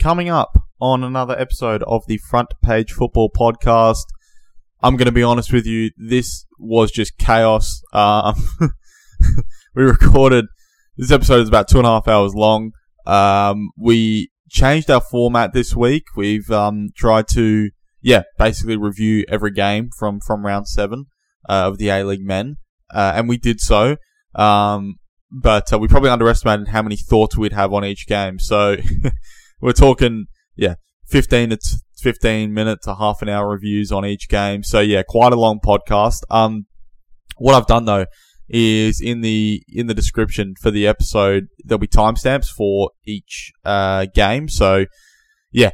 coming up on another episode of the Front Page Football Podcast. I'm going to be honest with you, this was just chaos. Um, we recorded, this episode is about two and a half hours long. Um, we changed our format this week. We've um, tried to, yeah, basically review every game from, from round seven uh, of the A League men. Uh, and we did so. Um, but uh, we probably underestimated how many thoughts we'd have on each game. So we're talking, yeah, 15 to 15 minutes to half an hour reviews on each game. So yeah, quite a long podcast. Um, what I've done though is in the in the description for the episode there'll be timestamps for each uh, game. So yeah,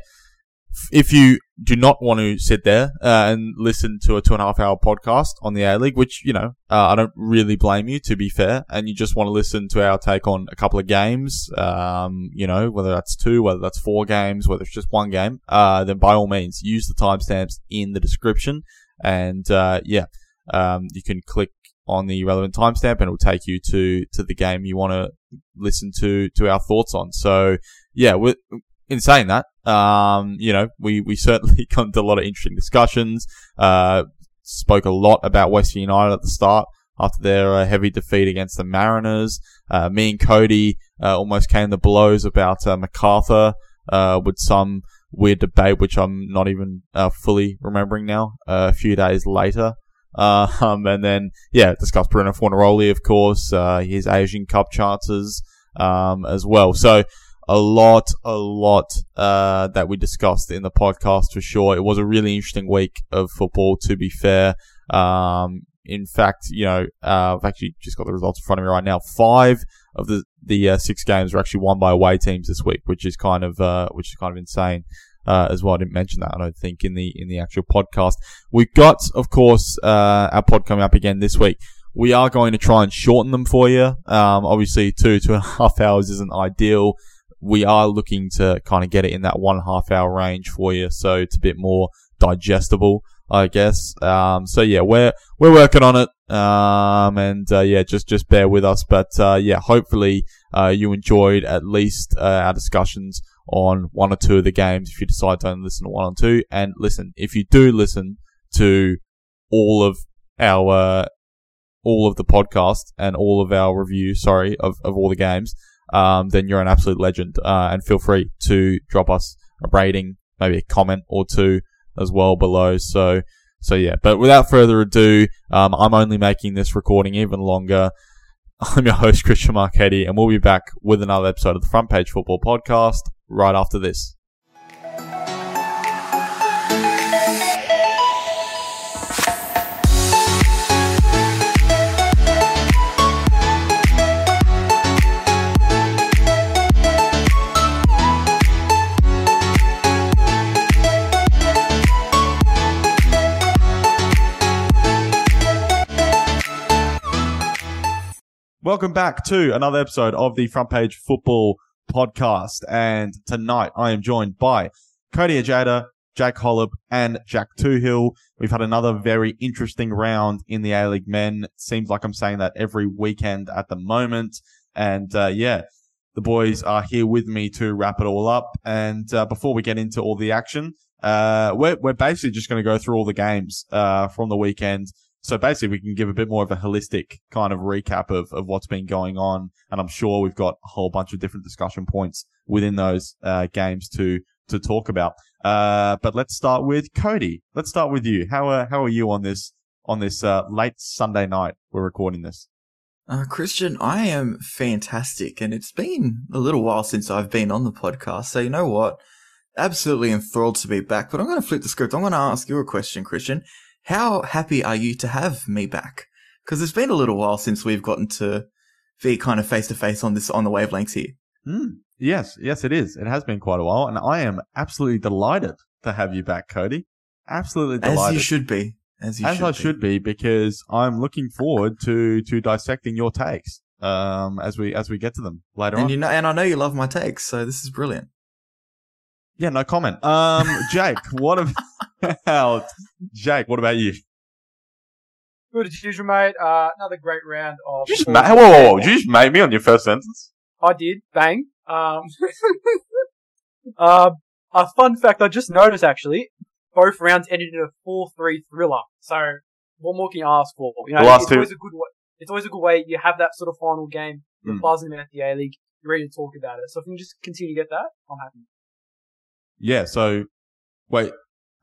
if you do not want to sit there uh, and listen to a two and a half hour podcast on the A League, which you know uh, I don't really blame you to be fair, and you just want to listen to our take on a couple of games, um, you know whether that's two, whether that's four games, whether it's just one game, uh, then by all means use the timestamps in the description, and uh, yeah, um, you can click on the relevant timestamp and it will take you to to the game you want to listen to to our thoughts on. So yeah, with in saying that, um, you know, we, we certainly got into a lot of interesting discussions, uh, spoke a lot about Western United at the start after their uh, heavy defeat against the Mariners. Uh, me and Cody, uh, almost came to blows about, uh, Macarthur, uh, with some weird debate, which I'm not even, fully remembering now, a few days later. um, and then, yeah, discussed Bruno Fornaroli, of course, his Asian Cup chances, um, as well. So, a lot, a lot uh, that we discussed in the podcast for sure. It was a really interesting week of football, to be fair. Um, in fact, you know, uh, I've actually just got the results in front of me right now. Five of the the uh, six games were actually won by away teams this week, which is kind of uh, which is kind of insane. Uh, as well, I didn't mention that. I don't think in the in the actual podcast. We've got, of course, uh, our pod coming up again this week. We are going to try and shorten them for you. Um, obviously, two two and a half hours isn't ideal we are looking to kind of get it in that one half hour range for you, so it's a bit more digestible, I guess. Um, so yeah, we're we're working on it, um, and uh, yeah, just just bear with us. But uh, yeah, hopefully uh, you enjoyed at least uh, our discussions on one or two of the games. If you decide to only listen to one or two, and listen, if you do listen to all of our all of the podcast and all of our review, sorry, of, of all the games, um, then you're an absolute legend. Uh, and feel free to drop us a rating, maybe a comment or two as well below. So, so yeah, but without further ado, um, I'm only making this recording even longer. I'm your host, Christian Marchetti, and we'll be back with another episode of the Front Page Football Podcast right after this. Welcome back to another episode of the Front Page Football Podcast. And tonight I am joined by Cody Ojeda, Jack Holub, and Jack Twohill. We've had another very interesting round in the A League men. Seems like I'm saying that every weekend at the moment. And uh, yeah, the boys are here with me to wrap it all up. And uh, before we get into all the action, uh, we're, we're basically just going to go through all the games uh, from the weekend so basically, we can give a bit more of a holistic kind of recap of, of what's been going on. And I'm sure we've got a whole bunch of different discussion points within those uh, games to to talk about. Uh, but let's start with Cody. Let's start with you. How are how are you on this on this uh, late Sunday night? We're recording this. Uh, Christian, I am fantastic, and it's been a little while since I've been on the podcast. So you know what? Absolutely enthralled to be back. But I'm going to flip the script. I'm going to ask you a question, Christian. How happy are you to have me back? Because it's been a little while since we've gotten to be kind of face to face on this on the wavelengths here. Mm, yes, yes, it is. It has been quite a while, and I am absolutely delighted to have you back, Cody. Absolutely delighted. As you should be. As you As should I be. should be, because I'm looking forward to to dissecting your takes um, as we as we get to them later and on. You know, and I know you love my takes, so this is brilliant. Yeah, no comment. Um, Jake, what about Jake? What about you? Good as usual, mate. Uh, another great round of. You just ma- whoa, whoa, whoa! Did you just mate me on your first sentence? I did. Bang. Um, Uh, a fun fact I just noticed actually, both rounds ended in a 4-3 thriller. So, what more can you ask for? You know, The last it's two- always a good way. It's always a good way. You have that sort of final game. You're Mm. buzzing about the A League. You're ready to talk about it. So if you can just continue to get that, I'm happy. Yeah. So, wait,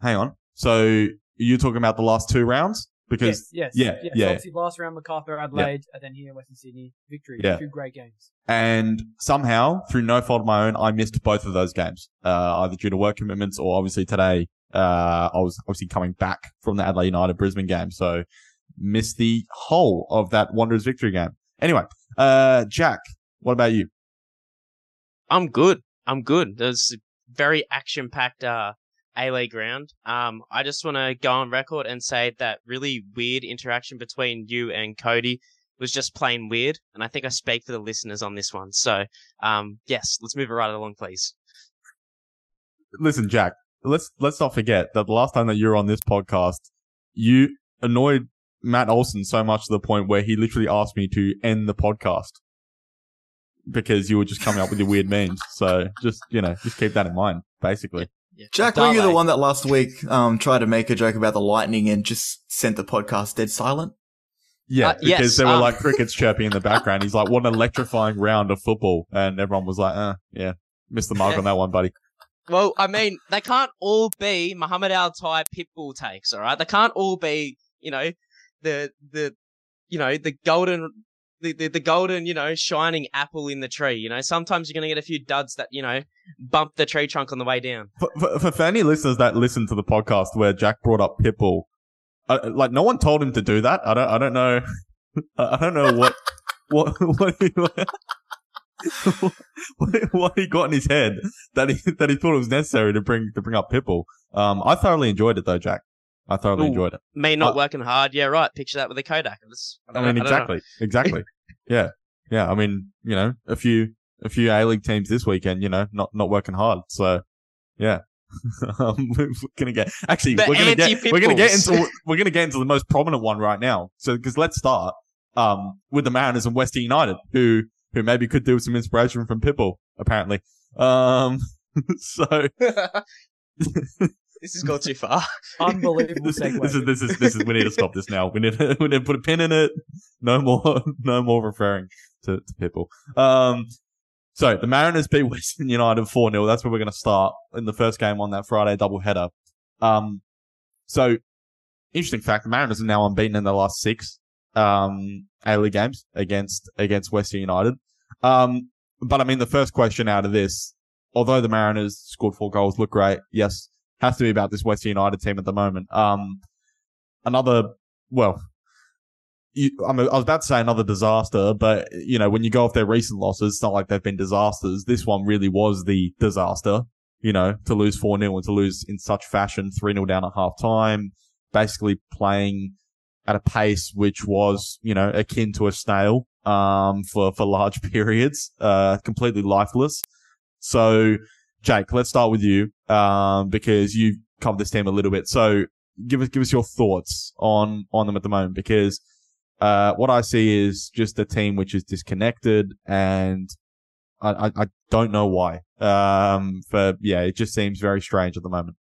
hang on. So you're talking about the last two rounds because yes, yes, yeah, yes. yeah. Obviously, last round Macarthur, Adelaide, and then here Western Sydney victory. Yeah. Two great games. and somehow through no fault of my own, I missed both of those games, uh, either due to work commitments or obviously today, uh, I was obviously coming back from the Adelaide United Brisbane game. So missed the whole of that Wanderers victory game. Anyway, uh, Jack, what about you? I'm good. I'm good. There's a very action packed uh, A League round. Um, I just want to go on record and say that really weird interaction between you and Cody was just plain weird, and I think I speak for the listeners on this one. So, um, yes, let's move it right along, please. Listen, Jack, let's, let's not forget that the last time that you were on this podcast, you annoyed Matt Olson so much to the point where he literally asked me to end the podcast because you were just coming up with your weird memes. So just, you know, just keep that in mind, basically. Yeah. Jack, were you the one that last week um, tried to make a joke about the lightning and just sent the podcast dead silent? Yeah, Uh, because yes, there were um, like crickets chirping in the background. He's like, what an electrifying round of football. And everyone was like, uh, yeah, missed the mark on that one, buddy. Well, I mean, they can't all be Muhammad Al Tai pitbull takes, all right? They can't all be, you know, the the, you know, the golden, the, the the golden, you know, shining apple in the tree. You know, sometimes you're gonna get a few duds that you know bump the tree trunk on the way down. For, for, for- for any listeners that listen to the podcast where Jack brought up Pitbull, uh, like no one told him to do that. I don't, I don't know. I don't know what, what, what he, what, what he got in his head that he, that he thought it was necessary to bring, to bring up Pitbull. Um, I thoroughly enjoyed it though, Jack. I thoroughly Ooh. enjoyed it. Me not Uh, working hard, yeah, right. Picture that with a Kodak. It's- I mean, I exactly, exactly. Yeah, yeah. I mean, you know, a few, a few A League teams this weekend, you know, not not working hard. So, yeah, um, we're gonna get actually The we're gonna get we're gonna get into we're gonna get into the most prominent one right now. So, because let's start um with the Mariners and Western United, who who maybe could do some inspiration from Pitbull, apparently. Um, so This has gone too far. Unbelievable segue. this is this is this is we need to stop this now. We need to, we need to put a pin in it. No more no more referring to, to people. Um so the Mariners beat Western United four 0 That's where we're gonna start in the first game on that Friday doubleheader. Um so interesting fact, the Mariners are now unbeaten in their last six um A League games against against Western United. Um but I mean the first question out of this, although the Mariners scored four goals, look great, yes, has to be about this West United team at the moment. Um, another, well, you, I'm, I was about to say another disaster, but you know, when you go off their recent losses, it's not like they've been disasters. This one really was the disaster, you know, to lose 4 0 and to lose in such fashion, 3 0 down at half time, basically playing at a pace which was, you know, akin to a snail, um, for, for large periods, uh, completely lifeless. So, Jake, let's start with you, um, because you've covered this team a little bit. So give us, give us your thoughts on, on them at the moment, because, uh, what I see is just a team which is disconnected and I, I, I don't know why. Um, for, yeah, it just seems very strange at the moment.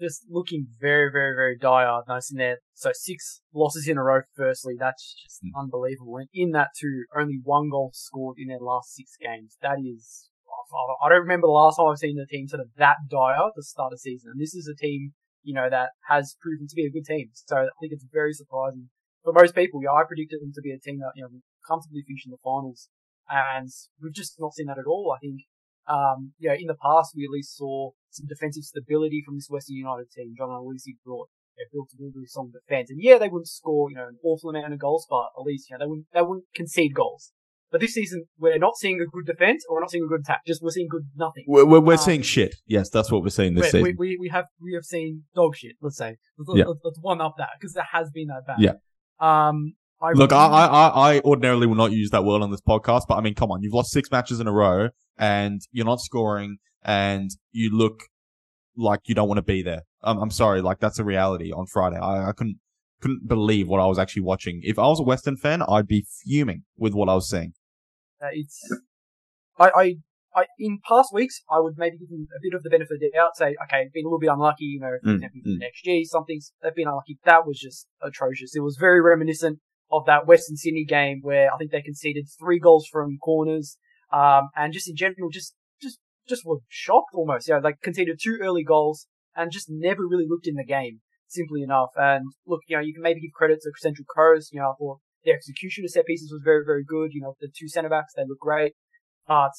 just looking very, very, very dire. Nice in there. So six losses in a row. Firstly, that's just Mm. unbelievable. And in that too, only one goal scored in their last six games. That is, I don't remember the last time I've seen a team sort of that dire to start a season. And this is a team, you know, that has proven to be a good team. So I think it's very surprising for most people. Yeah, I predicted them to be a team that you know comfortably finish in the finals, and we've just not seen that at all. I think um, you know, in the past, we at least saw some defensive stability from this Western United team. John Aloisi brought, you know, built a really, really strong defense. And yeah, they wouldn't score, you know, an awful amount of goals, but at least, you know, they wouldn't, they wouldn't concede goals. But this season, we're not seeing a good defense or we're not seeing a good attack. Just we're seeing good nothing. We're, we're, we're Um, seeing shit. Yes, that's what we're seeing this we, season. we, we, we have, we have seen dog shit, let's say. Let's, Yeah. let's, let's one up that, because there has been that bad. Yeah. Um, I Look, I, really- I, I I ordinarily will not use that word on this podcast, but I mean, come on, you've lost six matches in a row and you're not scoring and you look like you don't want to be there. I'm, I'm sorry, like that's a reality on Friday. I, I couldn't, couldn't believe what I was actually watching. If I was a Western fan, I'd be fuming with what I was seeing. Uh, it's I, I I, in past weeks, I would maybe give them a bit of the benefit of the doubt, say, okay, been a little bit unlucky, you know, for Mm, example, mm. XG, something's, they've been unlucky. That was just atrocious. It was very reminiscent of that Western Sydney game where I think they conceded three goals from corners, um, and just in general, just, just, just were shocked almost. You know, like conceded two early goals and just never really looked in the game, simply enough. And look, you know, you can maybe give credit to Central Coast, you know, I thought their execution of set pieces was very, very good. You know, the two centre backs, they look great. But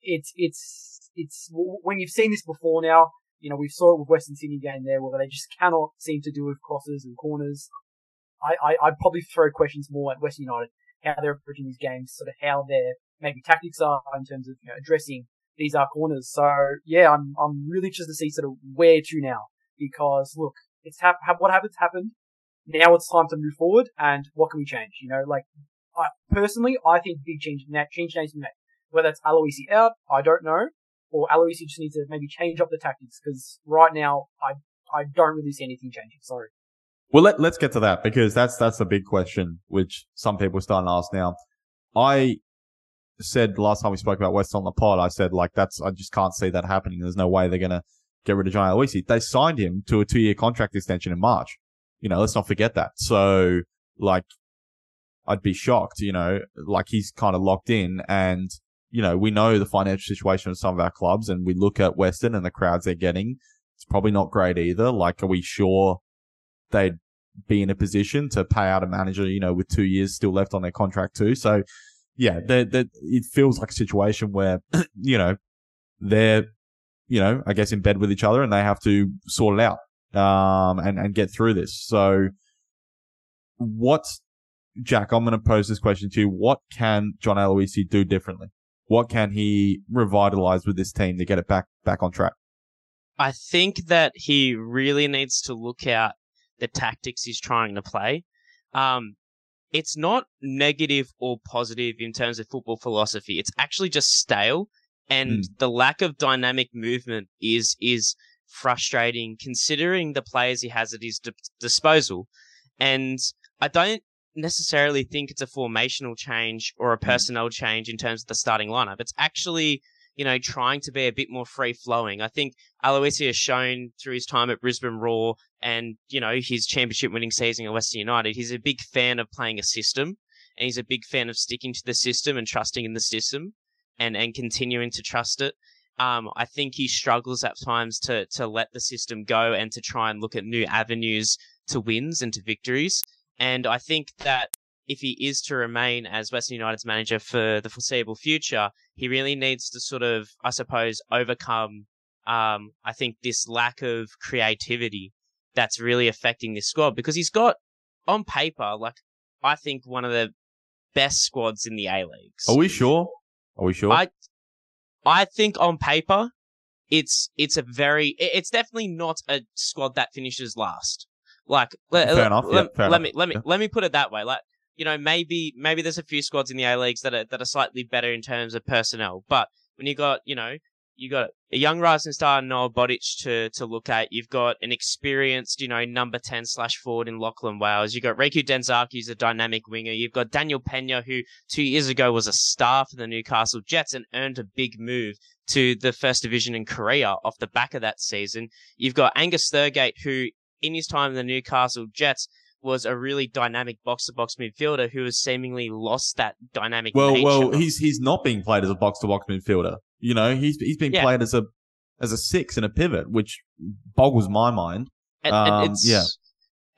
it's, it's, it's, when you've seen this before now, you know, we saw it with Western Sydney game there where they just cannot seem to do with crosses and corners. I, I, I'd probably throw questions more at Western United, how they're approaching these games, sort of how their maybe tactics are in terms of, you know, addressing these are corners. So yeah, I'm, I'm really interested to see sort of where to now because look, it's hap- what happens happened. Now it's time to move forward and what can we change? You know, like, I, personally, I think big change, change needs to be made. Whether it's Aloisi out, I don't know, or Aloisi just needs to maybe change up the tactics because right now I I don't really see anything changing. Sorry. Well, let, let's get to that because that's that's the big question, which some people are starting to ask now. I said last time we spoke about West on the pod, I said like that's I just can't see that happening. There's no way they're gonna get rid of John Aloisi. They signed him to a two year contract extension in March. You know, let's not forget that. So like, I'd be shocked. You know, like he's kind of locked in, and you know we know the financial situation of some of our clubs, and we look at Western and the crowds they're getting. It's probably not great either. Like, are we sure they'd be in a position to pay out a manager, you know, with two years still left on their contract too. So yeah, they it feels like a situation where, you know, they're, you know, I guess in bed with each other and they have to sort it out, um, and, and get through this. So what, Jack, I'm going to pose this question to you. What can John Aloisi do differently? What can he revitalize with this team to get it back, back on track? I think that he really needs to look at the tactics he's trying to play. Um, it's not negative or positive in terms of football philosophy. It's actually just stale, and Mm. the lack of dynamic movement is is frustrating considering the players he has at his di- disposal. And I don't necessarily think it's a formational change or a mm. personnel change in terms of the starting lineup. It's actually you know, trying to be a bit more free flowing. I think Aloisi has shown through his time at Brisbane Roar and, you know, his championship winning season at Western United, he's a big fan of playing a system and he's a big fan of sticking to the system and trusting in the system and, and continuing to trust it. Um, I think he struggles at times to, to let the system go and to try and look at new avenues to wins and to victories. And I think that if he is to remain as Western United's manager for the foreseeable future, he really needs to sort of, I suppose, overcome, um, I think this lack of creativity that's really affecting this squad because he's got, on paper, like, I think one of the best squads in the A leagues. Are we sure? Are we sure? I, I think on paper, it's it's a very it's definitely not a squad that finishes last. Like let, Fair let- enough, let, yeah, fair let enough, me let me yeah. let me put it that way. Like you know maybe maybe there's a few squads in the A leagues that are that are slightly better in terms of personnel, but when you got you know you got a young rising star Noah Botic to to look at. You've got an experienced, you know, number ten slash forward in Lachlan Wales. You've got Riku Danzaki, who's a dynamic winger. You've got Daniel Penha, who two years ago was a star for the Newcastle Jets and earned a big move to the first division in Korea off the back of that season. You've got Angus Thurgate, who in his time in the Newcastle Jets was a really dynamic box to box midfielder who has seemingly lost that dynamic Well, nature. well, he's he's not being played as a box to box midfielder. You know, he's he's being Yeah. played as a as a six and a pivot, which boggles my mind. and, and Um, it's yeah.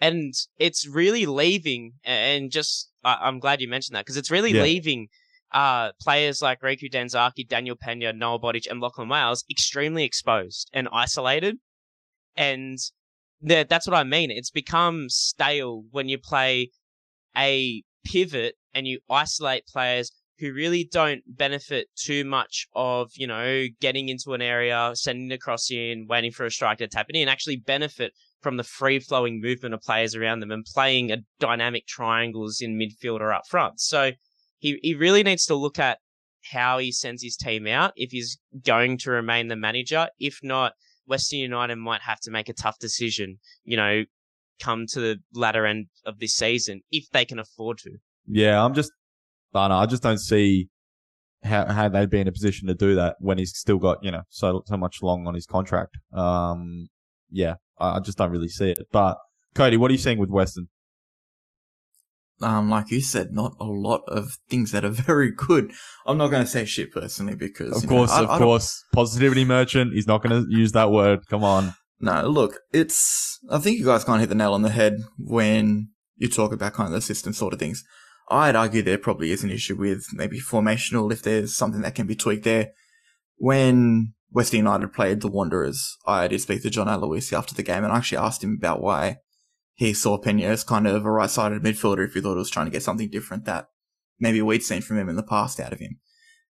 and it's really leaving and just I I'm glad you mentioned that because it's really Yeah. leaving uh players like Riku Danzaki, Daniel Penha, Noah Botic, and Lachlan Wales extremely exposed and isolated, and that that's what I mean. It's become stale when you play a pivot and you isolate players who really don't benefit too much of, you know, getting into an area, sending the cross in, waiting for a striker to tap it in, actually benefit from the free flowing movement of players around them and playing a dynamic triangles in midfield or up front. So he, he really needs to look at how he sends his team out if he's going to remain the manager. If not, Western United might have to make a tough decision, you know, come to the latter end of this season if they can afford to. Yeah, I'm just, I know, I just don't see how how they'd be in a position to do that when he's still got you know so so much long on his contract. Um, yeah, I, I just don't really see it. But Cody, what are you seeing with Weston? um, like you said, not a lot of things that are very good. I'm not going to say shit personally because, Of you know, course, I- of I course, positivity merchant. He's not going to use that word. Come on. No, look, it's. I think you guys kind of hit the nail on the head when you talk about kind of the system sort of things. I'd argue there probably is an issue with maybe formational if there's something that can be tweaked there. When West United played the Wanderers, I did speak to John Aloisi after the game and I actually asked him about why he saw Penha as kind of a right-sided midfielder if he thought he was trying to get something different that maybe we'd seen from him in the past out of him.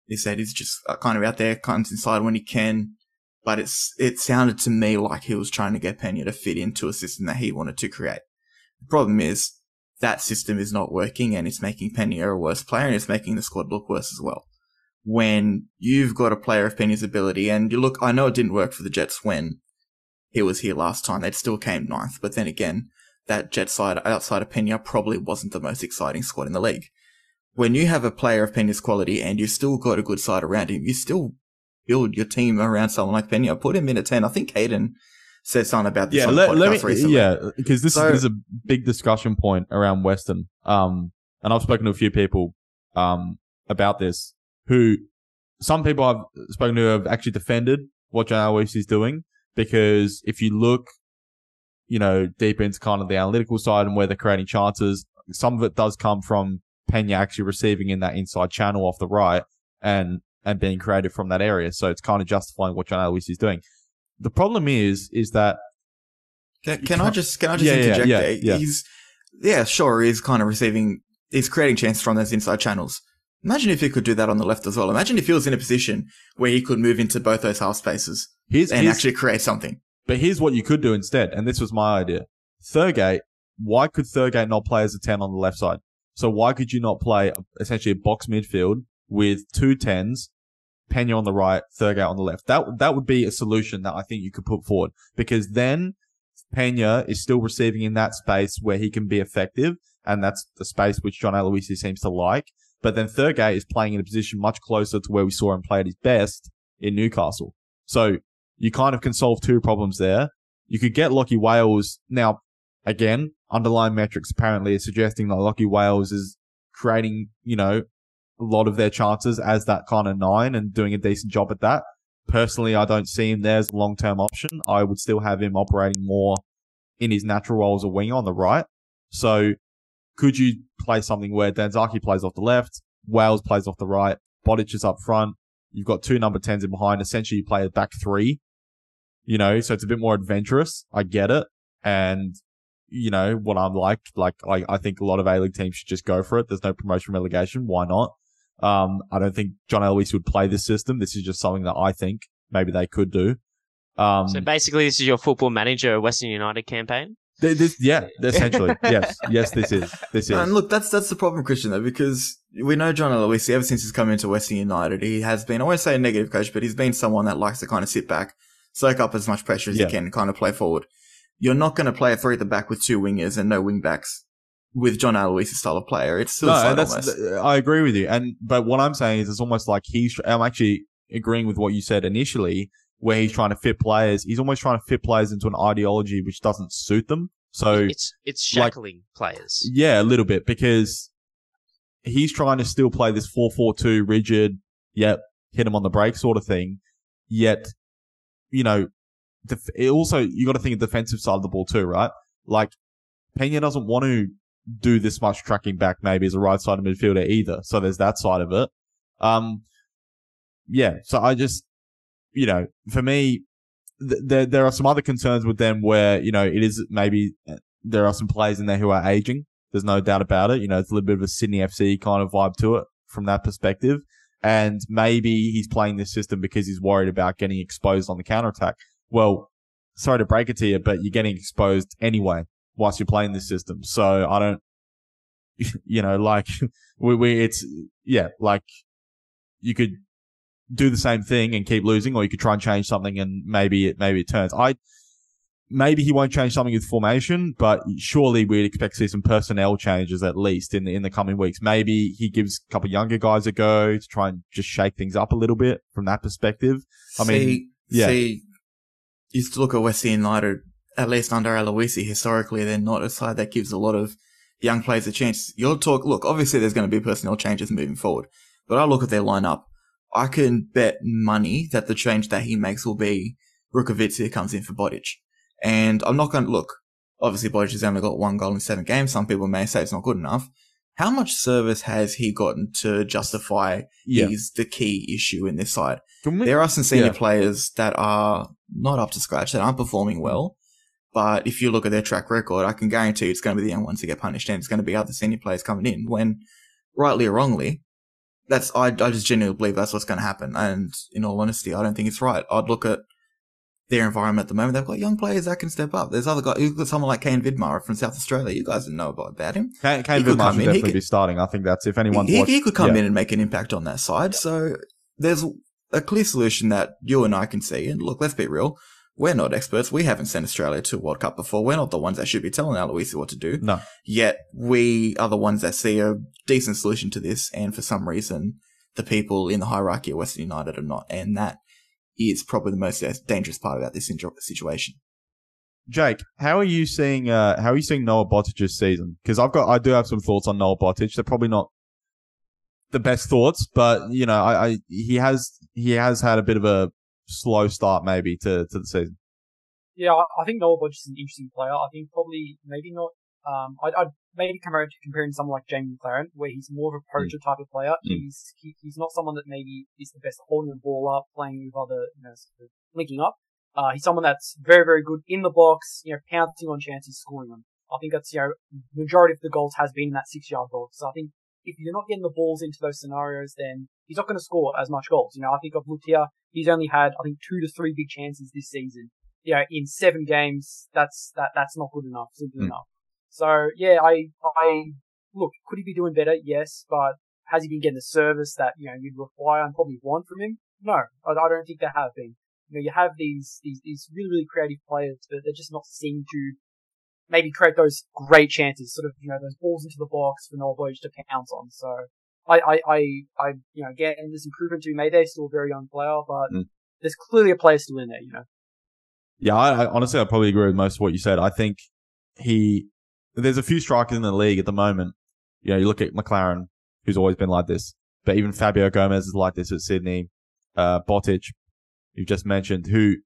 He said he's just uh, kind of out there, comes inside when he can, but it's it sounded to me like he was trying to get Penha to fit into a system that he wanted to create. The problem is that system is not working and it's making Penha a worse player and it's making the squad look worse as well. When you've got a player of Penha's ability and you look, I know it didn't work for the Jets when he was here last time. They still came ninth, but then again, that Jet side outside of Penha probably wasn't the most exciting squad in the league. When you have a player of Penha's quality and you've still got a good side around him, you still build your team around someone like Penha. Put him in at 10. I think Hayden said something about this Yeah, on the let, podcast let me. recently. Yeah, because this, So- is, this is a big discussion point around Western. Um, and I've spoken to a few people um about this. Who some people I've spoken to have actually defended what John Aloisi is doing because if you look, you know, deep into kind of the analytical side and where they're creating chances, some of it does come from Penha actually receiving in that inside channel off the right and and being creative from that area. So it's kind of justifying what John Aloisi is doing. The problem is, is that Can, can I just can I just Yeah, yeah, interject yeah, there? yeah. He's yeah, sure, he's kind of receiving he's creating chances from those inside channels. Imagine if he could do that on the left as well. Imagine if he was in a position where he could move into both those half spaces here's, and here's actually create something. But here's what you could do instead, and this was my idea. Thurgate, why could Thurgate not play as a 10 on the left side? So why could you not play essentially a box midfield with two tens, Penha on the right, Thurgate on the left? That, that would be a solution that I think you could put forward because then Penha is still receiving in that space where he can be effective, and that's the space which John Aloisi seems to like. But then Thurgate is playing in a position much closer to where we saw him play at his best in Newcastle. So you kind of can solve two problems there. You could get Lockie Wales. Now, again, underlying metrics apparently are suggesting that Lockie Wales is creating, you know, a lot of their chances as that kind of nine and doing a decent job at that. Personally, I don't see him there as a long-term option. I would still have him operating more in his natural role as a winger on the right. So could you play something where Danzaki plays off the left, Wales plays off the right, Botic is up front, you've got two number 10s in behind, essentially you play a back three, you know, so it's a bit more adventurous. I get it. And, you know, what I'm like, like, I, I think a lot of A-League teams should just go for it. There's no promotion relegation. Why not? Um, I don't think John Aloisi would play this system. This is just something that I think maybe they could do. Um, So basically, this is your football manager Western United campaign. th- this, yeah, essentially. yes. Yes, this is. This is. And look, that's that's the problem, Christian, though, because we know John Aloisi ever since he's come into Western United. He has been, I won't say a negative coach, but he's been someone that likes to kind of sit back, soak up as much pressure as Yeah. he can, and kind of play forward. You're not going to play a three at the back with two wingers and no wing backs with John Aloisi's style of player. It's suicide no, that's, th- I agree with you. And, but what I'm saying is it's almost like he's, I'm actually agreeing with what you said initially, where he's trying to fit players. He's almost trying to fit players into an ideology which doesn't suit them. So, It's it's like- shackling players. yeah, a little bit because he's trying to still play this 4-4-2 rigid, yep, hit him on the break sort of thing. Yet, you know, def- it also, you got to think of the defensive side of the ball too, right? Like, Penha doesn't want to do this much tracking back maybe as a right sided midfielder either. So there's that side of it. Um, yeah. So I just, you know, for me, th- there there are some other concerns with them where you know it is maybe uh, there are some players in there who are aging. There's no doubt about it. You know, it's a little bit of a Sydney FC kind of vibe to it from that perspective. And maybe he's playing this system because he's worried about getting exposed on the counter attack. Well, sorry to break it to you, but you're getting exposed anyway whilst you're playing this system. So I don't, you know, like we, we, it's, yeah, like you could do the same thing and keep losing, or you could try and change something and maybe it, maybe it turns. I, maybe he won't change something with formation, but surely we'd expect to see some personnel changes at least in the in the coming weeks. Maybe he gives a couple younger guys a go to try and just shake things up a little bit from that perspective. I mean, see, yeah. see, you used to look at West United, at least under Aloisi, historically, they're not a side that gives a lot of young players a chance. You'll talk, look, obviously there's going to be personnel changes moving forward, but I look at their lineup. I can bet money that the change that he makes will be Rukavitsa comes in for Botic. And I'm not going to look. Obviously, Botic has only got one goal in seven games. Some people may say it's not good enough. How much service has he gotten to justify yeah. he's the key issue in this side? We- There are some senior Yeah. players that are not up to scratch, that aren't performing well. But if you look at their track record, I can guarantee it's going to be the young ones who get punished, and it's going to be other senior players coming in. When, rightly or wrongly, that's I, I just genuinely believe that's what's going to happen. And in all honesty, I don't think it's right. I'd look at their environment at the moment. They've got young players that can step up. There's other guys. You've got someone like Kane Vidmar from South Australia. You guys didn't know about, about him. Kane, Kane Vidmar should in, he definitely could- be starting. I think that's if anyone's he, watched. he could come yeah. in and make an impact on that side. So there's a clear solution that you and I can see. And look, let's be real. We're not experts. We haven't sent Australia to a World Cup before. We're not the ones that should be telling Aloisi what to do. No. Yet we are the ones that see a decent solution to this. And for some reason, the people in the hierarchy of Western United are not. And that is probably the most dangerous part about this situation. Jake, how are you seeing uh how are you seeing Noah Botic's season? Because I've got I do have some thoughts on Noah Botic. They're probably not the best thoughts, but you know, I, I he has he has had a bit of a slow start maybe to, to the season. Yeah, I, think Noah Budge is an interesting player. I think probably maybe not. Um, I'd, I'd maybe compare to comparing someone like Jamie McLaren, where he's more of a poacher type of player. He's he, he's not someone that maybe is the best holding the ball up, playing with other, you know, sort of linking up. Uh, he's someone that's very very good in the box, you know, pouncing on chances, scoring them. I think that's you know majority of the goals has been in that six yard box. So I think if you're not getting the balls into those scenarios, then he's not going to score as much goals. You know, I think of Lutia, he's only had I think two to three big chances this season you know, in seven games, that's that that's not good enough, simply Mm. enough. So yeah, I I look, could he be doing better? Yes, but has he been getting the service that you know you'd require and probably want from him? No, I, I don't think they have been. You know, you have these these these really really creative players, but they're just not seeming to maybe create those great chances, sort of you know those balls into the box for Boge to pounce on. So I I I, I you know again, there's improvement to be made. They're still a very young player, but Mm. there's clearly a player still in there. You know. Yeah, I, I honestly I probably agree with most of what you said. I think he there's a few strikers in the league at the moment. You know, you look at McLaren, who's always been like this, but even Fabio Gomes is like this at Sydney. Uh, Botic, you've just mentioned, who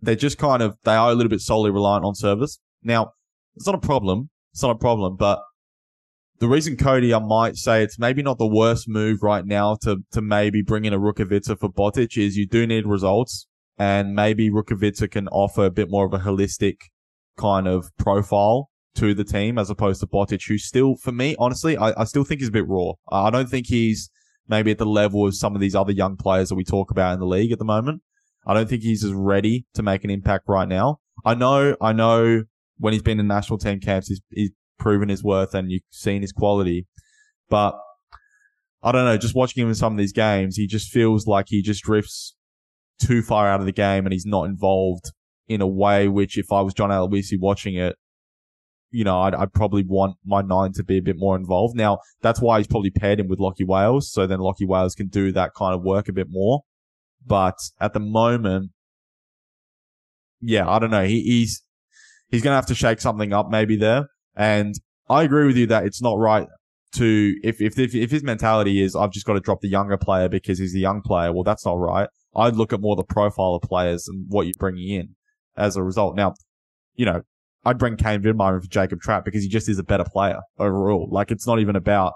they're just kind of they are a little bit solely reliant on service. Now, it's not a problem. It's not a problem, but the reason Cody, I might say it's maybe not the worst move right now to to maybe bring in a Rukavica for Botic is you do need results and maybe Rukavica can offer a bit more of a holistic kind of profile to the team as opposed to Botic, who still, for me, honestly, I, I still think he's a bit raw. I don't think he's maybe at the level of some of these other young players that we talk about in the league at the moment. I don't think he's as ready to make an impact right now. I know, I know when he's been in national team camps, he's, he's proven his worth and you've seen his quality, but I don't know, just watching him in some of these games, he just feels like he just drifts too far out of the game and he's not involved in a way which if I was John Aloisi watching it, you know, I'd, I'd probably want my nine to be a bit more involved. Now, that's why he's probably paired him with Lockie Wales. So then Lockie Wales can do that kind of work a bit more. But at the moment, yeah, I don't know. He, he's, he's going to have to shake something up maybe there. And I agree with you that it's not right to, if, if, if, if his mentality is, I've just got to drop the younger player because he's a young player. Well, that's not right. I'd look at more the profile of players and what you're bringing in as a result. Now, you know, I'd bring Kane Vidmar for Jacob Tratt because he just is a better player overall. Like it's not even about,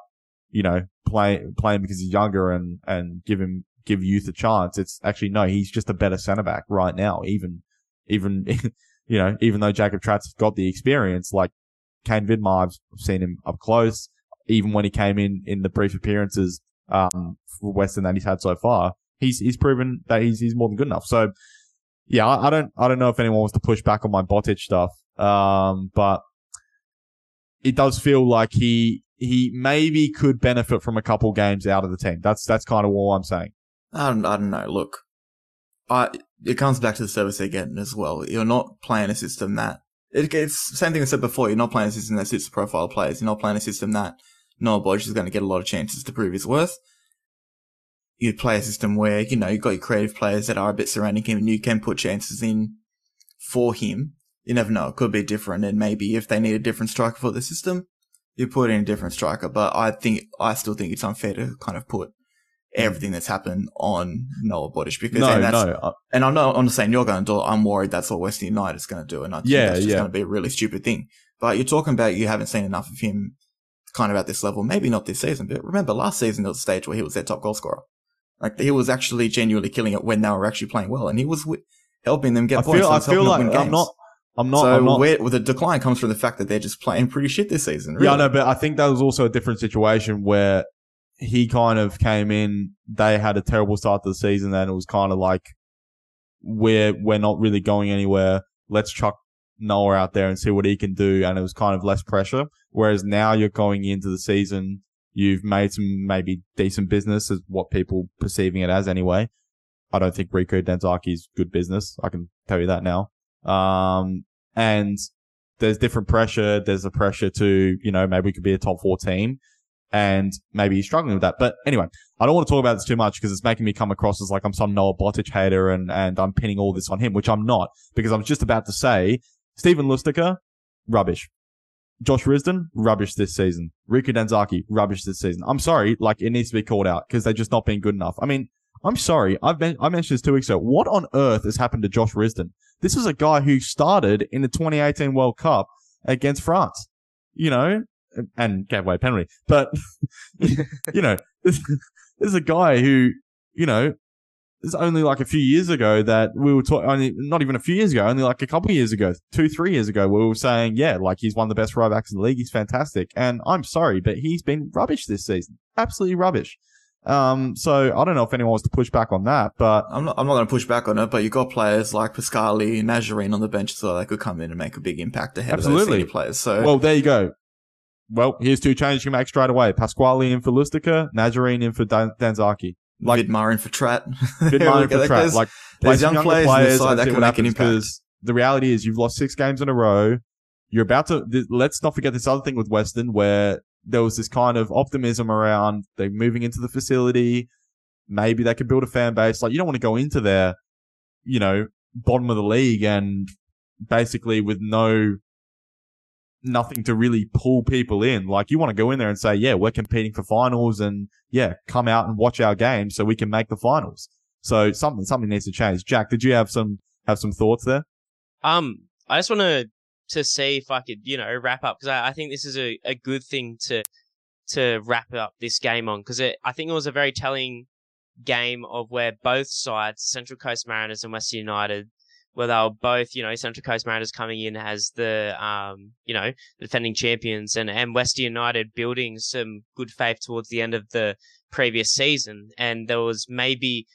you know, play, playing because he's younger and, and give him, give youth a chance. It's actually, no, he's just a better centre back right now. Even, even, you know, even though Jacob Tratt's got the experience, like Kane Vidmar, I've seen him up close. Even when he came in, in the brief appearances, um, for Western that he's had so far, he's, he's proven that he's, he's more than good enough. So, yeah, I, I don't, I don't know if anyone wants to push back on my Botic stuff. Um, but it does feel like he, he maybe could benefit from a couple games out of the team. That's, that's kind of all I'm saying. I don't, I don't know. Look, I it comes back to the service getting as well. You're not playing a system that it, it's same thing I said before. You're not playing a system that suits the profile of players. You're not playing a system that Noah Botic is going to get a lot of chances to prove his worth. You play a system where you know you've got your creative players that are a bit surrounding him, and you can put chances in for him. You never know; it could be different, and maybe if they need a different striker for the system, you put in a different striker. But I think I still think it's unfair to kind of put Mm. everything that's happened on Noah Botic because no, and that's no. and I'm not, I'm not saying you're going to do it. I'm worried that's what Western United is going to do. And I think Yeah, that's just yeah. going to be a really stupid thing. But you're talking about you haven't seen enough of him kind of at this level. Maybe not this season, but remember last season there was a stage where he was their top goal scorer. Like he was actually genuinely killing it when they were actually playing well. And he was wi- helping them get I points. feel, I feel like I'm not. I'm not. so I'm not where, well, the decline comes from the fact that they're just playing pretty shit this season. Really. Yeah, I know, but I think that was also a different situation where he kind of came in. They had a terrible start to the season, and it was kind of like we're we're not really going anywhere. Let's chuck Noah out there and see what he can do, and it was kind of less pressure. Whereas now you're going into the season, you've made some maybe decent business, is what people perceiving it as anyway. I don't think Riku Danzaki's good business. I can tell you that now. Um, and there's different pressure. There's a pressure to, you know, maybe we could be a top four team and maybe he's struggling with that. But anyway, I don't want to talk about this too much because it's making me come across as like I'm some Noah Botic hater and, and I'm pinning all this on him, which I'm not because I was just about to say Steven Lustica, rubbish. Josh Risden, rubbish this season. Riku Danzaki, rubbish this season. I'm sorry, like it needs to be called out because they're just not being good enough. I mean, I'm sorry. I've been, I mentioned this two weeks ago. What on earth has happened to Josh Risden? This is a guy who started in the 2018 World Cup against France, you know, and gave away a penalty. But, you know, this, this is a guy who, you know, it's only like a few years ago that we were talking, only, not even a few years ago, only like a couple of years ago, two, three years ago, we were saying, yeah, like he's one of the best right backs in the league. He's fantastic. And I'm sorry, but he's been rubbish this season. Absolutely rubbish. Um, so I don't know if anyone wants to push back on that, but I'm not, I'm not going to push back on it, but you've got players like Pasquale and Nazarene on the bench so they could come in and make a big impact ahead of Absolutely. those senior players. So, well, there you go. Well, here's two changes you make straight away. Pasquale in for Lustica, Nazarene in for Dan- Danzaki. like- Vidmar in for Tratt. We mind for. There's- Like, there's young players on the side that can make an impact. The reality is you've lost six games in a row. You're about to, th- let's not forget this other thing with Western where there was this kind of optimism around they're moving into the facility. Maybe they could build a fan base. Like, you don't want to go into their, you know, bottom of the league and basically with no, nothing to really pull people in. Like, you want to go in there and say, yeah, we're competing for finals and yeah, come out and watch our game so we can make the finals. So something, something needs to change. Jack, did you have some, have some thoughts there? Um, I just want to to see if I could, you know, wrap up because I, I think this is a, a good thing to to wrap up this game on because I think it was a very telling game of where both sides, Central Coast Mariners and Western United, where they were both, you know, Central Coast Mariners coming in as the, um, you know, defending champions and, and Western United building some good faith towards the end of the previous season. And there was maybe,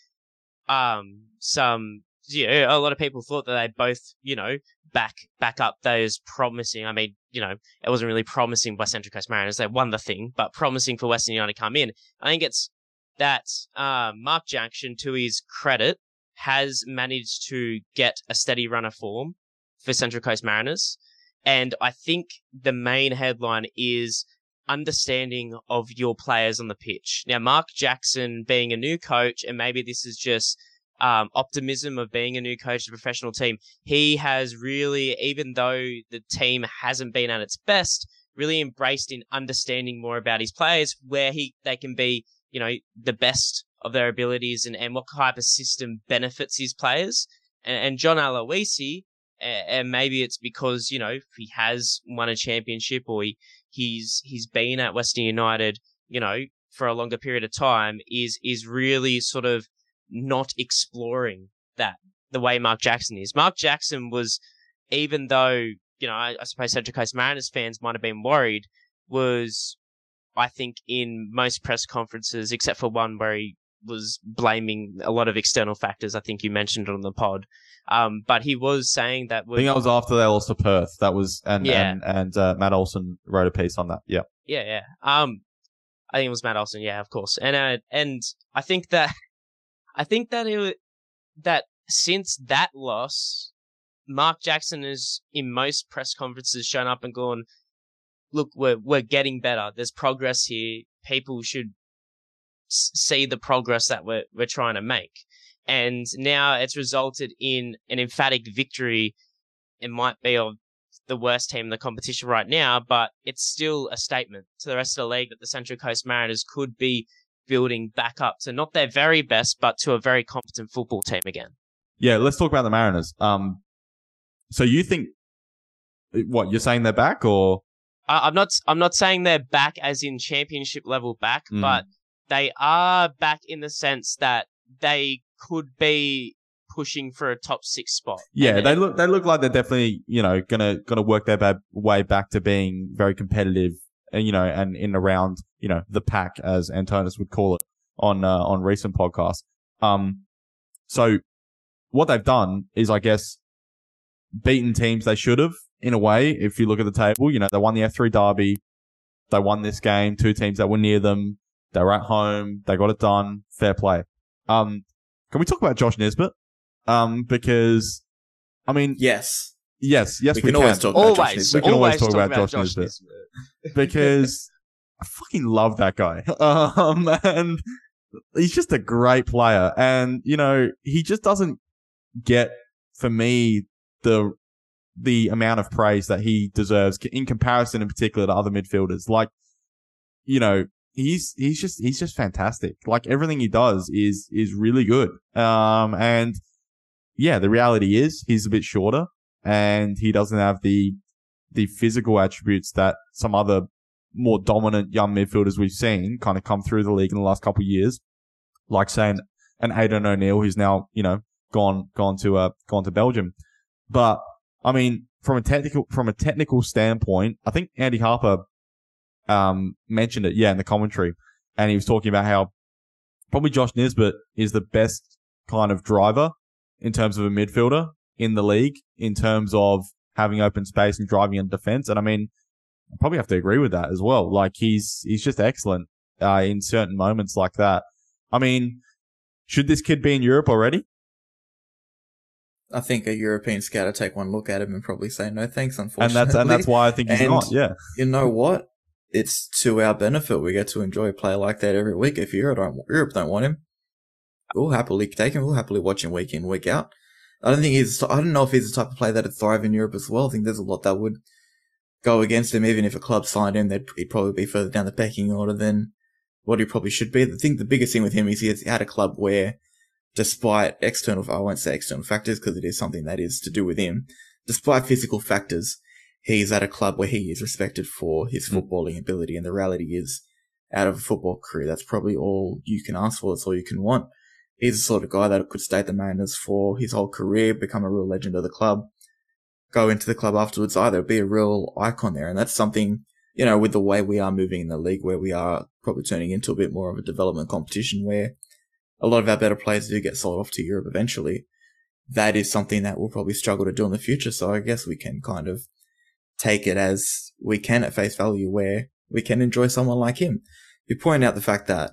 um, some, you know, a lot of people thought that they both, you know, back, back up those promising, I mean, you know, it wasn't really promising by Central Coast Mariners. They won the thing, but promising for Western United to come in. I think it's that, uh, Mark Jackson, to his credit, has managed to get a steady run of form for Central Coast Mariners. And I think the main headline is understanding of your players on the pitch. Now, Mark Jackson being a new coach, and maybe this is just um, optimism of being a new coach a professional team, he has really, even though the team hasn't been at its best, really embraced in understanding more about his players, where he they can be, you know, the best of their abilities and, and what type of system benefits his players. And, and John Aloisi, and maybe it's because, you know, he has won a championship or he, he's, he's been at Western United, you know, for a longer period of time is, is really sort of not exploring that the way Mark Jackson is. Mark Jackson was, even though, you know, I, I suppose Central Coast Mariners fans might have been worried, was, I think, in most press conferences, except for one where he was blaming a lot of external factors. I think you mentioned it on the pod. Um, but he was saying that I think that was after they lost to Perth. That was, and, Yeah. and, and, uh, Matt Olson wrote a piece on that. Yeah. Yeah, yeah. Um, I think it was Matt Olson. Yeah, of course. And uh, and I think that I think that it that since that loss, Mark Jackson has in most press conferences shown up and gone, "Look, we're we're getting better. There's progress here. People should see the progress that we're we're trying to make." And now it's resulted in an emphatic victory. It might be of the worst team in the competition right now, but it's still a statement to the rest of the league that the Central Coast Mariners could be building back up to not their very best, but to a very competent football team again. Yeah, let's talk about the Mariners. Um, so you think what you're saying they're back or I, I'm not. I'm not saying they're back as in championship level back, Mm. but they are back in the sense that they could be pushing for a top six spot. yeah, they look they look like they're definitely you know gonna gonna work their ba- way back to being very competitive and you know and in around you know the pack as Antonis would call it on uh, on recent podcasts. Um, so what they've done is I guess beaten teams they should have in a way. If you look at the table, you know they won the F three derby, they won this game. Two teams that were near them, they were at home, they got it done. Fair play. Um, can we talk about Josh Nisbet? Um, because I mean, Yes. yes, yes, we we, can always talk about Josh always, Nisbet. We can always always talk about Josh Nisbet. Nisbet. because I fucking love that guy. Um, and he's just a great player. And, you know, he just doesn't get, for me, the, the amount of praise that he deserves in comparison in particular to other midfielders. Like, you know, he's, he's just, he's just fantastic. Like everything he does is, is really good. Um, and yeah, the reality is he's a bit shorter and he doesn't have the, the physical attributes that some other more dominant young midfielders we've seen kind of come through the league in the last couple of years, like saying an Aiden O'Neill who's now you know gone gone to uh gone to Belgium. But I mean, from a technical from a technical standpoint, I think Andy Harper um mentioned it, yeah, in the commentary, and he was talking about how probably Josh Nisbet is the best kind of driver in terms of a midfielder in the league in terms of having open space and driving in defense. And I mean, I probably have to agree with that as well. Like he's he's just excellent uh, in certain moments like that. I mean, should this kid be in Europe already? I think a European scout would take one look at him and probably say no thanks. Unfortunately, And that's and that's why I think he's And- not. Yeah, you know what? It's to our benefit. We get to enjoy a player like that every week. If Europe don't, Europe don't want him, we'll happily take him. We'll happily watch him week in, week out. I don't think he's. I don't know if he's the type of player that'd thrive in Europe as well. I think there's a lot that would go against him. Even if a club signed him, they'd he'd probably be further down the pecking order than what he probably should be. I think the biggest thing with him is he's had a club where, despite external, I won't say external factors because it is something that is to do with him. Despite physical factors, he's at a club where he is respected for his Mm. footballing ability. And the reality is, out of a football career, that's probably all you can ask for. That's all you can want. He's the sort of guy that could stay at the Mariners for his whole career, become a real legend of the club, go into the club afterwards, either be a real icon there. And that's something, you know, with the way we are moving in the league, where we are probably turning into a bit more of a development competition where a lot of our better players do get sold off to Europe eventually. That is something that we'll probably struggle to do in the future. So I guess we can kind of take it as we can at face value where we can enjoy someone like him. You point out the fact that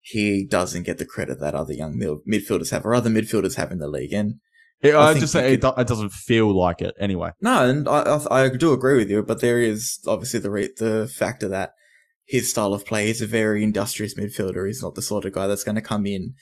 he doesn't get the credit that other young midfielders have or other midfielders have in the league. And I, I just say it, could- it doesn't feel like it anyway. no, and I, I, do agree with you, but there is obviously the re- the factor that his style of play is a very industrious midfielder. He's not the sort of guy that's going to come in,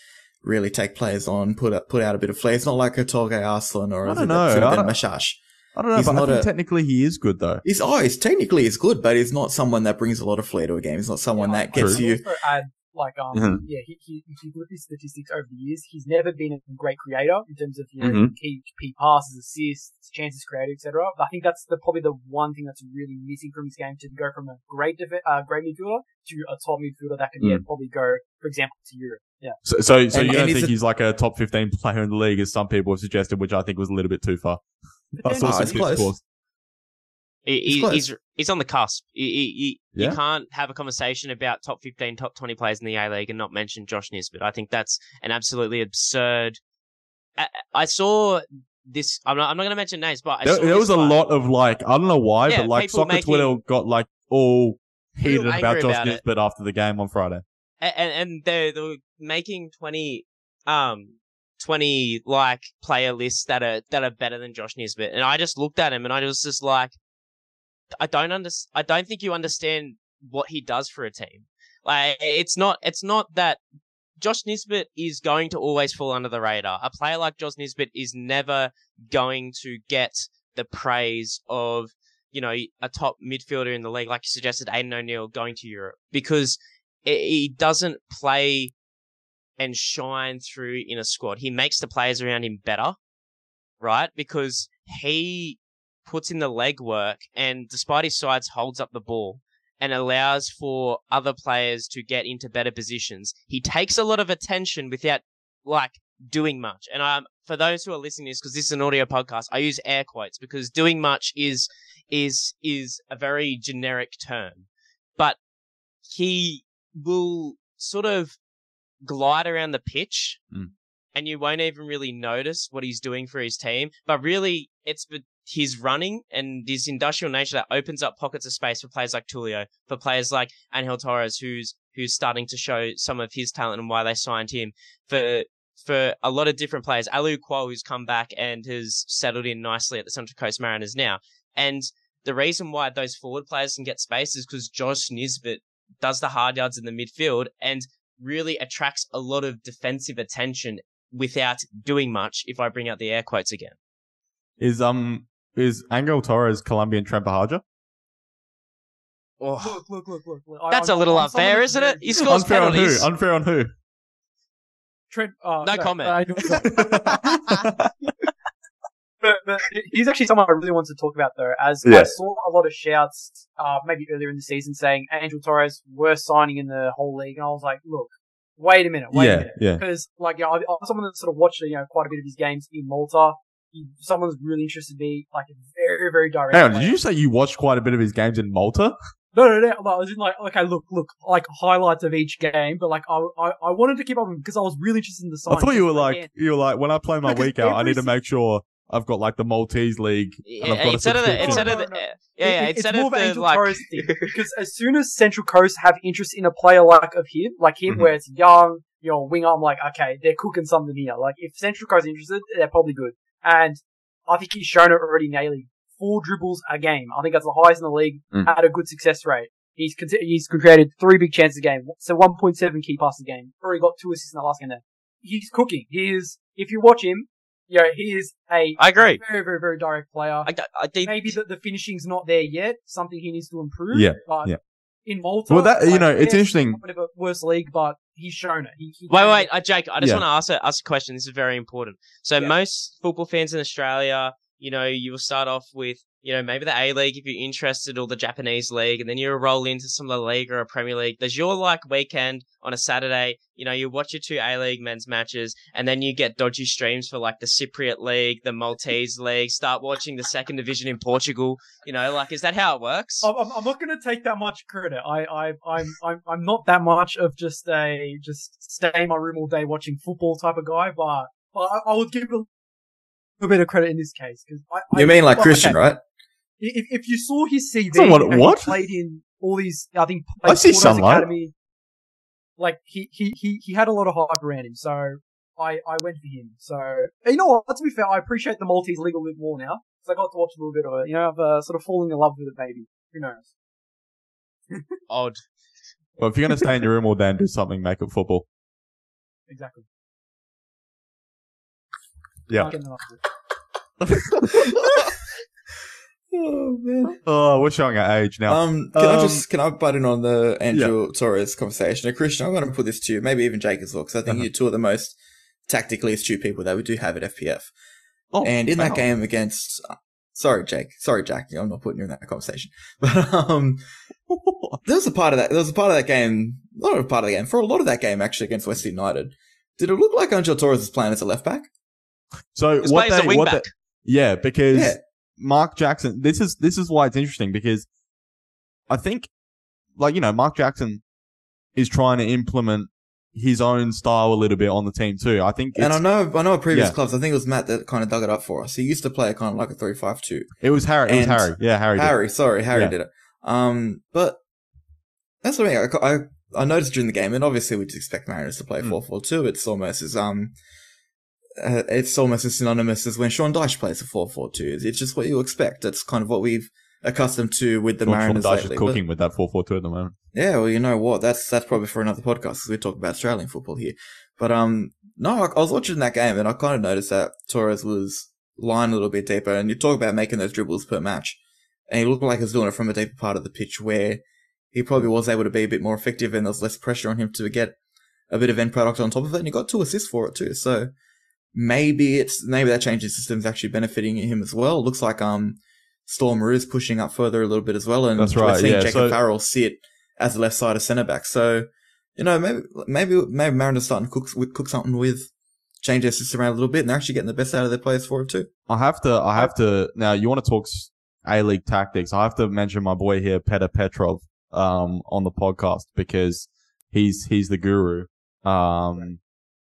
really take players on, put out, put out a bit of flair. It's not like a Tolgay Arslan or I a don't know. I don't- Mashash. I don't know, He's but I think a- technically he is good though. He's oh, he's technically he's good, but he's not someone that brings a lot of flair to a game. He's not someone Yeah, that I- gets I'd you. also add, like, um, Mhm. yeah, he, he, if you look at his statistics over the years, he's never been a great creator in terms of, you know, Mhm. key, key passes, assists, chances created, etc. I think that's the, probably the one thing that's really missing from his game to go from a great def- uh, great midfielder to a top midfielder that can, yeah, Mm. probably go, for example, to Europe. Yeah. So, so, so And- you don't think it- he's like a top fifteen player in the league, as some people have suggested, which I think was a little bit too far. I saw Oh, it's close. discourse. He, He's he- close. he's he's on the cusp. He, he, he- Yeah. You can't have a conversation about top fifteen, top twenty players in the A League and not mention Josh Nisbet. I think that's an absolutely absurd. I, I saw this. I'm not. I'm not going to mention names, but I There, saw there this was a guy- lot of like, I don't know why, Yeah, but like soccer making- Twitter got like all heated about Josh about it. Nisbet after the game on Friday. and and, and they they were making twenty um 20 like player lists that are that are better than Josh Nisbet. And I just looked at him and I was just like I don't under, I don't think you understand what he does for a team. Like it's not it's not that Josh Nisbet is going to always fall under the radar. A player like Josh Nisbet is never going to get the praise of, you know, a top midfielder in the league, like you suggested, Aiden O'Neill going to Europe, because he doesn't play and shine through in a squad. He makes the players around him better, right? Because he puts in the legwork and despite his sides holds up the ball and allows for other players to get into better positions. He takes a lot of attention without like doing much. And um, for those who are listening to this, because this is an audio podcast, I use air quotes because doing much is is is a very generic term. But he will sort of glide around the pitch Mm. and you won't even really notice what he's doing for his team. But really, it's his running and his industrial nature that opens up pockets of space for players like Tulio, for players like Angel Torres, who's who's starting to show some of his talent and why they signed him. For for a lot of different players, Alou Kuol, who's come back and has settled in nicely at the Central Coast Mariners now. And the reason why those forward players can get space is because Josh Nisbet does the hard yards in the midfield and really attracts a lot of defensive attention without doing much. If I bring out the air quotes again, Is um is Angel Torres Colombian Trent Buhagiar? oh, Look, look, look, look. look. That's I'm- a little I'm someone unfair, isn't it? very- He scores Unfair on who? Unfair on who? Trent, uh, No comment. I don't- but, but he's actually someone I really want to talk about though, as I saw a lot of shouts, uh, maybe earlier in the season saying Angel Torres worst signing in the whole league, and I was like, look, wait a minute, wait a minute, yeah. because like you know, I, I'm someone that sort of watched you know quite a bit of his games in Malta. He, someone's really interested me, like a very very direct. Hang on, did you say you watched quite a bit of his games in Malta? No, no, no. I was in like, okay, look, look, like highlights of each game, but like I, I, I wanted to keep up with him because I was really interested in the sign. I thought you were like you were like when I play my week out, I need to make sure I've got like the Maltese league and I've got a instead of the instead of the no, no. yeah yeah It- instead it's more of of an the Angel like Torres thing because as soon as Central Coast have interest in a player like of him, like him, Mhm. where it's young, you know, winger, I'm like, okay, they're cooking something here. Like if Central Coast are interested, they're probably good. And I think he's shown it already nailing four dribbles a game. I think that's the highest in the league Mm. at a good success rate. He's con- he's created three big chances a game, so 1.7 key passes a game. Already got two assists in the last game there. He's cooking. He is. If you watch him, you know, he is a I agree. very, very, very direct player I, I think maybe the, the finishing's not there yet. Something he needs to improve. Yeah, but yeah. in Malta, Well, that you like, know, it's yeah, interesting. Whatever worst league, but he's shown it. He, he Wait, wait, get- uh, Jake. I just Yeah. want to ask a, ask a question. This is very important. So Yeah. most football fans in Australia, you know, you will start off with, you know, maybe the A League if you're interested, or the Japanese League, and then you roll into some of the League or a Premier League. There's your like weekend on a Saturday. You know, you watch your two A League men's matches, and then you get dodgy streams for like the Cypriot League, the Maltese League. Start watching the second division in Portugal. You know, like is that how it works? I'm, I'm- I'm not going to take that much credit. I, I, I'm, I'm, I'm not that much of just a just stay in my room all day watching football type of guy, but, but I, I would give a little bit of credit in this case because I, I. You mean like well, Christian, okay, right? If, if you saw his CV, Someone- you know, he what? played in all these, I think, I played see Porto's sunlight. Academy. Like he, he, he, he had a lot of hype around him, so I, I went for him. So you know what? To be fair, I appreciate the Maltese league a little bit more now because I got to watch a little bit of it. You know, I've uh, sort of fallen in love with it, maybe. Who knows? Odd. Well, if you're gonna stay in your room all day and do something, make it football. Exactly. Yeah. Can't get enough of it. Oh man. Oh, we're showing our age now. Um, can I Um, just can I butt in on the Angel Torres conversation? Now, Christian, I'm going to put this to you, maybe even Jake as well, because I think Uh-huh. you're two of the most tactically astute people that we do have at FPF. oh, and in that game against, sorry, Jake, sorry, Jack, I'm not putting you in that conversation, but um, there was a part of that. There was a part of that game, not a part of the game, for a lot of that game actually against West United. Did it look like Angel Torres was playing as a left back? So This what plays a they, wing what back. they- yeah, because Yeah. Mark Jackson. This is this is why it's interesting because I think, like you know, Mark Jackson is trying to implement his own style a little bit on the team too. I think And I know, I know, at previous Yeah. clubs, I think it was Matt that kind of dug it up for us. He used to play a kind of like a three-five-two. it was Harry. It was Harry. Yeah, Harry. did. Harry, sorry, Harry Yeah. did it. Um, but that's what I mean. I, I, I noticed during the game, and obviously we just expect Mariners to play Mm. It's almost as, um, uh, it's almost as synonymous as when Sean Dyche plays a 4-4-2. It's just what you expect. It's kind of what we've accustomed to with the Well, Sean Mariners Dyche is lately. cooking with that 4-4-2 at the moment. Yeah, well, you know what? That's that's probably for another podcast because we talk about Australian football here. But um, no, I, I was watching that game and I kind of noticed that Torres was lying a little bit deeper. And you talk about making those dribbles per match, and he looked like he was doing it from a deeper part of the pitch where he probably was able to be a bit more effective and there was less pressure on him to get a bit of end product on top of it. And he got two assists for it too. So maybe it's maybe that change in system is actually benefiting him as well. Looks like um Storm is pushing up further a little bit as well, and That's we're seeing yeah, Jacob so- Farrell sit as the left side of centre back. So you know maybe maybe maybe Mariners starting to cook cook something with change their system around a little bit, and they're actually getting the best out of their players for it too. I have to. I have to. Now, you want to talk A League tactics? I have to mention my boy here, Petr Petrov, um, on the podcast because he's he's the guru. Um,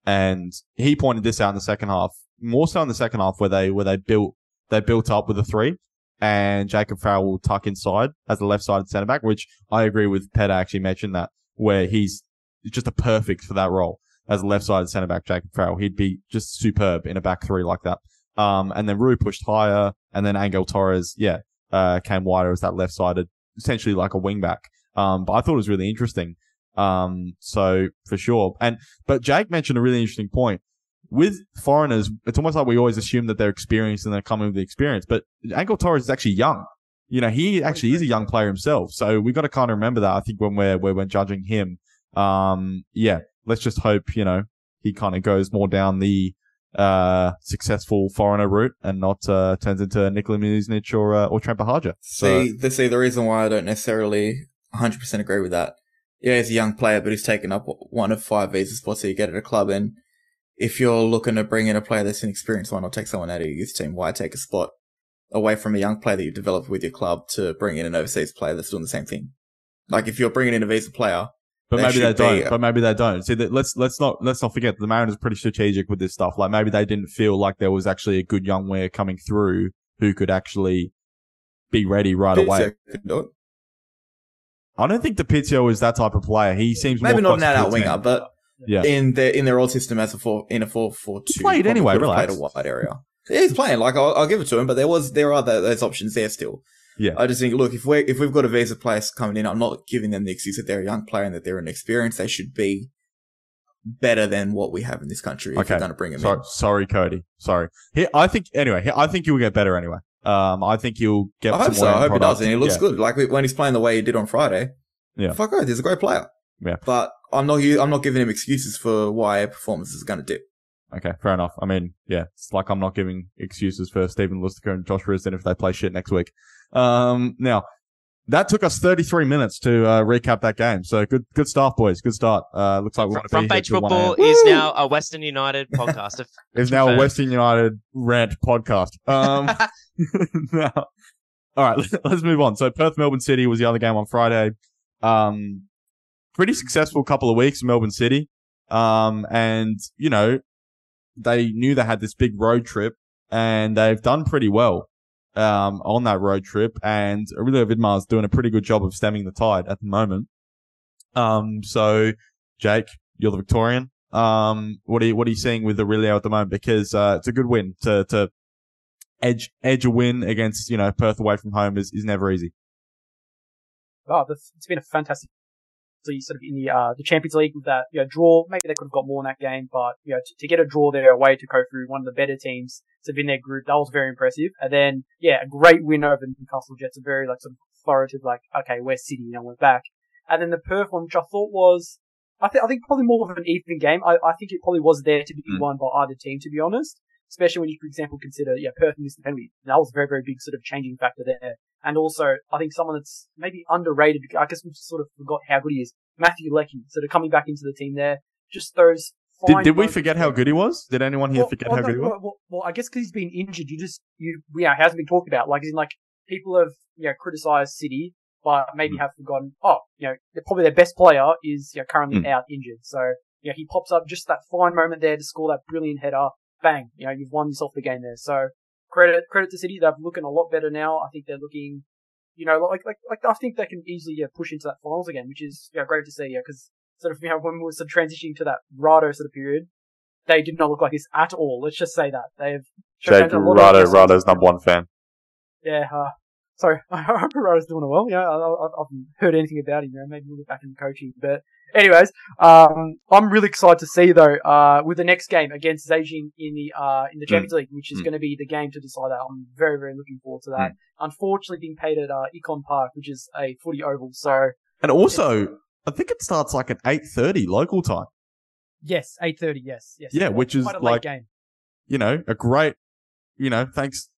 and he pointed this out in the second half, more so in the second half where they where they built they built up with a three, and Jacob Farrell will tuck inside as the left sided centre back, which I agree with. Petr actually mentioned that where he's just a perfect for that role as a left sided centre back, Jacob Farrell. He'd be just superb in a back three like that. Um, and then Rui pushed higher, and then Angel Torres, yeah, uh, came wider as that left sided, essentially like a wing back. Um, but I thought it was really interesting. Um, so for sure. And, but Jake mentioned a really interesting point. With foreigners, it's almost like we always assume that they're experienced and they're coming with the experience, but Angel Torres is actually young. You know, he actually is a young player himself. So we've got to kind of remember that. I think when we're, when we're judging him, um, yeah, let's just hope, you know, he kind of goes more down the, uh, successful foreigner route and not, uh, turns into Nikola Muznic or, uh, or Trent Buhagiar. So, See, the, see, the reason why I don't necessarily 100% agree with that. Yeah, he's a young player, but he's taken up one of five visa spots that you get at a club. And if you're looking to bring in a player that's inexperienced, why not take someone out of your youth team? Why take a spot away from a young player that you've developed with your club to bring in an overseas player that's doing the same thing? Like if you're bringing in a visa player, but maybe they don't. But maybe they don't. See, that let's let's not let's not forget the Mariners are pretty strategic with this stuff. Like maybe they didn't feel like there was actually a good young winger coming through who could actually be ready right away. I don't think Di Pizio is that type of player. He seems maybe more not an out winger, but Yeah. in their in their old system as a four in a four four two. He played anyway, relax. Played a wide area. Yeah, he's playing. Like I'll, I'll give it to him, but there was there are tho- those options there still. Yeah. I just think, look, if we if we've got a visa player coming in, I'm not giving them the excuse that they're a young player and that they're inexperienced. They should be better than what we have in this country if Okay. you're going to bring them Sorry, in. sorry, Cody. Sorry. He, I think anyway. He, I think you will get better anyway. Um, I think he'll get. I hope some so. I hope he does, and he looks Yeah. good. Like when he's playing the way he did on Friday. Yeah. fuck oath, he's a great player. Yeah. but I'm not. I'm not giving him excuses for why performance is going to dip. Okay, fair enough. I mean, yeah, it's like I'm not giving excuses for Steven Lustica and Josh Risden if they play shit next week. Um, now that took us 33 minutes to uh, recap that game. So good, good start, boys. Good start. Uh, looks like we're Front, front page here till 1 football is now a Western United podcast. Is now a. Western United rant podcast. Um, now, all right, let's move on. So Perth, Melbourne City was the other game on Friday. Um, pretty successful couple of weeks in Melbourne City. Um, and you know, they knew they had this big road trip and they've done pretty well, um, on that road trip. And Aurelio Vidmar's doing a pretty good job of stemming the tide at the moment. Um, so Jake, you're the Victorian. Um, what are you, what are you seeing with Aurelio at the moment? Because, uh, it's a good win to, to edge, edge a win against, you know, Perth away from home is, is never easy. Oh, it's been a fantastic. So sort of in the uh, the Champions League with that you know, draw. Maybe they could have got more in that game, but you know to, to get a draw there away to go through one of the better teams to win their group, that was very impressive. And then yeah, a great win over Newcastle Jets. A very like sort of authoritative, like okay, we're City, you know, we're back. And then the Perth one, which I thought was, I think I think probably more of an even game. I, I think it probably was there to be Mm. won by either team, to be honest. Especially when you, for example, consider yeah, Perth missed the penalty. That was a very very big sort of changing factor there. And also, I think someone that's maybe underrated, I guess we sort of forgot how good he is. Matthew Leckie, sort of coming back into the team there. Just those Did, did we forget how good he was? Did anyone here well, forget well, how no, good he was? well, well, I guess because he's been injured, you just, you, yeah, it hasn't been talked about. Like, in, like, people have, you know, criticized City, but maybe Mm. have forgotten, oh, you know, they're probably their best player is, you know, currently Mm. out injured. So, you know, he pops up just that fine moment there to score that brilliant header. Bang, you know, you've won yourself the game there. So, credit, credit to City. They're looking a lot better now. I think they're looking, you know, like, like, like, I think they can easily, yeah, push into that finals again, which is, yeah, great to see, yeah, because sort of, you know, when we were sort of transitioning to that Rado sort of period, they did not look like this at all. Let's just say that they've Jake Rado. Rado's number one fan. Yeah, uh, sorry, I hope Rado's doing well. Yeah, I, I, I haven't heard anything about him. You know, maybe we'll get back into coaching. But anyways, um, I'm really excited to see though, uh, with the next game against Zhejiang in the uh in the Champions League, which is Mm. going to be the game to decide that. I'm very very looking forward to that. Unfortunately, being paid at uh, Ikon Park, which is a footy oval. So And also, I think it starts like at eight thirty local time. yes, eight thirty. Yes, yes. Yeah, which is quite a like- game. You know, a great, you know, thanks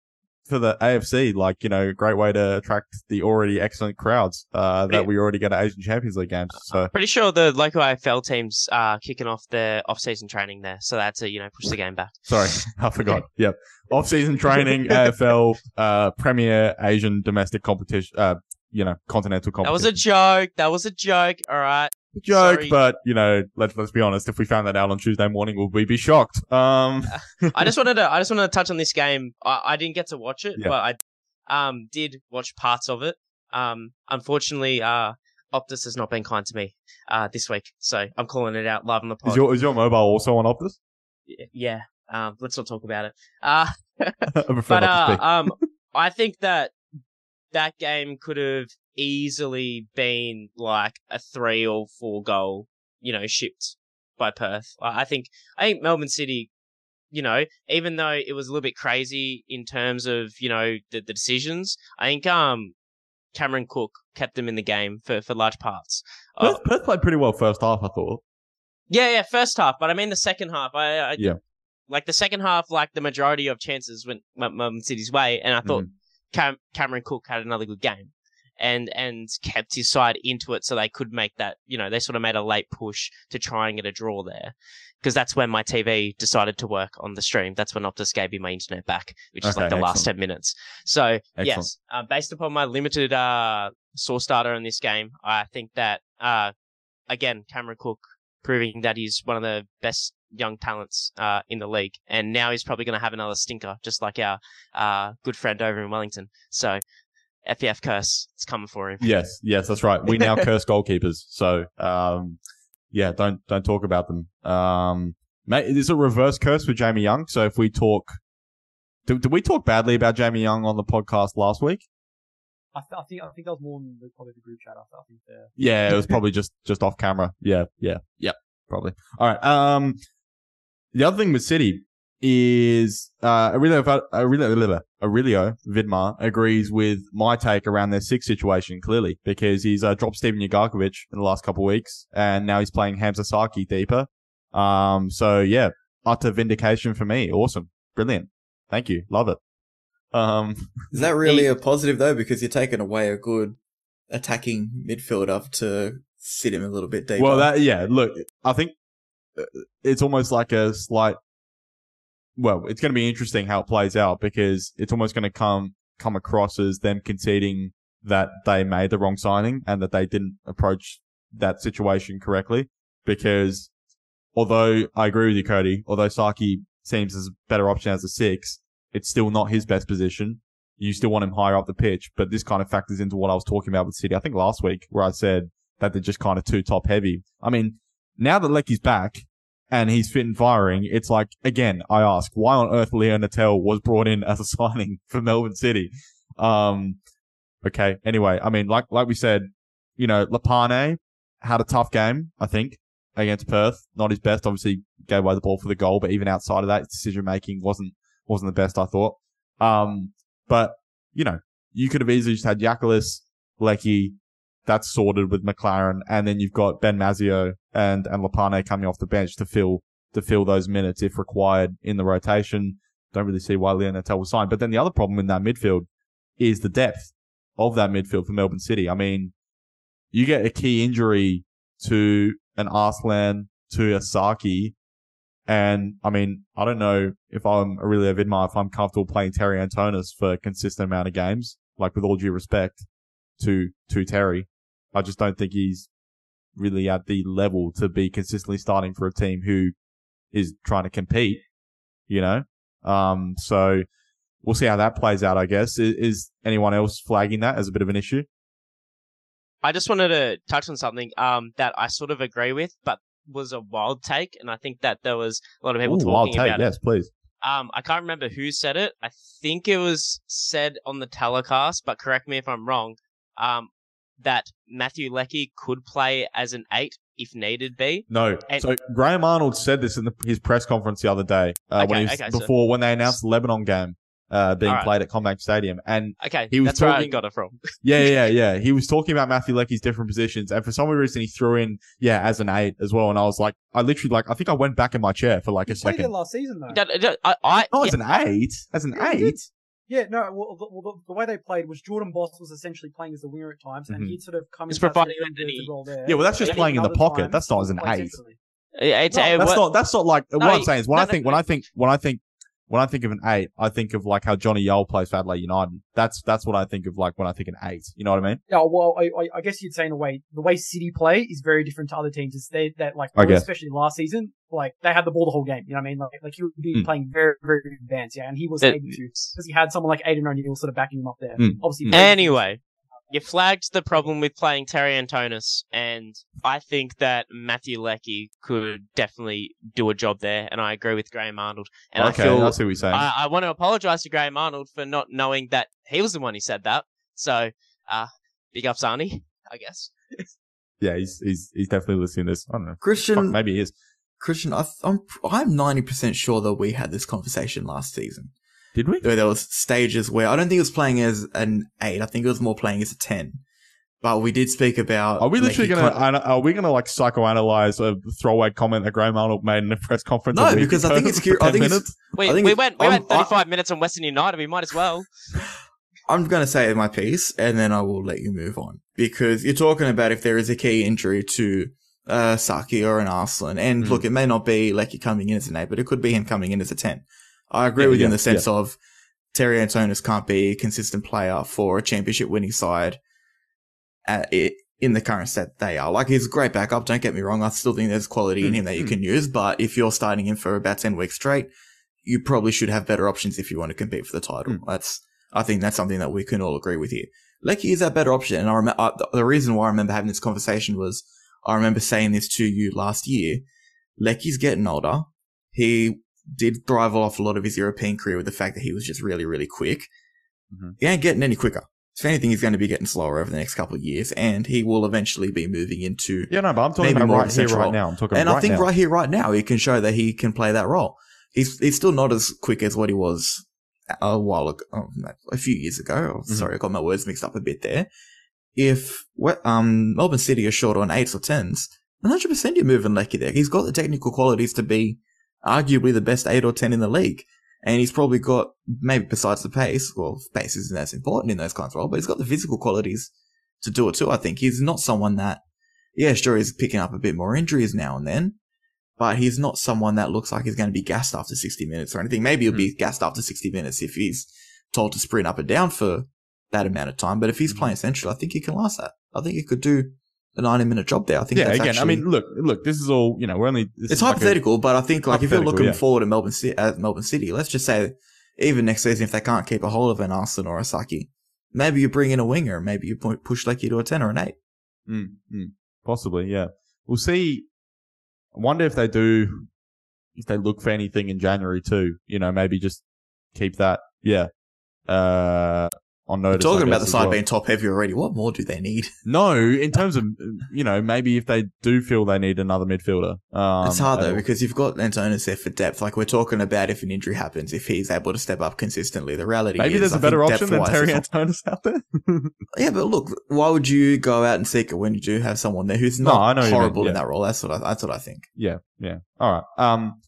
for the AFC. Like, you know, a great way to attract the already excellent crowds uh, that Yeah. we already get at Asian Champions League games. So Pretty sure the local AFL teams are kicking off their off-season training there, so that's to you know push the game back. sorry, I forgot. Yep, off-season training, AFL, uh, Premier Asian domestic competition. Uh, you know, continental competition. That was a joke. That was a joke. All right. Joke, sorry. but you know, let's let's be honest. If we found that out on Tuesday morning, would we be shocked? Um, I just wanted to I just wanted to touch on this game. I, I didn't get to watch it, Yeah. but I um did watch parts of it. Um, unfortunately, uh, Optus has not been kind to me uh this week, so I'm calling it out live on the pod. is your is your mobile also on Optus? yeah. Um, let's not talk about it. Uh, but uh, um, I think that that game could have easily been like a three or four goal, you know, shipped by Perth. I think I think Melbourne City, you know, even though it was a little bit crazy in terms of you know the, the decisions, I think um Cameron Cook kept them in the game for for large parts. Uh, Perth, Perth played pretty well first half. I thought. yeah, yeah, first half, but I mean the second half. I, I Yeah. like the second half, like the majority of chances went Melbourne City's way, and I thought Mhm. Cam- Cameron Cook had another good game, and and kept his side into it, so they could make that. You know, they sort of made a late push to try and get a draw there, because that's when my TV decided to work on the stream. That's when Optus gave me my internet back, which is like the last ten minutes. So Excellent. yes, uh, based upon my limited uh, source data in this game, I think that uh, again Cameron Cook proving that he's one of the best young talents uh, in the league, and now he's probably going to have another stinker, just like our uh, good friend over in Wellington. So, FPF curse, it's coming for him. Yes, yes, that's right. We now curse goalkeepers. So, um, yeah, don't don't talk about them. Um, mate, it's a reverse curse with Jamie Young. So if we talk, did, did we talk badly about Jamie Young on the podcast last week? I, th- I think I think that was more than the, probably the group chat. I, th- I think the Yeah, it was probably just just off camera. Yeah, yeah, yeah, probably. All right. Um, the other thing with City is uh, Aurelio Aurelio Aurelio Vidmar agrees with my take around their six situation clearly because he's uh, dropped Steven Ugarkovic in the last couple of weeks and now he's playing Hamza Sakhi deeper. Um, so yeah, utter vindication for me. Awesome, brilliant. Thank you, love it. Um, Is that really a positive though? Because you're taking away a good attacking midfielder to sit him a little bit deeper. Well, that yeah. Look, I think uh, it's almost like a slight. Well, it's going to be interesting how it plays out because it's almost going to come come across as them conceding that they made the wrong signing and that they didn't approach that situation correctly. Because although I agree with you, Cody, although Sakhi seems as a better option as a six, it's still not his best position. You still want him higher up the pitch, but this kind of factors into what I was talking about with City. I think last week where I said that they're just kind of too top heavy. I mean, now that Leckie's back and he's fit and firing, it's like, again, I ask, why on earth Leo Natel was brought in as a signing for Melbourne City? Um, okay. Anyway, I mean, like, like we said, you know, Lapane had a tough game, I think, against Perth. Not his best, obviously gave away the ball for the goal, but even outside of that, decision making wasn't, wasn't the best, I thought. Um, but, you know, you could have easily just had Yakulis, Leckie, that's sorted with Maclaren, and then you've got Ben Mazzeo and and Lapane coming off the bench to fill to fill those minutes if required in the rotation. Don't really see why Leon Natel was signed. But then the other problem in that midfield is the depth of that midfield for Melbourne City. I mean, you get a key injury to an Arslan, to a Sakhi, and I mean, I don't know if I'm Aurelio Vidmar, if I'm comfortable playing Terry Antonis for a consistent amount of games. Like with all due respect to to Terry, I just don't think he's really at the level to be consistently starting for a team who is trying to compete. You know, um, so we'll see how that plays out. I guess is, is anyone else flagging that as a bit of an issue? I just wanted to touch on something um, that I sort of agree with, but was a wild take, and I think that there was a lot of people Ooh, talking wild take. about it. Yes, please. Um, I can't remember who said it. I think it was said on the telecast, but correct me if I'm wrong. Um, that Matthew Leckie could play as an eight if needed be. No. And- so Graham Arnold said this in the, his press conference the other day uh, when Okay, he was, okay, so- before when they announced the Lebanon game uh, being Alright. played at CommBank Stadium, and Okay, He was that's where I talking- got it from. yeah, yeah, yeah, he was talking about Matthew Leckie's different positions, and for some reason he threw in yeah as an eight as well, and I was like, I literally like I think I went back in my chair for like He a played there second. last season though. That- that- I, I, Oh, yeah, as an eight, as an Yeah, eight. Yeah, no. Well, the, well, the, the way they played was Jordan Bos was essentially playing as a winger at times, and Mhm. he'd sort of come He's into that providing identity. role there. Yeah, well, that's just And playing in the pocket. times, That's not as an eight. Eh, it's No, a, That's what- not. That's not like what I'm saying is when no, I no, think when no. I think when I think when I think of an eight, I think of like how Jonny Yull plays for Adelaide United. That's that's what I think of like when I think an eight. You know what I mean? Yeah, well, I, I, I guess you'd say in a way, the way City play is very different to other teams. It's they that like, I guess. especially last season, like they had the ball the whole game. You know what I mean? Like, like he would be Mm. playing very, very advanced, yeah, and he was It- able to because he had someone like Aiden O'Neill sort of backing him up there. Mm. Obviously, Mm. Anyway, you flagged the problem with playing Terry Antonis, and I think that Matthew Leckie could definitely do a job there, and I agree with Graham Arnold. And okay, I feel I see what you're. I, I want to apologize to Graham Arnold for not knowing that he was the one who said that. So, uh, big ups, Arnie, I guess. yeah, he's he's he's definitely listening to this. I don't know. Fuck, Christian, maybe he is. Christian, I, th- I'm I'm ninety percent sure that we had this conversation last season. Did we? Where there was stages where I don't think it was playing as an eight. I think it was more playing as a ten. But we did speak about. Are we literally he gonna? kind of- ana- Are we gonna like psychoanalyze a throwaway comment that Graham Arnold made in a press conference? No, because I think it's for cur- I 10 think it's- minutes? We, I think we it's- went we I'm- went 35 minutes on Western United. We might as well. I'm going to say my piece and then I will let you move on because you're talking about if there is a key injury to uh, Sakhi or an Arslan. And Mhm. look, it may not be like you coming in as an 8, but it could be him coming in as a 10. I agree Yeah, with you in the sense of Terry Antonis can't be a consistent player for a championship winning side it, in the current set they are. Like he's a great backup, don't get me wrong. I still think there's quality in Mm, him that you mm. can use, but if you're starting him for about 10 weeks straight, you probably should have better options if you want to compete for the title. Mm. That's, I think that's something that we can all agree with here. Leckie is that better option. And I remember, the- the reason why I remember having this conversation was I remember saying this to you last year. Leckie's getting older. He did thrive off a lot of his European career with the fact that he was just really, really quick. Mhm. He ain't getting any quicker. If anything, he's going to be getting slower over the next couple of years, and he will eventually be moving into. Yeah, no, but I'm talking about right here, right now. I'm talking And right I think now. right here, right now, he can show that he can play that role. He's he's still not as quick as what he was a while ago, oh, no, a few years ago. Oh, Mhm. Sorry, I got my words mixed up a bit there. If um Melbourne City are short on eights or tens, 100% you're moving Leckie there. He's got the technical qualities to be arguably the best eight or ten in the league. And he's probably got, maybe besides the pace, well, pace isn't as important in those kinds of roles, but he's got the physical qualities to do it too, I think. He's not someone that, yeah, sure, he's picking up a bit more injuries now and then, but he's not someone that looks like he's going to be gassed after 60 minutes or anything. Maybe he'll be gassed after 60 minutes if he's told to sprint up and down for that amount of time. But if he's Mhm. playing central, I think he can last that. I think he could do a 90 minute job there. I think Yeah, again, actually, I mean, look, look, this is all, you know, we're only. It's is like a- hypothetical, but I think like if you're looking yeah. forward to Melbourne City, uh, Melbourne City, let's just say even next season, if they can't keep a hold of an Arslan or a Sakhi, maybe you bring in a winger, maybe you pu- push Leckie to a 10 or an 8. Mm, mm, possibly, yeah. We'll see. I wonder if they do, if they look for anything in January too. You know, maybe just keep that, yeah, uh, on We're notice. I talking about the side well. being top heavy already. What more do they need? No, in terms of, you know, maybe if they do feel they need another midfielder. Um, it's hard though because you've got Antonis there for depth. Like we're talking about if an injury happens, if he's able to step up consistently. The reality Maybe is, there's I a better option than Terry Antonis out there. Yeah, but look, why would you go out and seek it when you do have someone there who's No, not I you horrible in that role? That's what I, that's what I think. Yeah, yeah. All right. Um,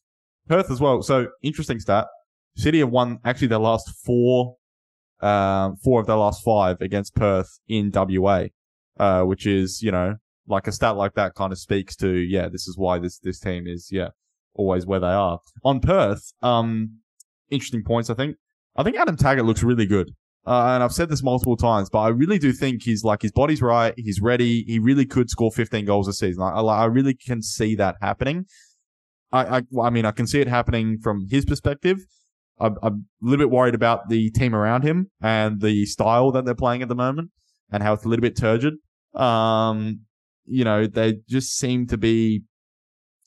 Perth as well. So interesting stat. City have won actually their last four, um, four of their last five against Perth in WA, uh, which is you know like a stat like that kind of speaks to yeah this is why this this team is yeah always where they are on Perth. Um, interesting points. I think. I think Adam Taggart looks really good. Uh, and I've said this multiple times, but I really do think he's like his body's right. He's ready. He really could score 15 goals a season. I, I, I really can see that happening. I, I, I mean, I can see it happening from his perspective. I'm, I'm a little bit worried about the team around him and the style that they're playing at the moment and how it's a little bit turgid. Um, you know, they just seem to be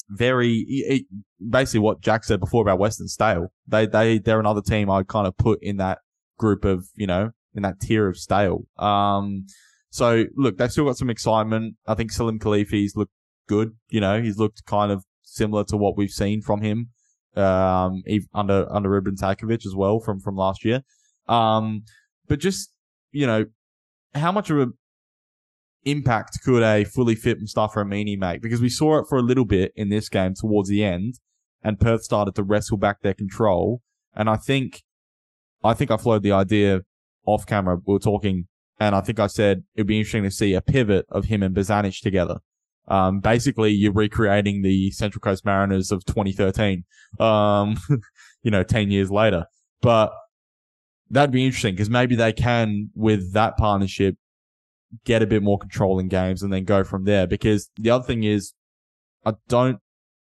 very it, basically what Jack said before about Western stale. They they they're another team I kind of put in that group of you know in that tier of stale. Um, so look, they've still got some excitement. I think Salim Khelifi's looked good. You know, he's looked kind of similar to what we've seen from him um, under under Ruben Zadkovich as well from from last year. Um, but just you know, how much of a impact could a fully fit Mustafa Amini make? Because we saw it for a little bit in this game towards the end, and Perth started to wrestle back their control. And I think, I think I floated the idea off camera. We were talking, and I think I said it'd be interesting to see a pivot of him and Bozanic together. Um, basically, you're recreating the Central Coast Mariners of 2013. Um, you know, 10 years later. But that'd be interesting because maybe they can, with that partnership, get a bit more control in games and then go from there. Because the other thing is, I don't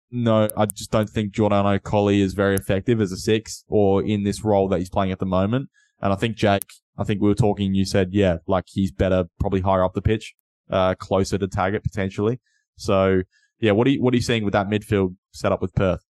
know, I just don't think Giordano Colli is very effective as a six or in this role that he's playing at the moment. And I think Jake, I think we were talking, you said, yeah, like he's better, probably higher up the pitch, uh, closer to Taggart potentially. So yeah, what are you, what are you seeing with that midfield setup with Perth?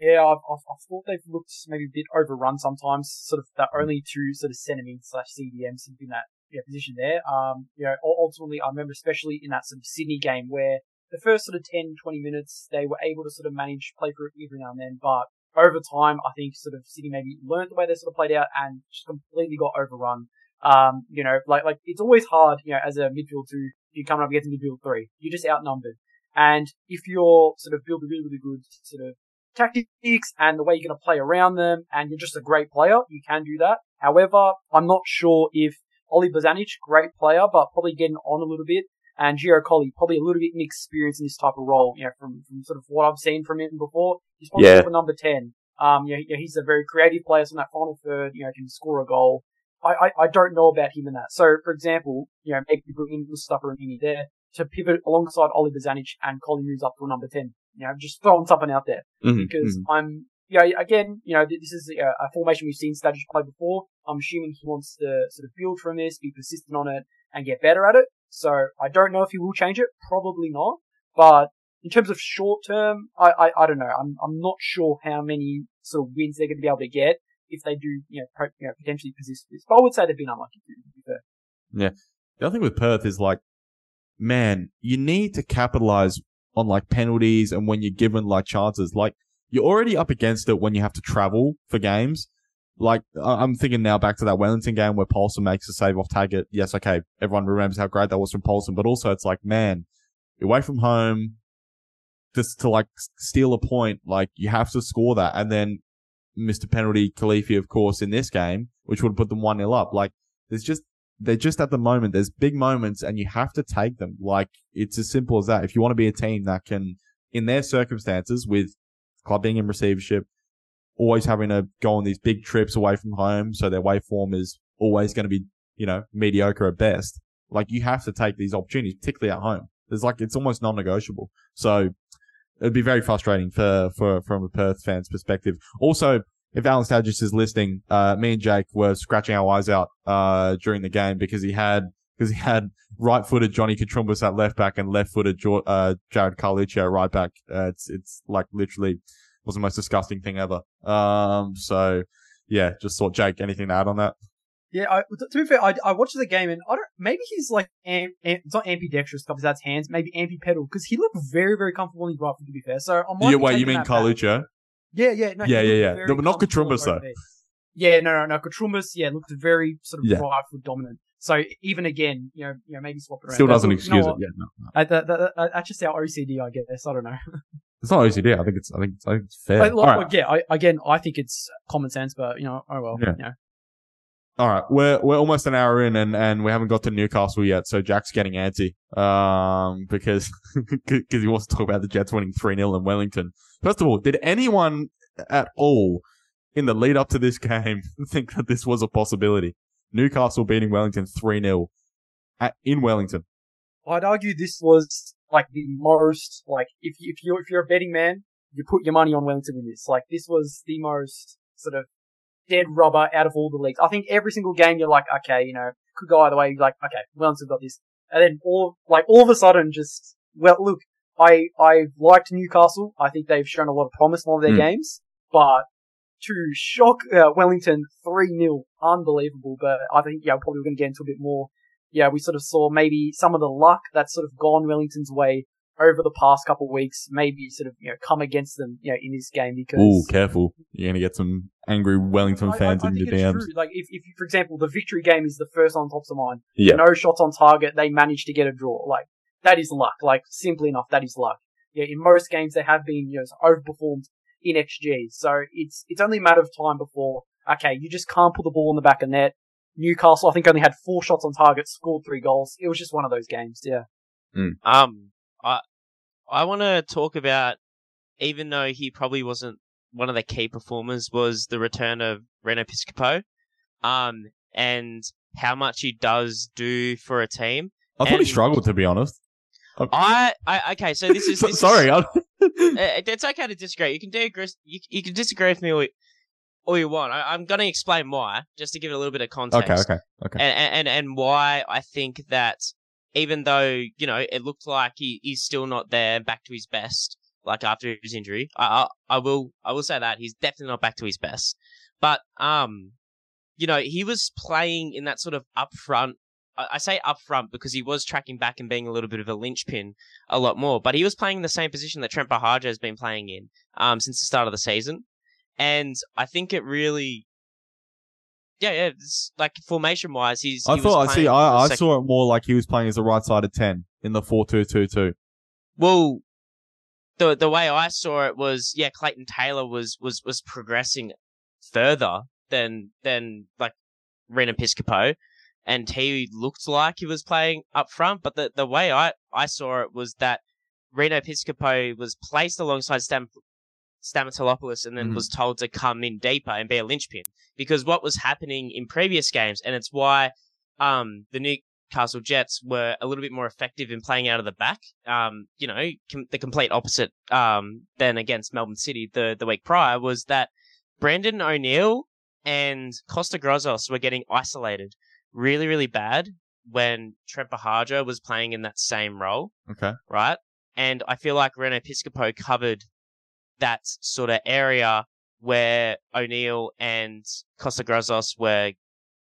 Yeah, I've, I've, I've, thought they've looked maybe a bit overrun sometimes. Sort of that only two sort of centre mid slash CDMs in that yeah, position there. Um, you know, ultimately, I remember especially in that sort of Sydney game where the first sort of 10, 20 minutes, they were able to sort of manage play through it every now and then, but over time, I think sort of Sydney maybe learned the way they sort of played out and just completely got overrun. Um, you know, like, like, it's always hard, you know, as a midfield two, you come up against a midfield three. You're just outnumbered. And if you're sort of build a really, really good sort of tactics and the way you're going to play around them and you're just a great player, you can do that. However, I'm not sure if Ollie Bozanic, great player, but probably getting on a little bit. And Gio Colli, probably a little bit inexperienced in this type of role, you know, from, from sort of what I've seen from him before. He's probably yeah. number 10. Um, you know, he's a very creative player, so in that final third, you know, can score a goal. I, I, I don't know about him in that. So, for example, you know, maybe bring in Mustafa Amini there to pivot alongside Oliver Bozanic and Colli moves up to number 10. You know, just throwing something out there. Mm-hmm, because mm-hmm. I'm, you know, again, you know, this is a, a formation we've seen Stajcic play before. I'm assuming he wants to sort of build from this, be persistent on it, and get better at it. So I don't know if he will change it. Probably not. But in terms of short term, I, I, I don't know. I'm, I'm not sure how many sort of wins they're going to be able to get if they do, you know, pro, you know potentially persist this. But I would say they've been unlucky. Yeah. The other thing with Perth is like, man, you need to capitalize on like penalties and when you're given like chances. Like you're already up against it when you have to travel for games. Like, I'm thinking now back to that Wellington game where Paulsen makes a save off target. Yes, okay, everyone remembers how great that was from Paulsen, but also it's like, man, you're away from home, just to like steal a point, like you have to score that. And then Mr. Penalty Khelifi, of course, in this game, which would put them 1 0 up. Like, there's just, they're just at the moment, there's big moments and you have to take them. Like, it's as simple as that. If you want to be a team that can, in their circumstances, with club being in receivership, always having to go on these big trips away from home, so their waveform is always going to be, you know, mediocre at best. Like you have to take these opportunities, particularly at home. There's like it's almost non-negotiable. So it'd be very frustrating for for from a Perth fan's perspective. Also, if Alen Stajcic is listening, uh, me and Jake were scratching our eyes out uh, during the game because he had because he had right-footed Johnny Koutroumbis at left back and left-footed jo- uh, Jarrod Carluccio right back. Uh, it's it's like literally was the most disgusting thing ever. Um, so yeah, just thought Jake, anything to add on that? Yeah, I, to be fair, I, I watched the game and I don't. Maybe he's like am, am, it's not ambidextrous because that's hands. Maybe ambipedal because he looked very very comfortable in his right foot. To be fair, so I yeah, wait, you mean Carluccio? Yeah, yeah, no, yeah, yeah, yeah. No, not Koutroumbis though. Yeah, no, no, no. Koutroumbis, yeah, looked very sort of yeah. right foot dominant. So even again, you know, you know, maybe swap it around. Still doesn't excuse you know it. Yeah, no. no. That, that, that, that's just our OCD, I guess. I don't know. it's not OCD. I think it's. I think it's, I think it's fair. But, like, right. Yeah. I, again, I think it's common sense, but you know, oh well. Yeah. You know. All right, we're we're almost an hour in, and, and we haven't got to Newcastle yet. So Jack's getting antsy, um, because because he wants to talk about the Jets winning three 0 in Wellington. First of all, did anyone at all in the lead up to this game think that this was a possibility? Newcastle beating Wellington 3 0 in Wellington. I'd argue this was like the most, like, if, you, if you're a betting man, you put your money on Wellington in this. Like, this was the most sort of dead rubber out of all the leagues. I think every single game you're like, okay, you know, could go either way. You're like, okay, Wellington got this. And then all, like, all of a sudden just, well, look, I I've liked Newcastle. I think they've shown a lot of promise in all of their Hmm. games, but to shock uh, Wellington three 0 unbelievable. But I think yeah, probably we're going to get into a bit more. Yeah, we sort of saw maybe some of the luck that's sort of gone Wellington's way over the past couple of weeks. Maybe sort of you know come against them you know in this game because Ooh, careful. You're gonna get some angry Wellington I- fans I, I in your think DMs. true. Like if, if for example, the victory game is the first on top of mind. Yeah. No shots on target. They managed to get a draw. Like that is luck. Like simply enough, that is luck. Yeah, in most games they have been you know overperformed in XG. So it's it's only a matter of time before okay, you just can't put the ball in the back of net. Newcastle, I think, only had four shots on target, scored three goals. It was just one of those games. Yeah. Um, I I want to talk about, even though he probably wasn't one of the key performers, was the return of Reno Piscopo, um, and how much he does do for a team. I thought he struggled, to be honest. I, I okay, so this is this sorry. I, uh, it's okay to disagree. You can disagree. You, you can disagree with me all, all you want. I, I'm going to explain why, just to give it a little bit of context. okay, okay, okay. and, and and why I think that even though you know it looked like he, he's still not there back to his best, like after his injury, I, I I will I will say that he's definitely not back to his best. But um, you know he was playing in that sort of upfront. I I say upfront because he was tracking back and being a little bit of a linchpin a lot more, but he was playing in the same position that Trent Buhagiar has been playing in um, since the start of the season, and I think it really yeah, yeah. Like formation wise, he's. I he thought I see. I, I saw it more like he was playing as a right sided ten in the four two two two. Well, the the way I saw it was, yeah, Clayton Taylor was was was progressing further than than like Ren Piscopo, and he looked like he was playing up front. But the the way I I saw it was that Reno Piscopo was placed alongside Stam. Stamatelopoulos and then Mhm. was told to come in deeper and be a linchpin because what was happening in previous games, and it's why um, the Newcastle Jets were a little bit more effective in playing out of the back. Um, you know, com- the complete opposite um, than against Melbourne City the the week prior was that Brandon O'Neill and Kosta Grozos were getting isolated really, really bad when Trent Buhagiar was playing in that same role Okay. right? And I feel like Reno Piscopo covered that sort of area where O'Neill and Kosta Grozos were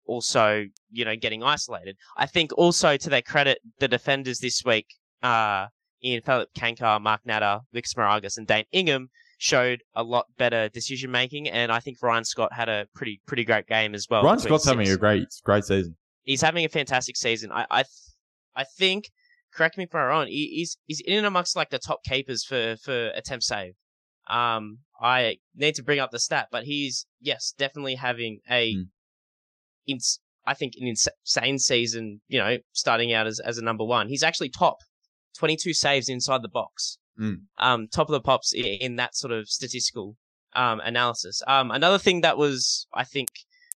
also, you know, getting isolated. I think also to their credit, the defenders this week, uh, Ian Phillip Cancar, Mark Natta, Vic Smaragas, and Dane Ingham showed a lot better decision making, and I think Ryan Scott had a pretty pretty great game as well. Ryan Scott's having a great great season. he's having a fantastic season. I I, th- I think. Correct me if I'm wrong. He, he's he's in and amongst like the top keepers for for attempt save. Um, I need to bring up the stat, but he's yes, definitely having a, Hmm. ins- I think an insane season. You know, starting out as as a number one, he's actually top, twenty two saves inside the box. Hmm. Um, top of the pops in, in that sort of statistical um analysis. Um, another thing that was I think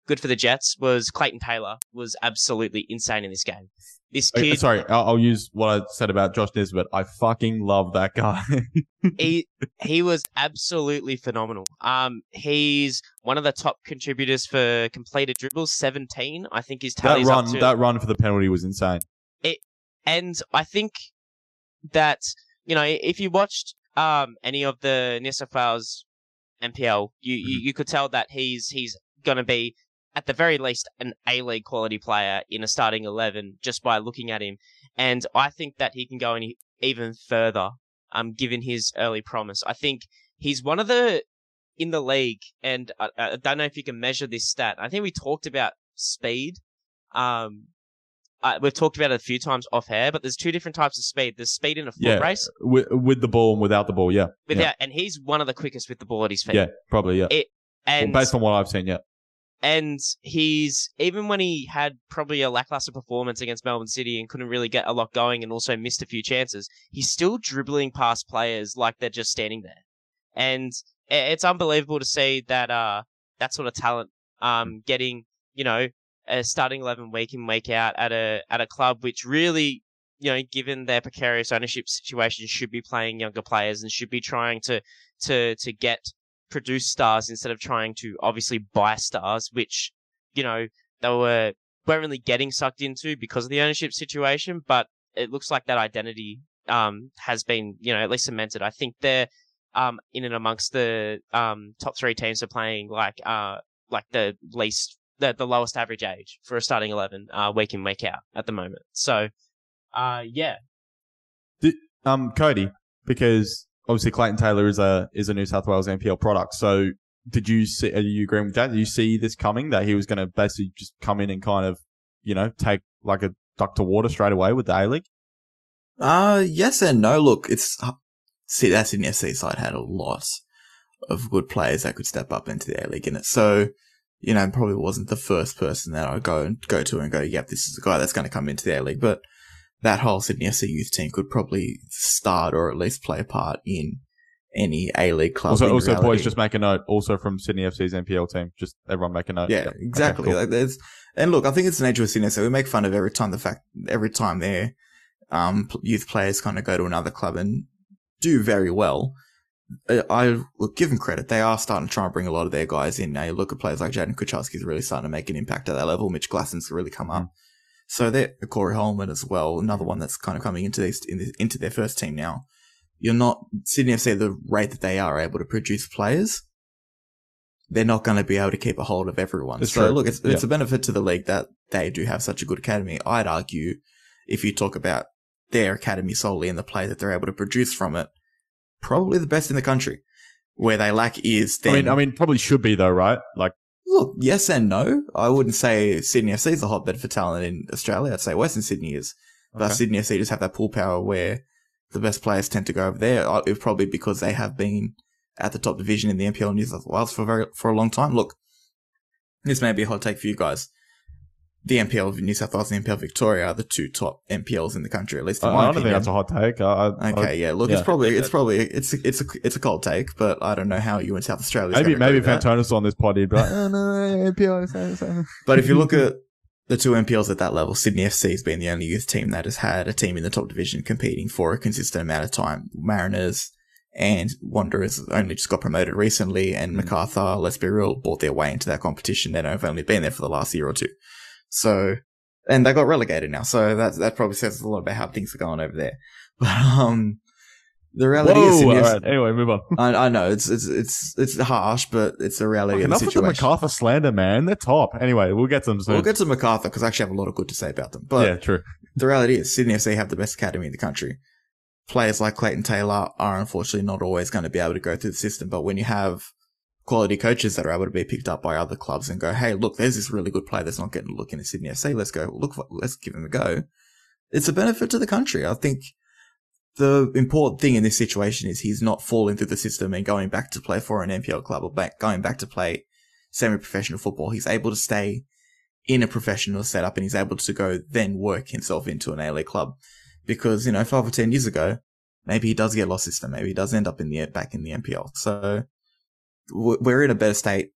good for the Jets was Clayton Taylor was absolutely insane in this game. This Uh, kid, Sorry, I'll, I'll use what I said about Josh Nisbet. I fucking love that guy. he he was absolutely phenomenal. Um, he's one of the top contributors for completed dribbles, seventeen. I think his that tally's run, up to. that run for the penalty was insane. It, and I think that you know if you watched um any of the Nisafal's NPL, you, you you could tell that he's he's gonna be at the very least an A League quality player in a starting eleven just by looking at him, and I think that he can go any, even further. Um, given his early promise, I think he's one of the in the league, and I, I don't know if you can measure this stat. I think we talked about speed. Um, uh, we've talked about it a few times off air, but there's two different types of speed. There's speed in a foot Yeah. race, With, with the ball and without the ball, yeah. without, yeah. and he's one of the quickest with the ball at his feet. Yeah, probably, yeah. It- and well, based on what I've seen, yeah. And he's even when he had probably a lackluster performance against Melbourne City and couldn't really get a lot going and also missed a few chances, he's still dribbling past players like they're just standing there, and it's unbelievable to see that uh that sort of talent um getting you know a starting eleven week in week out at a at a club which really you know given their precarious ownership situation should be playing younger players and should be trying to to to get produce stars instead of trying to obviously buy stars, which, you know, they were weren't really getting sucked into because of the ownership situation, but it looks like that identity um, has been, you know, at least cemented. I think they're um, in and amongst the um, top three teams are playing like uh, like the least the, the lowest average age for a starting eleven uh, week in week out at the moment. So, uh, yeah, Um, Cody, because obviously Clayton Taylor is a is a New South Wales NPL product. So, did you see? Are you agreeing with that? Did you see this coming? That he was going to basically just come in and kind of, you know, take like a duck to water straight away with the A League. Uh, yes and no. Look, it's, see, that Sydney FC side had a lot of good players that could step up into the A League in it. So, you know, probably wasn't the first person that I'd go and go to and go, yep, this is a guy that's going to come into the A League. But that whole Sydney FC youth team could probably start or at least play a part in any A League club. Also, also, boys, just make a note. Also from Sydney FC's NPL team, just everyone make a note. Yeah, Yep. Okay, exactly. cool. Like there's, and look, I think it's the nature of Sydney. So we make fun of every time the fact every time their um youth players kind of go to another club and do very well. I look, give them credit. They are starting to try and bring a lot of their guys in. Now you look at players like Jaiden Kucharski's really starting to make an impact at that level. Mitch Glasson's really come up. So they're Corey Hollman as well, another one that's kind of coming into these in into their first team now. You're not Sydney FC the rate that they are able to produce players. They're not going to be able to keep a hold of everyone. It's so true. look, it's it's a benefit to the league that they do have such a good academy. I'd argue if you talk about their academy solely and the play that they're able to produce from it, probably the best in the country. Where they lack is then I mean, I mean, probably should be though, right? Like, Look, yes and no. I wouldn't say Sydney FC is a hotbed for talent in Australia. I'd say Western Sydney is. But Okay. Sydney FC just have that pull power where the best players tend to go over there. It's probably because they have been at the top division in the NPL New South Wales for very for a long time. Look, this may be a hot take for you guys. The NPL of New South Wales and the NPL Victoria are the two top NPLs in the country, at least in I, my I don't think that's a hot take. I, I, Okay, yeah. Look, yeah. it's probably it's probably it's it's a it's a cold take, but I don't know how you in South Australia. maybe maybe if Antonis on this pod, he'd be like, oh, no, NPL. so- so." But if you look at the two NPLs at that level, Sydney FC has been the only youth team that has had a team in the top division competing for a consistent amount of time. Mariners and Wanderers only just got promoted recently, and hmm. Macarthur, let's be real, bought their way into that competition. They have only been there for the last year or two. So, and they got relegated now. So that that probably says a lot about how things are going over there. But um, the reality is, Whoa, Sydney all right. Anyway, move on. I, I know it's it's it's it's harsh, but it's the reality of the Enough with the. Macarthur slander, man. They're top. Anyway, we'll get to them soon. We'll get to Macarthur because I actually have a lot of good to say about them. But yeah, true. the reality is Sydney FC have the best academy in the country. Players like Clayton Taylor are unfortunately not always going to be able to go through the system, but when you have quality coaches that are able to be picked up by other clubs and go, hey, look, there's this really good player that's not getting a look in at Sydney FC. Let's go look for, let's give him a go. It's a benefit to the country. I think the important thing in this situation is he's not falling through the system and going back to play for an NPL club or back, going back to play semi-professional football. He's able to stay in a professional setup and he's able to go then work himself into an A-League club. Because, you know, five or ten years ago, maybe he does get lost system. Maybe he does end up in the, back in the NPL. So we're in a better state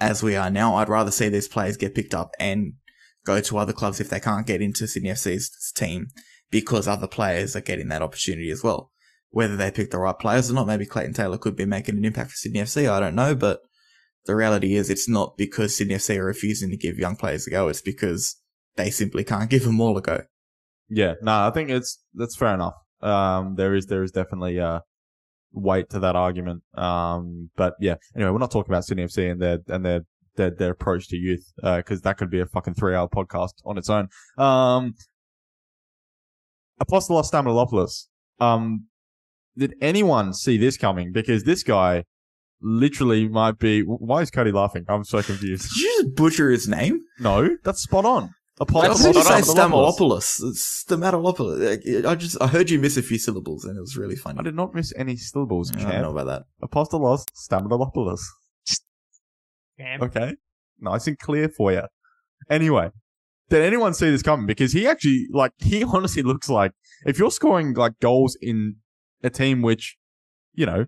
as we are now. I'd rather see these players get picked up and go to other clubs if they can't get into Sydney FC's team because other players are getting that opportunity as well. Whether they pick the right players or not, maybe Clayton Taylor could be making an impact for Sydney FC. I don't know, but the reality is it's not because Sydney FC are refusing to give young players a go. It's because they simply can't give them all a go. Yeah, no, I think it's that's fair enough. Um, there is there is definitely uh weight to that argument. Um, but yeah, anyway, we're not talking about Sydney FC and their and their their, their approach to youth, uh, because that could be a fucking three hour podcast on its own. Um, Apostolos Stamilopoulos. Um, did anyone see this coming? Because this guy literally might be. Why is Cody laughing? I'm so confused. Did you just butcher his name? no, that's spot on. I Apostolos thought you say Stamilopoulos. Stamilopoulos. Stamatelopoulos. I just I heard you miss a few syllables and it was really funny. I did not miss any syllables, I don't know about that. Apostolos Stamilopoulos. Damn. Okay. Nice and clear for you. Anyway, did anyone see this coming? Because he actually, like, he honestly looks like, if you're scoring, like, goals in a team which, you know,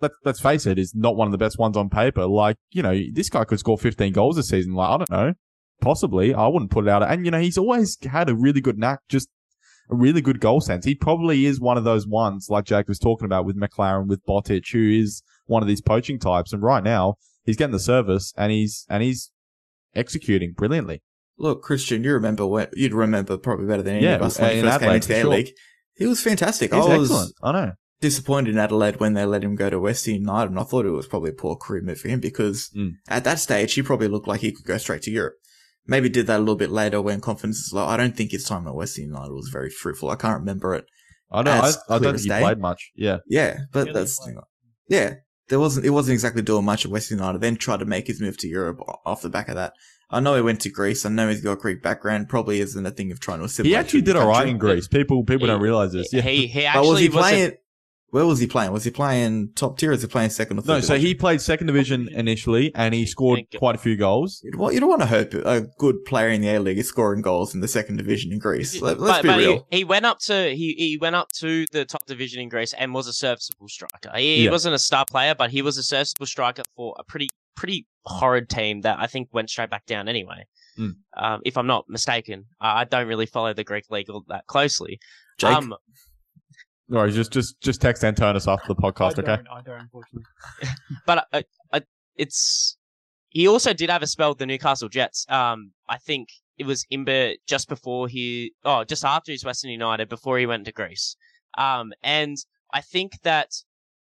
let, let's face it, is not one of the best ones on paper, like, you know, this guy could score 15 goals this season. Like, I don't know. Possibly. I wouldn't put it out. And, you know, he's always had a really good knack, just a really good goal sense. He probably is one of those ones, like Jake was talking about with McLaren, with Botic, who is one of these poaching types. And right now, he's getting the service and he's, and he's executing brilliantly. Look, Christian, you remember when you'd remember probably better than any Yeah, of us when he first came into the sure. League. He was fantastic. He's I was excellent. I know. disappointed in Adelaide when they let him go to West United, and I thought it was probably a poor career move for him because Mm. at that stage he probably looked like he could go straight to Europe. Maybe did that a little bit later when confidence is low. I don't think his time at West United was very fruitful. I can't remember it. I know. I, As I clear don't as think he day. played much. Yeah. Yeah, but Yeah, that's they yeah. There wasn't. It wasn't exactly doing much at West United. Then tried to make his move to Europe off the back of that. I know he went to Greece. I know he's got a Greek background. Probably isn't a thing of trying to assimilate. He actually did all right in Greece. People people He- don't realize this. Yeah. He he But actually was he wasn't- playing? Where was he playing? Was he playing top tier? or was he playing second or third? no, so he played second division initially, and he scored quite a few goals. Well, you don't want to hope a good player in the A League is scoring goals in the second division in Greece. Let, us but, be but real. He, he went up to he, he went up to the top division in Greece and was a serviceable striker. He, he wasn't a star player, but he was a serviceable striker for a pretty pretty horrid team that I think went straight back down anyway. Hmm. Um, if I'm not mistaken, I I don't really follow the Greek league all that closely. Jake, Um, All right, just just just text Antonis after the I podcast, okay? don't, I don't, unfortunately. but uh, uh, it's he also did have a spell with the Newcastle Jets. Um, I think it was Imber just before he, oh, just after his Western United, before he went to Greece. Um, and I think that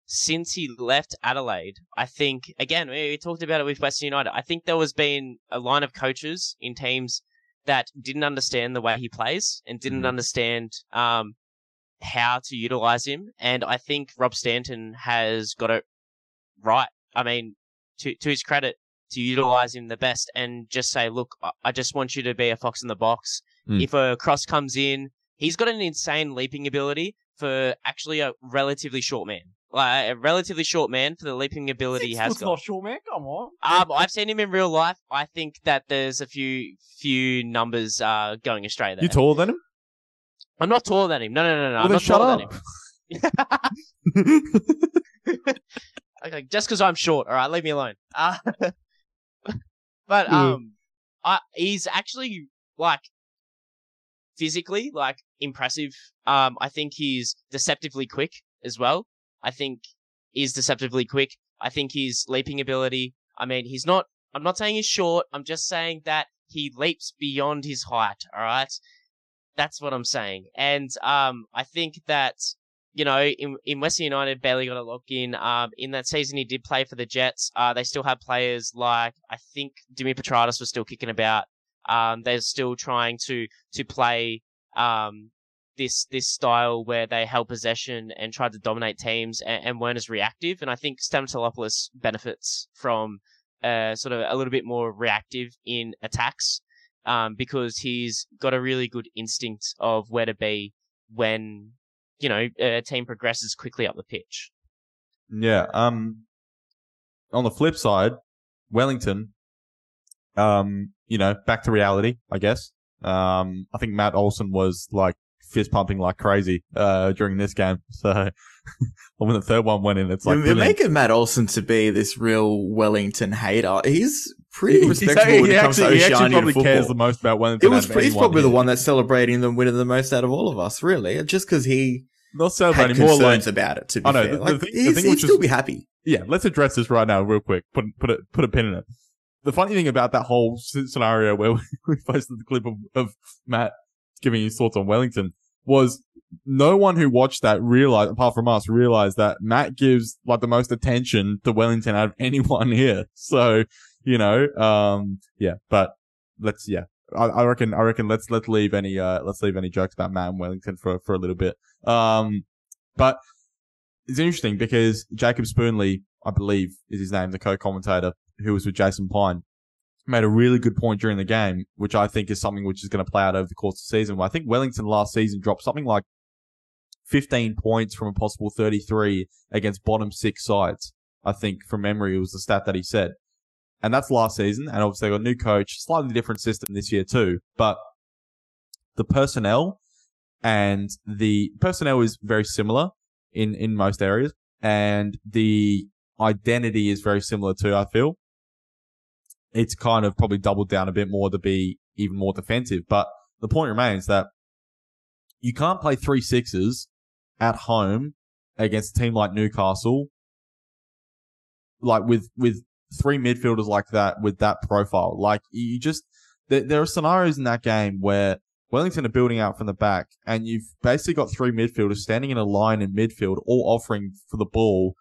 since he left Adelaide, I think again we we talked about it with Western United. I think there was been a line of coaches in teams that didn't understand the way he plays and didn't Mhm. understand um how to utilize him. And I think Rob Stanton has got it right. I mean, to to his credit, to utilize him the best and just say, look, I- I just want you to be a fox in the box. Mm. If a cross comes in, he's got an insane leaping ability for actually a relatively short man. Like a relatively short man for the leaping ability Six has foot's got. not short, man. Come on. Um, I've seen him in real life. I think that there's a few few numbers uh going astray there. You taller than him? I'm not taller than him. No, no, no, no. Well, I'm not shut taller up. than him. Okay, just because I'm short. All right, leave me alone. Uh, but um, I, he's actually like physically like impressive. Um, I think he's deceptively quick as well. I think he's deceptively quick. I think his leaping ability. I mean, he's not. I'm not saying he's short. I'm just saying that he leaps beyond his height. All right, that's what I'm saying. And um, I think that you know, in, in Western United, barely got a lock in. Um, in that season, he did play for the Jets. Uh, they still had players like I think Dimi Petratos was still kicking about. Um, they're still trying to to play um this this style where they held possession and tried to dominate teams and, and weren't as reactive. And I think Stamatelopoulos benefits from uh sort of a little bit more reactive in attacks. Um, because he's got a really good instinct of where to be when you know, a team progresses quickly up the pitch. Yeah. Um. On the flip side, Wellington. Um. You know, back to reality, I guess. Um. I think Matt Olson was like fist pumping like crazy uh during this game. So when the third one went in, it's like You're brilliant. making Matt Olson to be this real Wellington hater. He's pretty respectable he, when it comes actually, to he actually Oceania probably football. cares the most about Wellington. It was he's probably the one that's celebrating them winning the most out of all of us, really. Just because he Not celebrating more like about it. To be I know, fair, the- the thing- the he's, thing he'd still be happy. yeah, let's address this right now, real quick. Put put a put a pin in it. The funny thing about that whole scenario where we, we posted the clip of, of Matt giving his thoughts on Wellington was no one who watched that realized, apart from us, realized that Matt gives like the most attention to Wellington out of anyone here. So you know, um, yeah, but let's yeah. I, I reckon. I reckon. Let's let's leave any uh let's leave any jokes about Matt and Wellington for for a little bit. Um, but it's interesting because Jacob Spoonley, I believe, is his name, the co-commentator who was with Jason Pine, made a really good point during the game, which I think is something which is going to play out over the course of the season. I think Wellington last season dropped something like 15 points from a possible 33 against bottom six sides. I think from memory, it was the stat that he said. And that's last season. And obviously, they got a new coach, slightly different system this year too. But the personnel and the personnel is very similar in, in most areas. And the identity is very similar too, I feel. It's kind of probably doubled down a bit more to be even more defensive. But the point remains that you can't play three sixes at home against a team like Newcastle, like with, with three midfielders like that with that profile. Like you just, there, there are scenarios in that game where Wellington are building out from the back, and you've basically got three midfielders standing in a line in midfield, all offering for the ball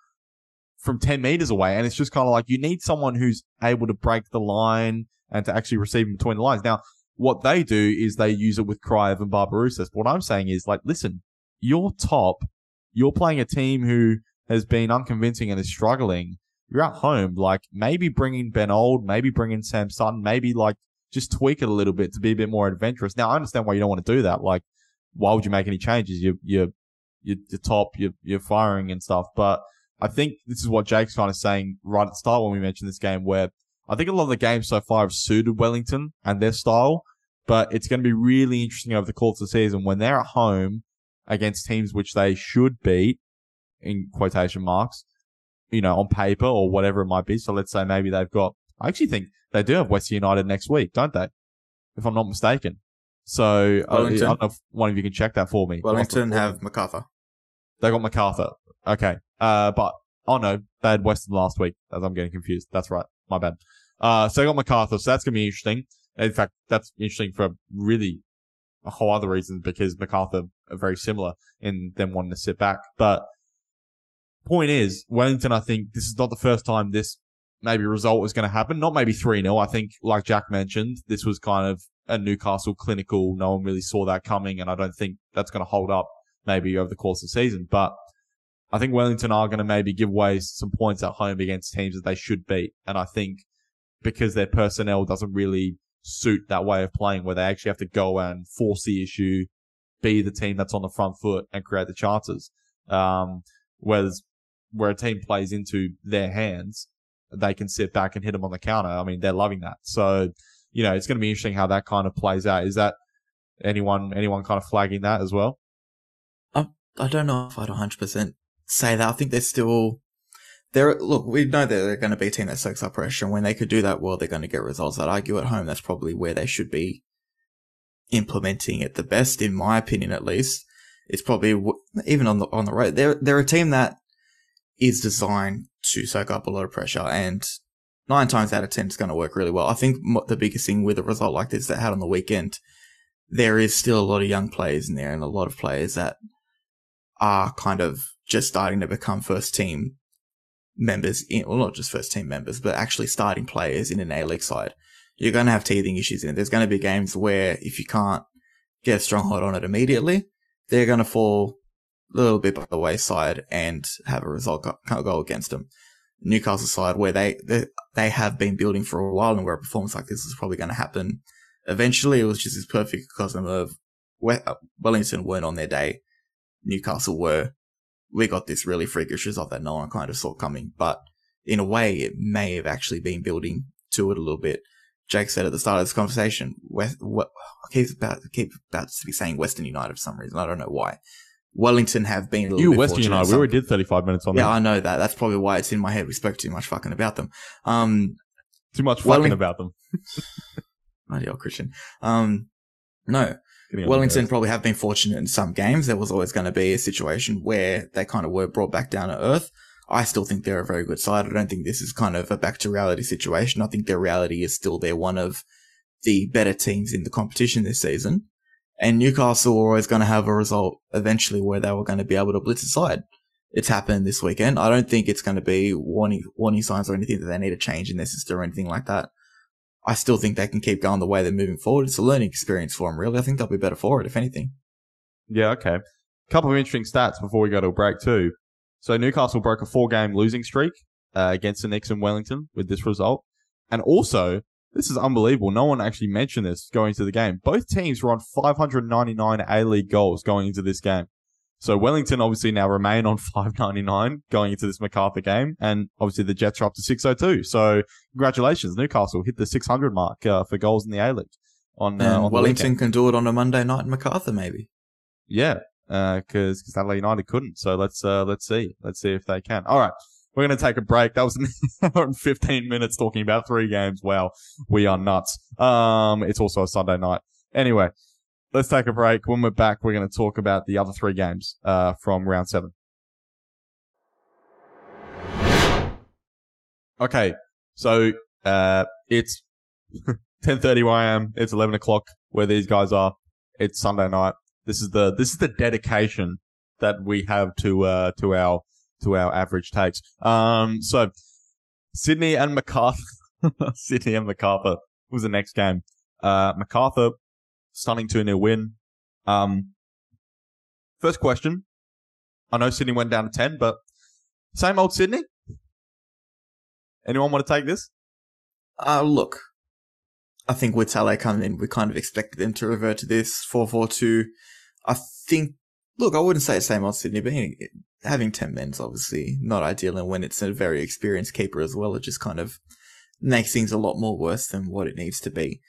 from 10 meters away. And it's just kind of like you need someone who's able to break the line and to actually receive in between the lines. Now, what they do is they use it with Kraev and Barbarouses. What I'm saying is, like, listen, you're top. You're playing a team who has been unconvincing and is struggling. You're at home. Like, maybe bringing Ben Old, maybe bringing Sam Sutton, maybe like just tweak it a little bit to be a bit more adventurous. Now, I understand why you don't want to do that. Like, why would you make any changes? You're, you're, you're top, you're, you're firing and stuff. But I think this is what Jake's kind of saying right at the start when we mentioned this game, where I think a lot of the games so far have suited Wellington and their style, but it's going to be really interesting over the course of the season when they're at home against teams which they should beat, in quotation marks, you know, on paper or whatever it might be. So let's say maybe they've got, I actually think they do have West United next week, don't they? If I'm not mistaken. So uh, I don't know if one of you can check that for me. Wellington have Macarthur. They got Macarthur. Okay. Uh, but, oh no, they had Western last week, as I'm getting confused. That's right. My bad. Uh, so they got Macarthur, so that's gonna be interesting. In fact, that's interesting for really a whole other reason because Macarthur are very similar in them wanting to sit back. But point is, Wellington, I think this is not the first time this maybe result was going to happen. Not maybe 3-0. I think, like Jack mentioned, this was kind of a Newcastle clinical. No one really saw that coming, and I don't think that's going to hold up maybe over the course of the season. But I think Wellington are going to maybe give away some points at home against teams that they should beat. And I think because their personnel doesn't really suit that way of playing where they actually have to go and force the issue, be the team that's on the front foot and create the chances. Um, whereas where a team plays into their hands, they can sit back and hit them on the counter. I mean, they're loving that. So, you know, it's going to be interesting how that kind of plays out. Is that anyone, anyone kind of flagging that as well? I, I don't know if I'd 100% say that. I think they're still they're look. We know that they're going to be a team that soaks up pressure, and when they could do that well, they're going to get results. I'd argue at home that's probably where they should be implementing it the best, in my opinion, at least. It's probably even on the on the road. They're they're a team that is designed to soak up a lot of pressure, and nine times out of ten, it's going to work really well. I think the biggest thing with a result like this that had on the weekend, there is still a lot of young players in there, and a lot of players that are kind of just starting to become first team members in, well, not just first team members, but actually starting players in an A League side. You're going to have teething issues in it. There's going to be games where if you can't get a stronghold on it immediately, they're going to fall little bit by the wayside and have a result go, go against them. Newcastle side where they, they, they have been building for a while and where a performance like this is probably going to happen eventually. It was just this perfect because of uh, Wellington weren't on their day. Newcastle were we got this really freakish result that no one kind of saw coming. But in a way, it may have actually been building to it a little bit. Jake said at the start of this conversation, West, what, I keep about, keep about to be saying Western United for some reason. I don't know why. Wellington have been a little you bit Western United. We already did 35 minutes on that. yeah, that. I know that. That's probably why it's in my head. We spoke too much fucking about them. Um, too much fucking Welling- about them. Old Christian. Um, no, Wellington probably have been fortunate in some games. There was always going to be a situation where they kind of were brought back down to earth. I still think they're a very good side. I don't think this is kind of a back to reality situation. I think their reality is still they're one of the better teams in the competition this season. And Newcastle were always going to have a result eventually where they were going to be able to blitz aside. It's happened this weekend. I don't think it's going to be warning, warning signs or anything that they need to change in their system or anything like that. I still think they can keep going the way they're moving forward. It's a learning experience for them, really. I think they'll be better for it, if anything. Yeah, okay. A Couple of interesting stats before we go to a break, too. So Newcastle broke a four game losing streak uh, against the Nix in Wellington with this result. And also, this is unbelievable. No one actually mentioned this going into the game. Both teams were on 599 A League goals going into this game. So Wellington obviously now remain on 599 going into this Macarthur game, and obviously the Jets are up to 602. So congratulations, Newcastle hit the 600 mark uh, for goals in the A League. On, uh, on Wellington can do it on a Monday night in Macarthur, maybe. Yeah, because uh, Adelaide United couldn't. So let's uh, let's see, let's see if they can. All right. We're going to take a break. That was an hour and 15 minutes talking about three games. Wow. We are nuts. Um, it's also a Sunday night. Anyway, let's take a break. When we're back, we're going to talk about the other three games uh, from round seven. Okay, so uh, it's 10:30 where I am. It's 11 o'clock where these guys are. It's Sunday night. This is the this is the dedication that we have to uh to our to our average takes. Um, so Sydney and Macarthur, Sydney and Macarthur was the next game. Uh, Macarthur stunning two 0 win. Um, first question. I know Sydney went down to ten, but same old Sydney. Anyone want to take this? Uh, look, I think with Talay coming in, we kind of expected them to revert to this 4-4-2. I think, look, I wouldn't say same old Sydney, but having 10 men is obviously not ideal. And when it's a very experienced keeper as well, it just kind of makes things a lot more worse than what it needs to be.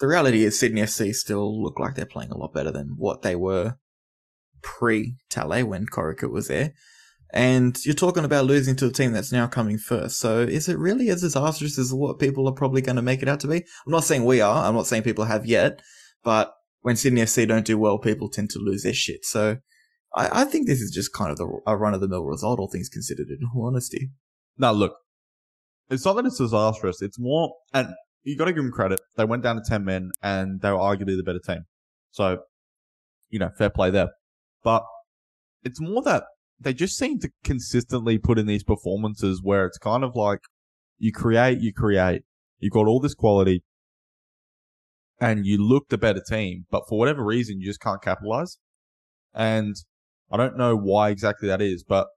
The reality is Sydney FC still look like they're playing a lot better than what they were pre Talay when Corica was there. And you're talking about losing to a team that's now coming first. So is it really as disastrous as what people are probably going to make it out to be? I'm not saying we are. I'm not saying people have yet. But when Sydney FC don't do well, people tend to lose their shit. So I, I think this is just kind of the, a run of the mill result, all things considered, in all honesty. Now, look, it's not that it's disastrous. It's more, and you got to give them credit. They went down to 10 men and they were arguably the better team. So, you know, fair play there. But it's more that they just seem to consistently put in these performances where it's kind of like you create, you create, you've got all this quality and you look the better team, but for whatever reason, you just can't capitalize. And I don't know why exactly that is, but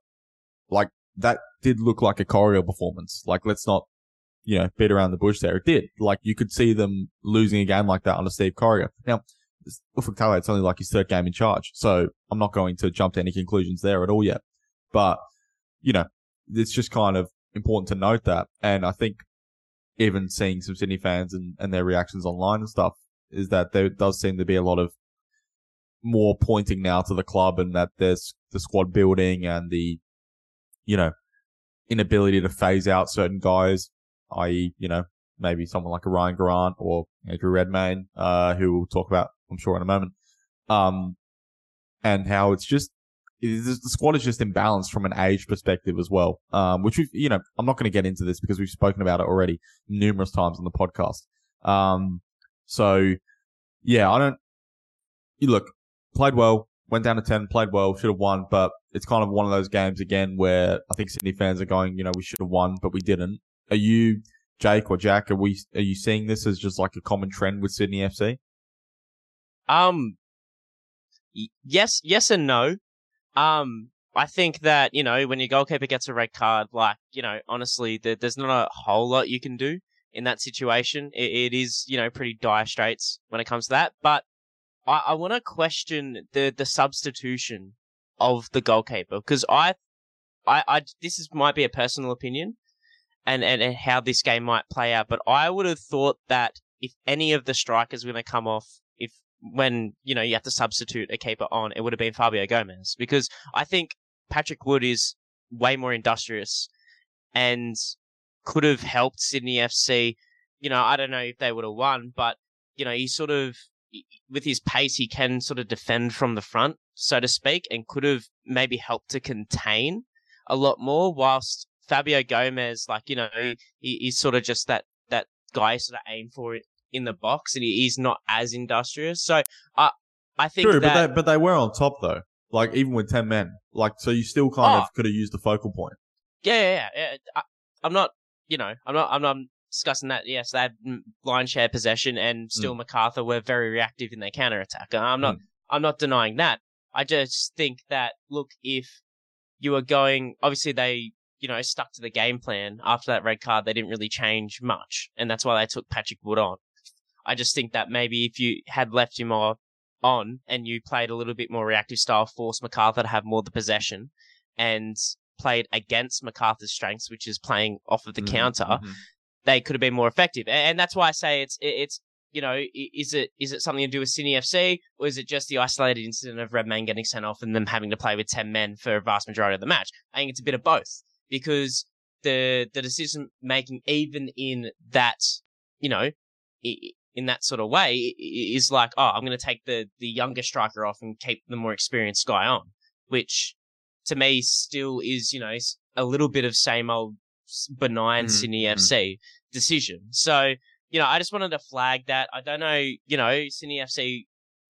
like that did look like a Corica performance. Like let's not, you know, beat around the bush there. It did. Like you could see them losing a game like that under Steve Corica. Now, Ufuk it's only like his third game in charge. So I'm not going to jump to any conclusions there at all yet. But, you know, it's just kind of important to note that. And I think even seeing some Sydney fans and, and their reactions online and stuff is that there does seem to be a lot of more pointing now to the club and that there's the squad building and the, you know, inability to phase out certain guys, i.e., you know, maybe someone like a Ryan Grant or Andrew Redmayne, uh, who we'll talk about I'm sure in a moment. Um, and how it's just the squad is just imbalanced from an age perspective as well. Um, which we've, you know, I'm not going to get into this because we've spoken about it already numerous times on the podcast. Um, so yeah, I don't, you look, played well, went down to 10, played well, should have won, but it's kind of one of those games again where I think Sydney fans are going, you know, we should have won, but we didn't. Are you, Jake or Jack, are we, are you seeing this as just like a common trend with Sydney FC? Um, yes, yes and no. Um, I think that you know when your goalkeeper gets a red card, like you know, honestly, there, there's not a whole lot you can do in that situation. It, it is you know pretty dire straits when it comes to that. But I, I want to question the the substitution of the goalkeeper because I, I, I, this is might be a personal opinion, and, and and how this game might play out. But I would have thought that if any of the strikers were going to come off when you know you have to substitute a keeper on, it would have been Fabio Gomes because I think Patrick Wood is way more industrious and could have helped Sydney FC. You know, I don't know if they would have won, but you know, he sort of with his pace, he can sort of defend from the front, so to speak, and could have maybe helped to contain a lot more. Whilst Fabio Gomes, like you know, he, he's sort of just that that guy sort of aim for it in the box, and he is not as industrious. So I I think True, that, but they but they were on top though. Like even with ten men, like so you still kind oh, of could have used the focal point. Yeah, yeah, yeah. I, I'm not, you know, I'm not, I'm not discussing that. Yes, they had line share possession, and still mm. Macarthur were very reactive in their counter attack. I'm not, mm. I'm not denying that. I just think that look, if you are going, obviously they you know, stuck to the game plan after that red card. They didn't really change much, and that's why they took Patrick Wood on. I just think that maybe if you had left him on and you played a little bit more reactive style, forced Macarthur to have more the possession and played against Macarthur's strengths, which is playing off of the mm-hmm. counter, mm-hmm. they could have been more effective. And that's why I say it's it's you know is it is it something to do with Sydney FC or is it just the isolated incident of Redmayne getting sent off and them having to play with ten men for a vast majority of the match? I think it's a bit of both because the the decision making even in that you know in that sort of way is like, oh, I'm going to take the the younger striker off and keep the more experienced guy on, which to me still is you know a little bit of same old benign mm-hmm. Sydney mm-hmm. FC decision. So you know, I just wanted to flag that. I don't know, you know, Sydney FC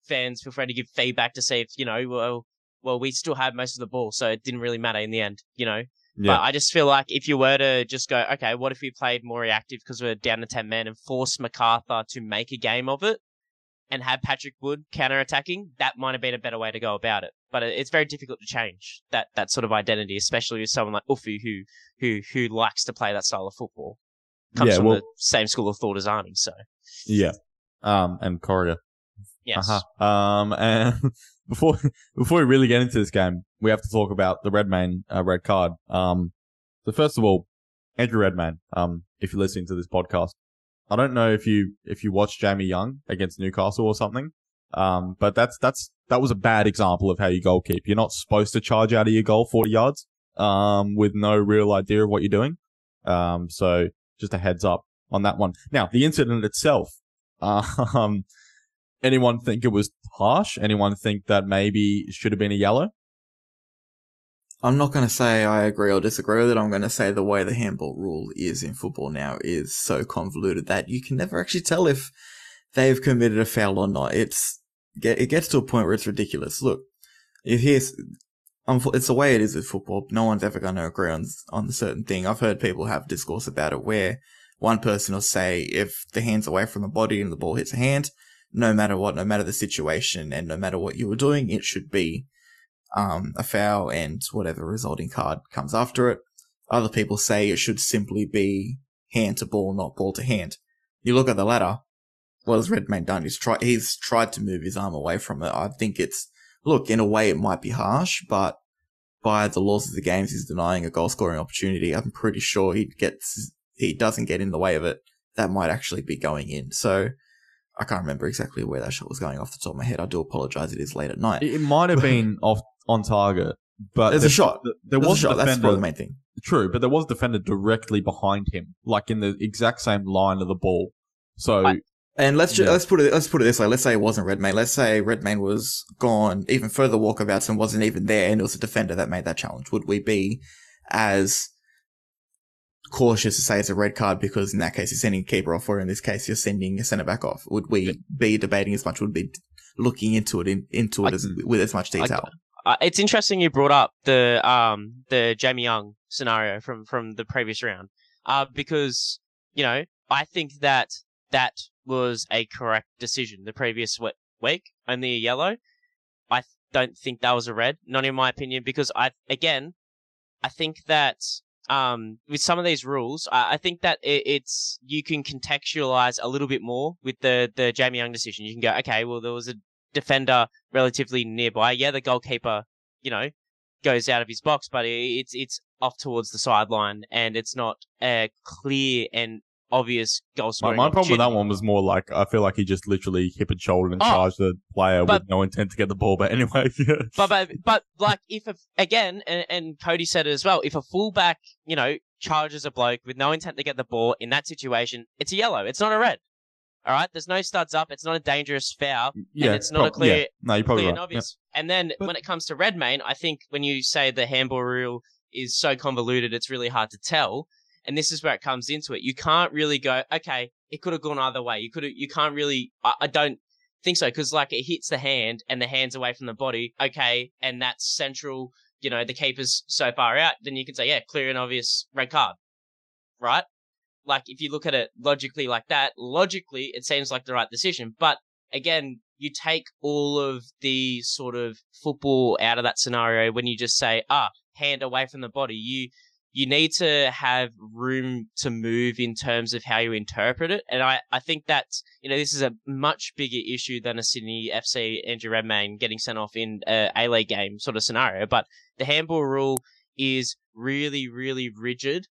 fans feel free to give feedback to see if you know, well, well, we still had most of the ball, so it didn't really matter in the end, you know. Yeah. But I just feel like if you were to just go, okay, what if we played more reactive because we're down to 10 men and force Macarthur to make a game of it and have Patrick Wood counter attacking, that might have been a better way to go about it. But it's very difficult to change that, that sort of identity, especially with someone like Ufuk who, who, who likes to play that style of football. Comes Yeah, from well- the same school of thought as Arnie, so Yeah. Um, and Corrigan. yes. Uh-huh. Um, and before before we really get into this game, we have to talk about the Redmayne uh, red card. Um, so first of all, Andrew Redmayne. Um, if you're listening to this podcast, I don't know if you if you watched Jamie Young against Newcastle or something. Um, but that's that's that was a bad example of how you goal keep. You're not supposed to charge out of your goal 40 yards. Um, with no real idea of what you're doing. Um, so just a heads up on that one. Now the incident itself. Um, anyone think it was harsh? Anyone think that maybe should have been a yellow? I'm not going to say I agree or disagree with it. I'm going to say the way the handball rule is in football now is so convoluted that you can never actually tell if they've committed a foul or not. It's it gets to a point where it's ridiculous. Look, if here's it's the way it is with football. No one's ever going to agree on on a certain thing. I've heard people have discourse about it where one person will say if the hand's away from the body and the ball hits the hand, no matter what, no matter the situation, and no matter what you were doing, it should be um, a foul and whatever resulting card comes after it. Other people say it should simply be hand to ball, not ball to hand. You look at the latter. What has Redmayne done? He's tried. He's tried to move his arm away from it. I think it's look in a way it might be harsh, but by the laws of the games, he's denying a goal scoring opportunity. I'm pretty sure he gets he doesn't get in the way of it. That might actually be going in. So I can't remember exactly where that shot was going off the top of my head. I do apologize. It is late at night. It, it might have been off on target, but There's a there- shot. There There's was a shot. a That's probably the main thing. True, but there was a defender directly behind him, like in the exact same line of the ball. So I- And let's ju- Yeah. let's put it let's put it this way. Let's say it wasn't Redmayne. Let's say Redmayne was gone even further walkabouts and wasn't even there, and it was a defender that made that challenge. Would we be as cautious to say it's a red card because in that case you're sending a keeper off, or in this case you're sending a centre back off? Would we be debating as much? Would we be looking into it in, into it I- as, with as much detail? Uh, it's interesting you brought up the um the Jamie Young scenario from from the previous round, uh, because you know I think that that was a correct decision. The previous week, only a yellow. I don't think that was a red, not in my opinion, because I again, I think that um with some of these rules, I, I think that it, it's you can contextualize a little bit more with the the Jamie Young decision. You can go, okay, well there was a defender relatively nearby. Yeah, the goalkeeper, you know, goes out of his box, but it's it's off towards the sideline, and it's not a clear and obvious goal my, scoring. my problem with that one was more like I feel like he just literally hip and shoulder and Oh, charged the player but- with no intent to get the ball. But anyway, But but but like if a, again, and, and Cody said it as well, if a fullback, you know, charges a bloke with no intent to get the ball in that situation, it's a yellow. It's not a red. All right, there's no studs up. It's not a dangerous foul. yeah, it's not a clear- yeah. No, you're probably clear right. and obvious. And then But- when it comes to Redmayne, I think when you say the handball rule is so convoluted, it's really hard to tell. And this is where it comes into it. You can't really go, okay, it could have gone either way. You could, you can't really. I, I don't think so because like it hits the hand and the hand's away from the body. Okay, and that's central. You know, the keeper's so far out, then you can say, yeah, clear and obvious red card, right? Like if you look at it logically like that, logically it seems like the right decision. But again, you take all of the sort of football out of that scenario when you just say, ah, hand away from the body. You you need to have room to move in terms of how you interpret it. And I, I think that, you know, this is a much bigger issue than a Sydney FC Andrew Redmayne getting sent off in a A-League game sort of scenario. But the handball rule is really, really rigid,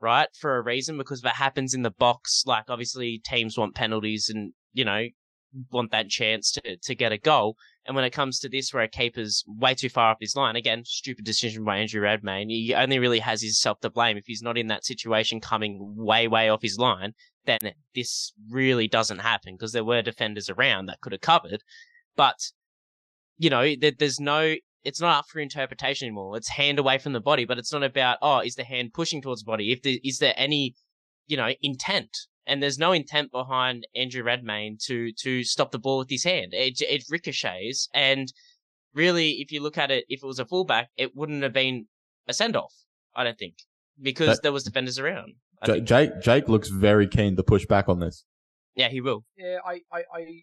right? For a reason, because if it happens in the box, like obviously teams want penalties and, you know, want that chance to, to get a goal. And when it comes to this, where a keeper's way too far off his line, again, stupid decision by Andrew Redmayne. He only really has himself to blame. If he's not in that situation coming way, way off his line, then this really doesn't happen because there were defenders around that could have covered. But, you know, there, there's no, it's not up for interpretation anymore. It's hand away from the body, but it's not about, oh, is the hand pushing towards the body? If there, is there any, you know, intent? And there's no intent behind Andrew Redmayne to to stop the ball with his hand. It it ricochets, and really, if you look at it, if it was a fullback, it wouldn't have been a send off. I don't think because That- there was defenders around. I J- think. Jake Jake looks very keen to push back on this. Yeah, he will. Yeah, I, I, I,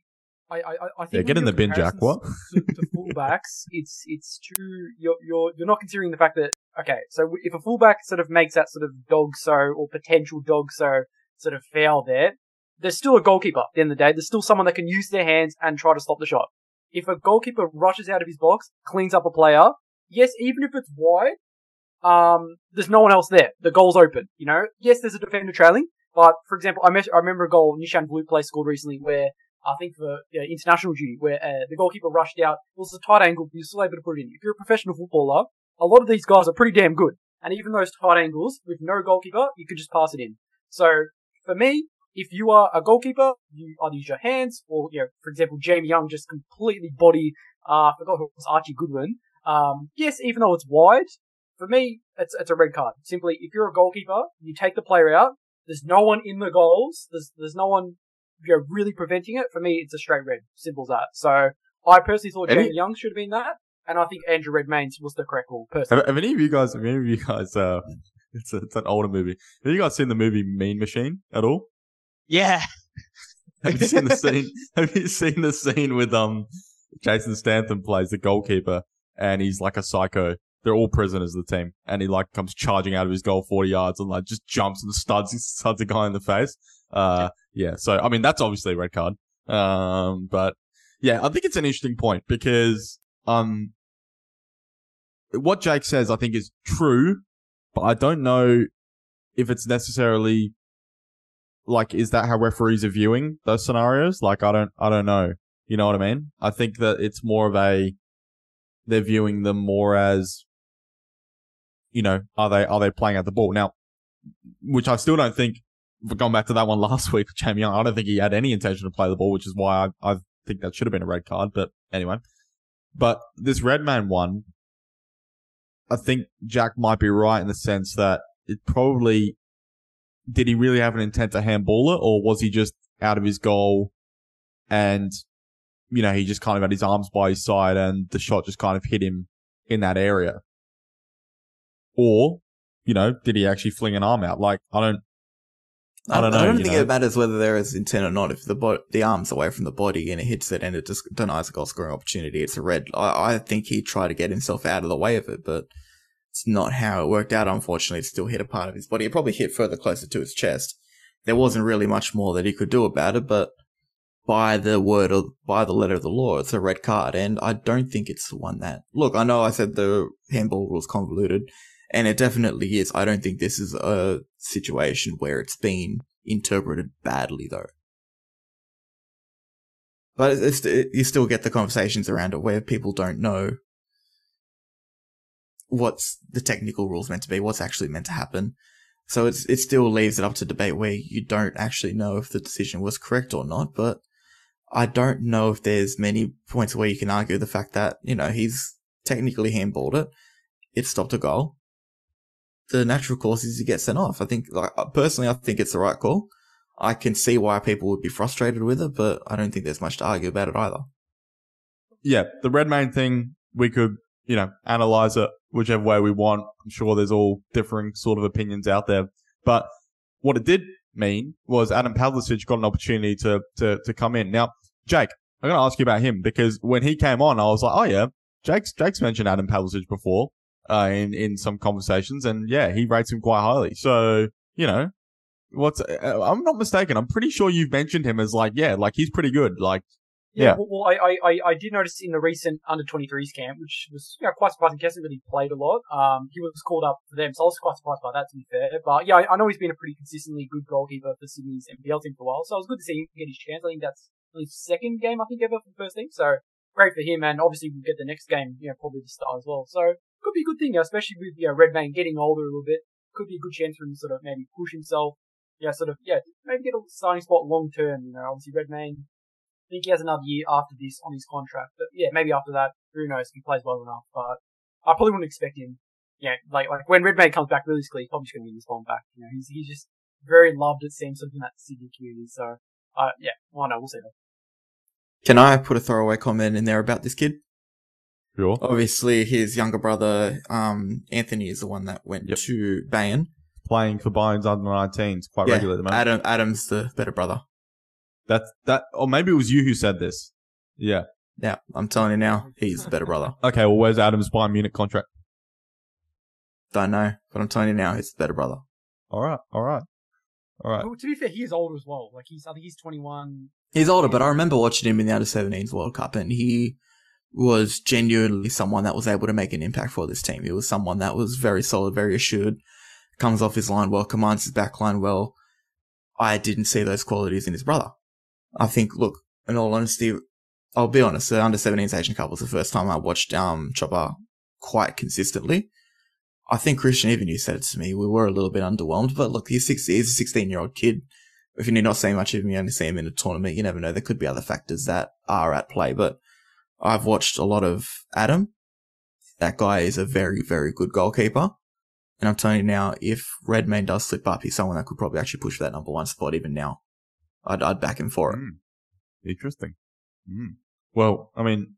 I, I, I think Yeah, get in the bin, Jack. What? To, to fullbacks, it's it's too you're you're you're not considering the fact that okay, so if a fullback sort of makes that sort of dog so or potential dog so sort of foul there, there's still a goalkeeper. At the end of the day, there's still someone that can use their hands and try to stop the shot. If a goalkeeper rushes out of his box, cleans up a player, yes, even if it's wide, um, there's no one else there. The goal's open. You know, yes, there's a defender trailing, but for example, I, me- I remember a goal Nishan Velupillay scored recently where I think for international duty, where uh, the goalkeeper rushed out. It was a tight angle, but you're still able to put it in. If you're a professional footballer, a lot of these guys are pretty damn good. And even those tight angles with no goalkeeper, you could just pass it in. So for me, if you are a goalkeeper, you either use your hands or, you know, for example, Jamie Young just completely body, uh, I forgot who it was, Archie Goodwin. Um, yes, even though it's wide, for me, it's, it's a red card. Simply, if you're a goalkeeper, you take the player out, there's no one in the goals, there's, there's no one, you know, really preventing it. For me, it's a straight red. Simple as that. So, I personally thought Any- Jamie Young should have been that, and I think Andrew Redmayne's was the correct call, personally. Have, have any of you guys? Have any of you guys? Uh, it's a, it's an older movie. Have you guys seen the movie Mean Machine at all? Yeah, Have you seen the scene? Have you seen the scene with um Jason Statham plays the goalkeeper and he's like a psycho. They're all prisoners of the team, and he like comes charging out of his goal forty yards and like just jumps and studs studs a guy in the face. Uh, yeah. So I mean that's obviously a red card. Um, but yeah, I think it's an interesting point because um, what Jake says I think is true, but I don't know if it's necessarily like is that how referees are viewing those scenarios? Like I don't I don't know. You know what I mean? I think that it's more of a they're viewing them more as you know, are they are they playing at the ball? Now which I still don't think going back to that one last week, Jamie Young, I don't think he had any intention to play the ball, which is why I, I think that should have been a red card, but anyway. But this Redmayne one, I think Jack might be right in the sense that it probably did he really have an intent to handball it, or was he just out of his goal and you know he just kind of had his arms by his side and the shot just kind of hit him in that area, or you know did he actually fling an arm out? Like I don't, I don't know. I don't think know? it matters whether there is intent or not. If the bo- the arm's away from the body and it hits it and it just denies a goal scoring opportunity, it's a red. I, I think he tried to get himself out of the way of it, but it's not how it worked out. Unfortunately, it still hit a part of his body. It probably hit further closer to his chest. There wasn't really much more that he could do about it, but by the word or by the letter of the law, it's a red card, and I don't think it's the one that. Look, I know I said the handball was convoluted, and it definitely is. I don't think this is a situation where it's been interpreted badly, though. But it's, it, you still get the conversations around it where people don't know what's the technical rules meant to be, what's actually meant to happen. So it's it still leaves it up to debate where you don't actually know if the decision was correct or not. But I don't know if there's many points where you can argue the fact that you know he's technically handballed it, it stopped a goal. The natural course is he gets sent off. I think, like uh, personally, I think it's the right call. I can see why people would be frustrated with it, but I don't think there's much to argue about it either. yeah, the Redmayne thing, we could, you know, analyze it whichever way we want. I'm sure there's all differing sort of opinions out there. But what it did mean was Adam Pavlesic got an opportunity to, to, to come in. Now, Jake, I'm going to ask you about him because when he came on, I was like, oh yeah, Jake's, Jake's mentioned Adam Pavlesic before, uh, in, in some conversations. And yeah, he rates him quite highly. So, you know, what's, uh, I'm not mistaken. I'm pretty sure you've mentioned him as like, yeah, like he's pretty good. Like, Yeah. Well, well I, I, I, did notice in the recent under 23s camp, which was you know, quite surprising. He hasn't really played a lot. Um, he was called up for them, so I was quite surprised by that. To be fair, but yeah, I, I know he's been a pretty consistently good goalkeeper for Sydney's NPL team for a while, so it was good to see him get his chance. I think that's his second game I think ever for the first team, so great for him. And obviously we'll get the next game, you know, probably to start as well. So could be a good thing, especially with you know, Redmayne getting older a little bit. Could be a good chance for him to sort of maybe push himself. Yeah, sort of yeah, maybe get a starting spot long term. You know, obviously Redmayne I think he has another year after this on his contract. But yeah, maybe after that, who knows if he plays well enough. But I probably wouldn't expect him. Yeah, like like when Redmayne comes back realistically, he's probably just going to his form back. You know, he's he's just very loved. It seems within that Sydney community. So, uh, yeah, why not? We'll see. Though. Can I put a throwaway comment in there about this kid? Sure. Obviously, his younger brother, um, Anthony, is the one that went Yep. to Bayern. Playing for Bayern's under 19s quite Yeah, regularly at the moment. Adam, Adam's the better brother. That's that, or maybe it was you who said this. Yeah. Yeah, I'm telling you now, he's the better brother. Okay. Well, where's Adam's Bayern Munich contract? Don't know, but I'm telling you now, he's the better brother. All right. All right. All right. Well, to be fair, he is older as well. Like he's, I think he's 21. He's older, but I remember watching him in the under 17s World Cup, and he was genuinely someone that was able to make an impact for this team. He was someone that was very solid, very assured, comes off his line well, commands his back line well. I didn't see those qualities in his brother. I think, look, in all honesty, I'll be honest, the under 17s Asian Cup was the first time I watched um, Chopper quite consistently. I think Christian, even you said it to me, we were a little bit underwhelmed, but look, he's, he's a 16 year old kid if you're not seeing much of him, you only see him in a tournament. You never know. There could be other factors that are at play, but I've watched a lot of Adam. That guy is a very, very good goalkeeper. And I'm telling you now, if Redmayne does slip up, he's someone that could probably actually push for that number one spot even now. I'd, I'd back him for it. Mm. Interesting. Mm. Well, I mean,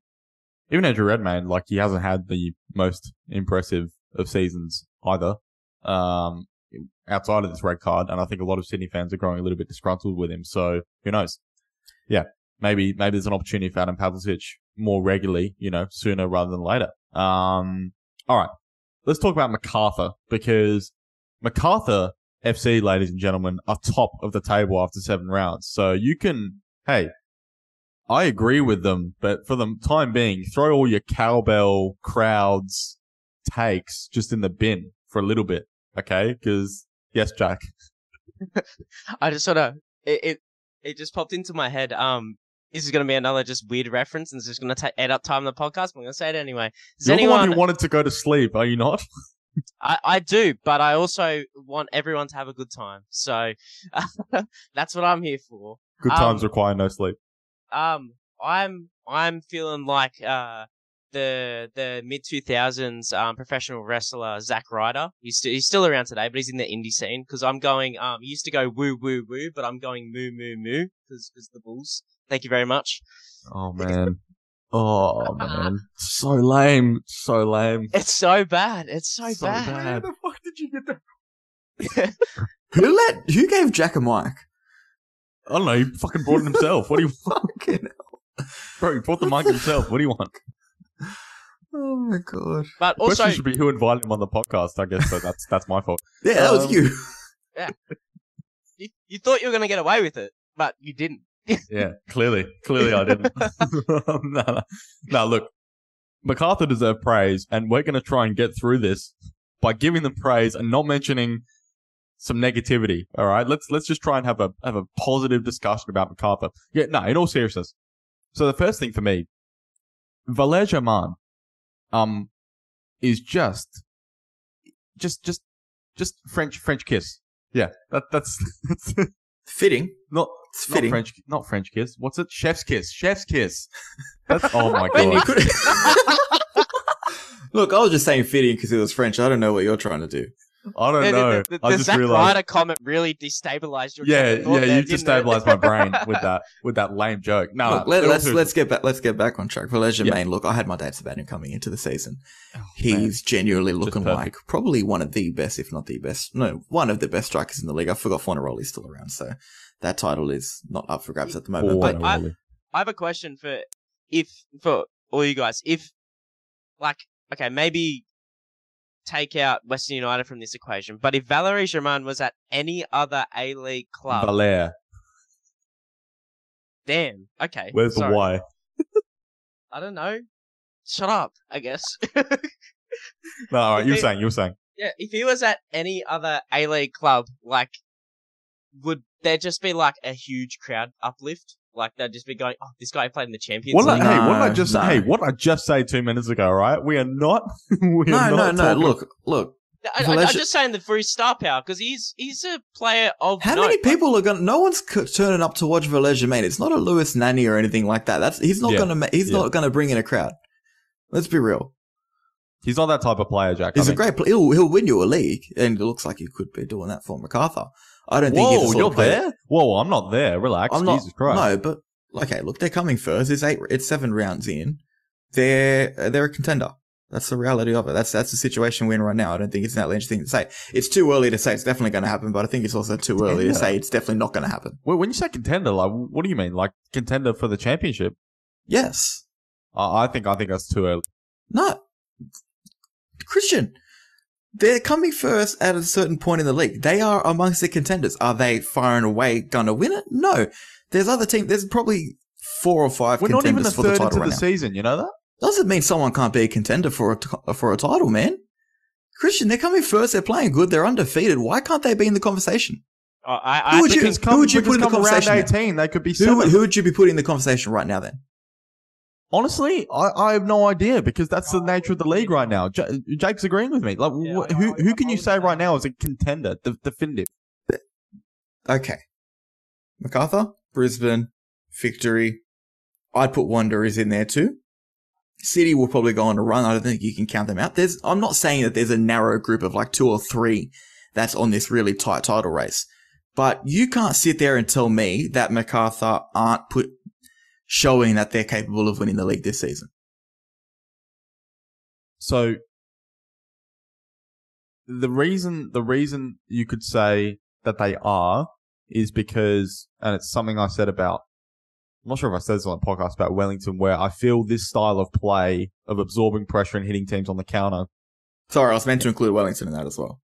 even Andrew Redmayne, like he hasn't had the most impressive of seasons either. Um, outside of this red card, and I think a lot of Sydney fans are growing a little bit disgruntled with him. So who knows? Yeah, maybe maybe there's an opportunity for Adam Pavlesic more regularly, you know, sooner rather than later. Um, all right, let's talk about Macarthur because Macarthur FC, ladies and gentlemen, are top of the table after seven rounds. So you can, hey, I agree with them, but for the time being, throw all your cowbell crowds takes just in the bin for a little bit, okay? Because yes, Jack. I just sort of it, it it just popped into my head. Um, this is gonna be another just weird reference, and it's just gonna take add up time in the podcast. But I'm gonna say it anyway. Does You're the one who wanted to go to sleep, are you not? I, I do, but I also want everyone to have a good time. So that's what I'm here for. Good Um, times require no sleep. Um, I'm I'm feeling like uh the the mid two thousands um professional wrestler Zack Ryder. He's st- he's still around today, but he's in the indie scene. Because I'm going um he used to go woo woo woo, but I'm going moo moo moo because the Bulls. Thank you very much. Oh man. Oh man. So lame. So lame. It's so bad. It's so, So bad. bad. Where the fuck did you get that? Who let, who gave Jack a mic? I don't know. He fucking brought it himself. What do you Fucking Bro, he brought the mic himself. What do you want? Oh my god. But also, Question should be who invited him on the podcast, I guess, so that's that's my fault. Yeah, that was Um, you. you, you thought you were gonna get away with it, but you didn't. Yeah, clearly. Clearly I didn't. no, no. no, look. Macarthur deserved praise, and we're going to try and get through this by giving them praise and not mentioning some negativity. All right, let's let's just try and have a have a positive discussion about Macarthur. Yeah, no, in all seriousness. So the first thing for me, Germain, um, is just, just, just, just French French kiss. Yeah, that that's, that's Fitting. not It's not fitting. French, not French kiss. What's it? Chef's kiss. Chef's kiss. That's, oh my When you god. could- Look, I was just saying fitting because it was French. I don't know what you're trying to do. I don't know. The, the, I just Zack realized. Ryder comment really destabilized your. Yeah, train of thought yeah. there, You didn't just it? stabilized my brain with that with that lame joke. No, Look, let, in all us let's get back. Let's get back on track. Valère Yeah. Germain. Look, I had my doubts about him coming into the season. Oh, man. He's genuinely looking like probably one of the best, if not the best. No, one of the best strikers in the league. I forgot Fornaroli's still around, so that title is not up for grabs at the moment. Oh, but I- I have a question for if for all you guys. If like okay, maybe take out Western United from this equation, but if Valerie Germain was at any other A League club, Valère. damn. Okay, Where's sorry. the Y? I don't know. Shut up. I guess. No, all right. You're saying. You're saying. yeah, if he was at any other A League club, like, would there just be like a huge crowd uplift? Like they'd just be going, "Oh, this guy played in the Champions What did I, League." No, hey, what did I just no. Hey, what did I just say two minutes ago? Right? We are not. we no, are no, not no. talking- Look, look. I, I, Valencia- I'm just saying that for his star power because he's he's a player of How note, many like- people are going? to No one's c- turning up to watch Valère Germain. It's not a Luis Nani or anything like that. That's he's not Yeah. going to. He's Yeah. not going to bring in a crowd. Let's be real. He's not that type of player, Jack. He's I a mean, great player. He'll, he'll win you a league, and it looks like he could be doing that for Macarthur. I don't think he's the Whoa, sort you're player. there? Whoa, I'm not there. Relax. I'm not. Jesus Christ. No, but okay, look, they're coming first. It's eight. It's seven rounds in. They're they're a contender. That's the reality of it. That's that's the situation we're in right now. I don't think it's an outlandish thing to say. It's too early to say it's definitely going to happen, but I think it's also too early to say it's definitely not going to happen. Wait, when you say contender, like, what do you mean? Like contender for the championship? Yes. I I think I think that's too early. No. Christian, they're coming first at a certain point in the league. They are amongst the contenders. Are they far and away going to win it? No. There's other teams. There's probably four or 5 We're not even a for the third title into right the now. season. You know that? Doesn't mean someone can't be a contender for a, t- for a title, man. Christian, they're coming first. They're playing good. They're undefeated. Why can't they be in the conversation? Uh, I, I Who would you- Because who would you put in the come conversation eighteen, they could be Who, who would you be putting in the conversation right now then? Honestly, I, I have no idea because that's the nature of the league right now. J- Jake's agreeing with me. Like, Yeah, wh- I- who who can you say say- right now is a contender, the definitive? Okay. Macarthur, Brisbane, Victory. I'd put Wanderers in there too. City will probably go on a run. I don't think you can count them out. There's, I'm not saying that there's a narrow group of like two or three that's on this really tight title race. But you can't sit there and tell me that Macarthur aren't put, showing that they're capable of winning the league this season. So the reason the reason you could say that they are is because, and it's something I said about. I'm not sure if I said this on the podcast about Wellington, where I feel this style of play of absorbing pressure and hitting teams on the counter. Sorry, I was meant to include Wellington in that as well.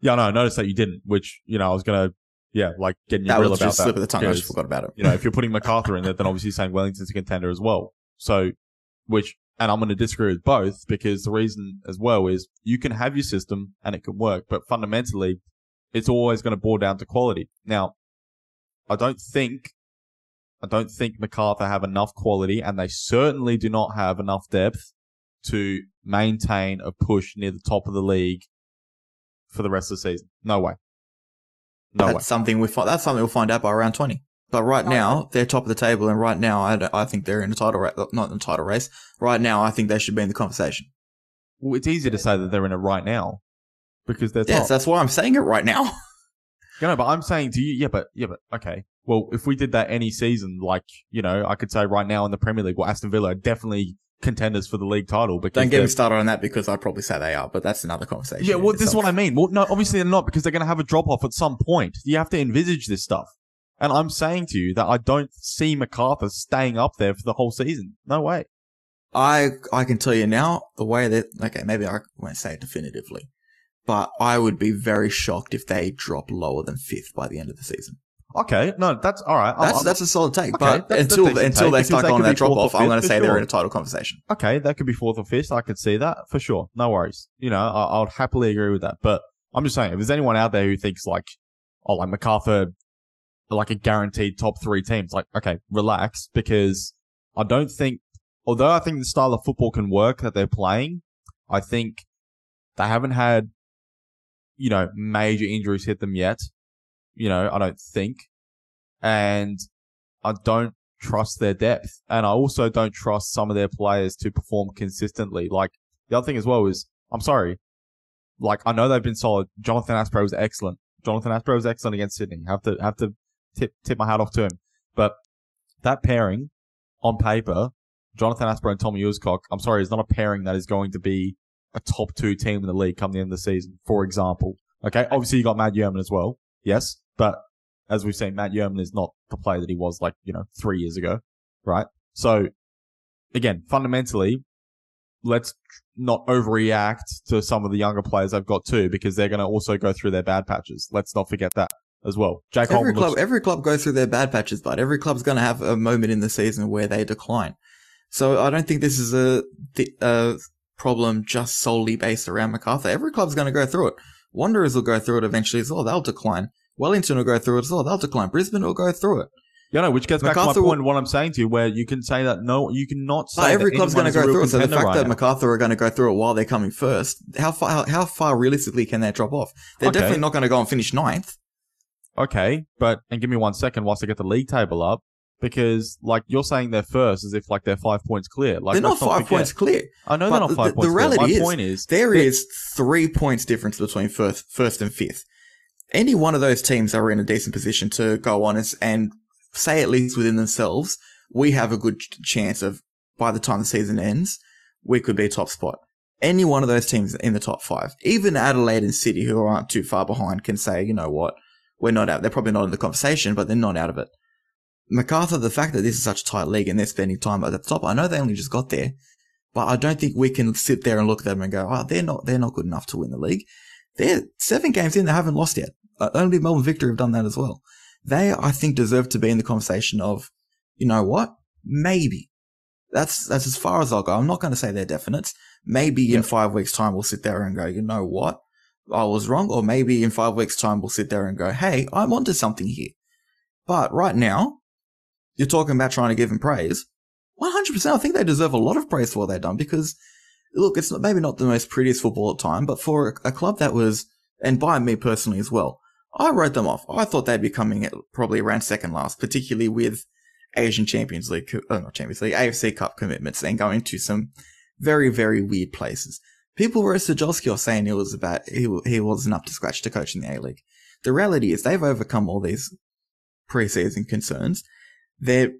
Yeah, no, I noticed that you didn't, which you know I was gonna, yeah, like getting That real was about just that. slip of the tongue. I just forgot about it. you know, if you're putting Macarthur in there, then obviously saying Wellington's a contender as well. So, which, and I'm going to disagree with both because the reason as well is you can have your system and it can work, but fundamentally, it's always going to boil down to quality. Now, I don't think, I don't think Macarthur have enough quality and they certainly do not have enough depth to maintain a push near the top of the league for the rest of the season. No way. No that's way. something we fi- that's something we'll find out by round twenty. But right Oh, now they're top of the table, and right now I, I think they're in the title race. Not in the title race. Right now, I think they should be in the conversation. Well, it's easy to say that they're in it right now because they're top. Yes, that's why I'm saying it right now. You know, but I'm saying to you, yeah, but yeah, but okay. Well, if we did that any season, like you know, I could say right now in the Premier League, well, Aston Villa are definitely contenders for the league title because Don't get me started on that because I'd probably say they are, but that's another conversation. Yeah, well, this is what I mean. Well, no, obviously they're not because they're going to have a drop off at some point. You have to envisage this stuff. And I'm saying to you that I don't see Macarthur staying up there for the whole season. No way. I I can tell you now the way that okay, maybe I won't say it definitively, but I would be very shocked if they drop lower than fifth by the end of the season. Okay, no, that's all right. That's I'm- that's a solid take, Okay, but until until take they start going could that drop off, I'm going to say they're in a title conversation. okay, that could be fourth or fifth. I could see that for sure. No worries. You know, I, I would happily agree with that. But I'm just saying, if there's anyone out there who thinks like, oh, like Macarthur, like a guaranteed top three teams, like, okay, relax because I don't think, although I think the style of football can work that they're playing, I think they haven't had, you know, major injuries hit them yet. You know, I don't think. And I don't trust their depth. And I also don't trust some of their players to perform consistently. Like, the other thing as well is, I'm sorry, like, I know they've been solid. Jonathan Aspro was excellent. Jonathan Aspro was excellent against Sydney. Have to, have to tip, tip my hat off to him. But that pairing, on paper, Jonathan Aspro and Tommy Uskok, I'm sorry, is not a pairing that is going to be a top two team in the league come the end of the season, for example. Okay, obviously you got Matt Jurman as well, yes, but as we've seen, Matt Jurman is not the player that he was like, you know, three years ago, right? So, again, fundamentally, let's not overreact to some of the younger players I've got too, because they're going to also go through their bad patches. Let's not forget that as well. Jake Every Hollman club, looks, every club goes through their bad patches, but every club's going to have a moment in the season where they decline. So I don't think this is a, a problem just solely based around Macarthur. Every club's going to go through it. Wanderers will go through it eventually as well. They'll decline. Wellington will go through it as well. They'll decline. Brisbane will go through it. you know, which gets back Macarthur to my will- point, what I'm saying to you, where you can say that no, you cannot say every club's going to go through it. So the fact right that now. Macarthur are going to go through it while they're coming first, how far how, how far realistically can they drop off? They're Okay. definitely not going to go and finish ninth. Okay, but and give me one second whilst I get the league table up, because like you're saying they're first as if like they're five points clear. Like they're not five points clear. I know they're not five the points clear. The reality My is- point is There is three points difference between first, first and fifth. Any one of those teams are in a decent position to go on and, and say at least within themselves, we have a good chance of by the time the season ends, we could be top spot. Any one of those teams in the top five, even Adelaide and City, who aren't too far behind, can say, you know what, we're not out. They're probably not in the conversation, but they're not out of it. Macarthur, the fact that this is such a tight league and they're spending time at the top, I know they only just got there, but I don't think we can sit there and look at them and go, oh, they're not, they're not good enough to win the league. They're seven games in, they haven't lost yet. Uh, only Melbourne Victory have done that as well. They, I think, deserve to be in the conversation of, you know what? Maybe. That's, that's as far as I'll go. I'm not going to say they're definite. Maybe in five weeks time, we'll sit there and go, you know what? I was wrong. Or maybe in five weeks time, we'll sit there and go, Hey, I'm onto something here. But right now, you're talking about trying to give them praise. 100%. I think they deserve a lot of praise for what they've done because look, it's maybe not the most prettiest football at time, but for a, club that was, and by me personally as well, I wrote them off. I thought they'd be coming at probably around second last, particularly with Asian Champions League, oh, not Champions League, AFC Cup commitments and going to some very, very weird places. People were Sterjovski or saying it was about, he, he wasn't up to scratch to coach in the A-League. The reality is they've overcome all these preseason concerns. They're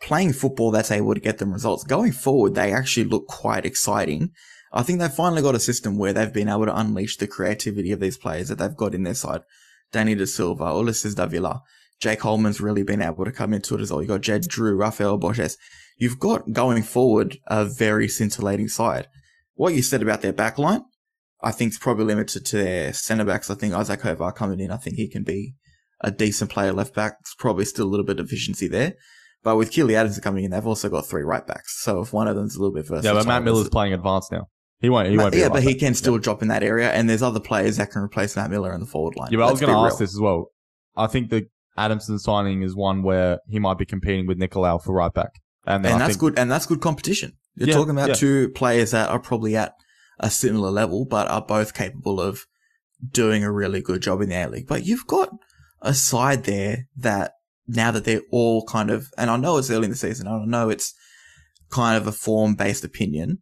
playing football that's able to get them results. Going forward, they actually look quite exciting. I think they've finally got a system where they've been able to unleash the creativity of these players that they've got in their side. Danny De Silva, Ulises Davila, Jake Hollman's really been able to come into it as well. You've got Jed Drew, Raphael Borges. You've got going forward a very scintillating side. What you said about their backline, I think is probably limited to their centre backs. I think Isaac Hovar coming in, I think he can be a decent player left back. It's probably still a little bit of efficiency there. But with Kealey Adams coming in, they've also got three right backs. So if one of them's a little bit versatile. Yeah, but Matt Miller's playing advanced now. He won't. He won't. yeah, but he can still Yeah. drop in that area, and there's other players that can replace Matt Miller in the forward line. Yeah, but I was going to ask this as well. I think the Adamson signing is one where he might be competing with Nicolau for right back, and, and that's think, good. And that's good competition. You're Yeah, talking about yeah. two players that are probably at a similar level, but are both capable of doing a really good job in the A League. But you've got a side there that now that they're all kind of, and I know it's early in the season, I know it's kind of a form based opinion,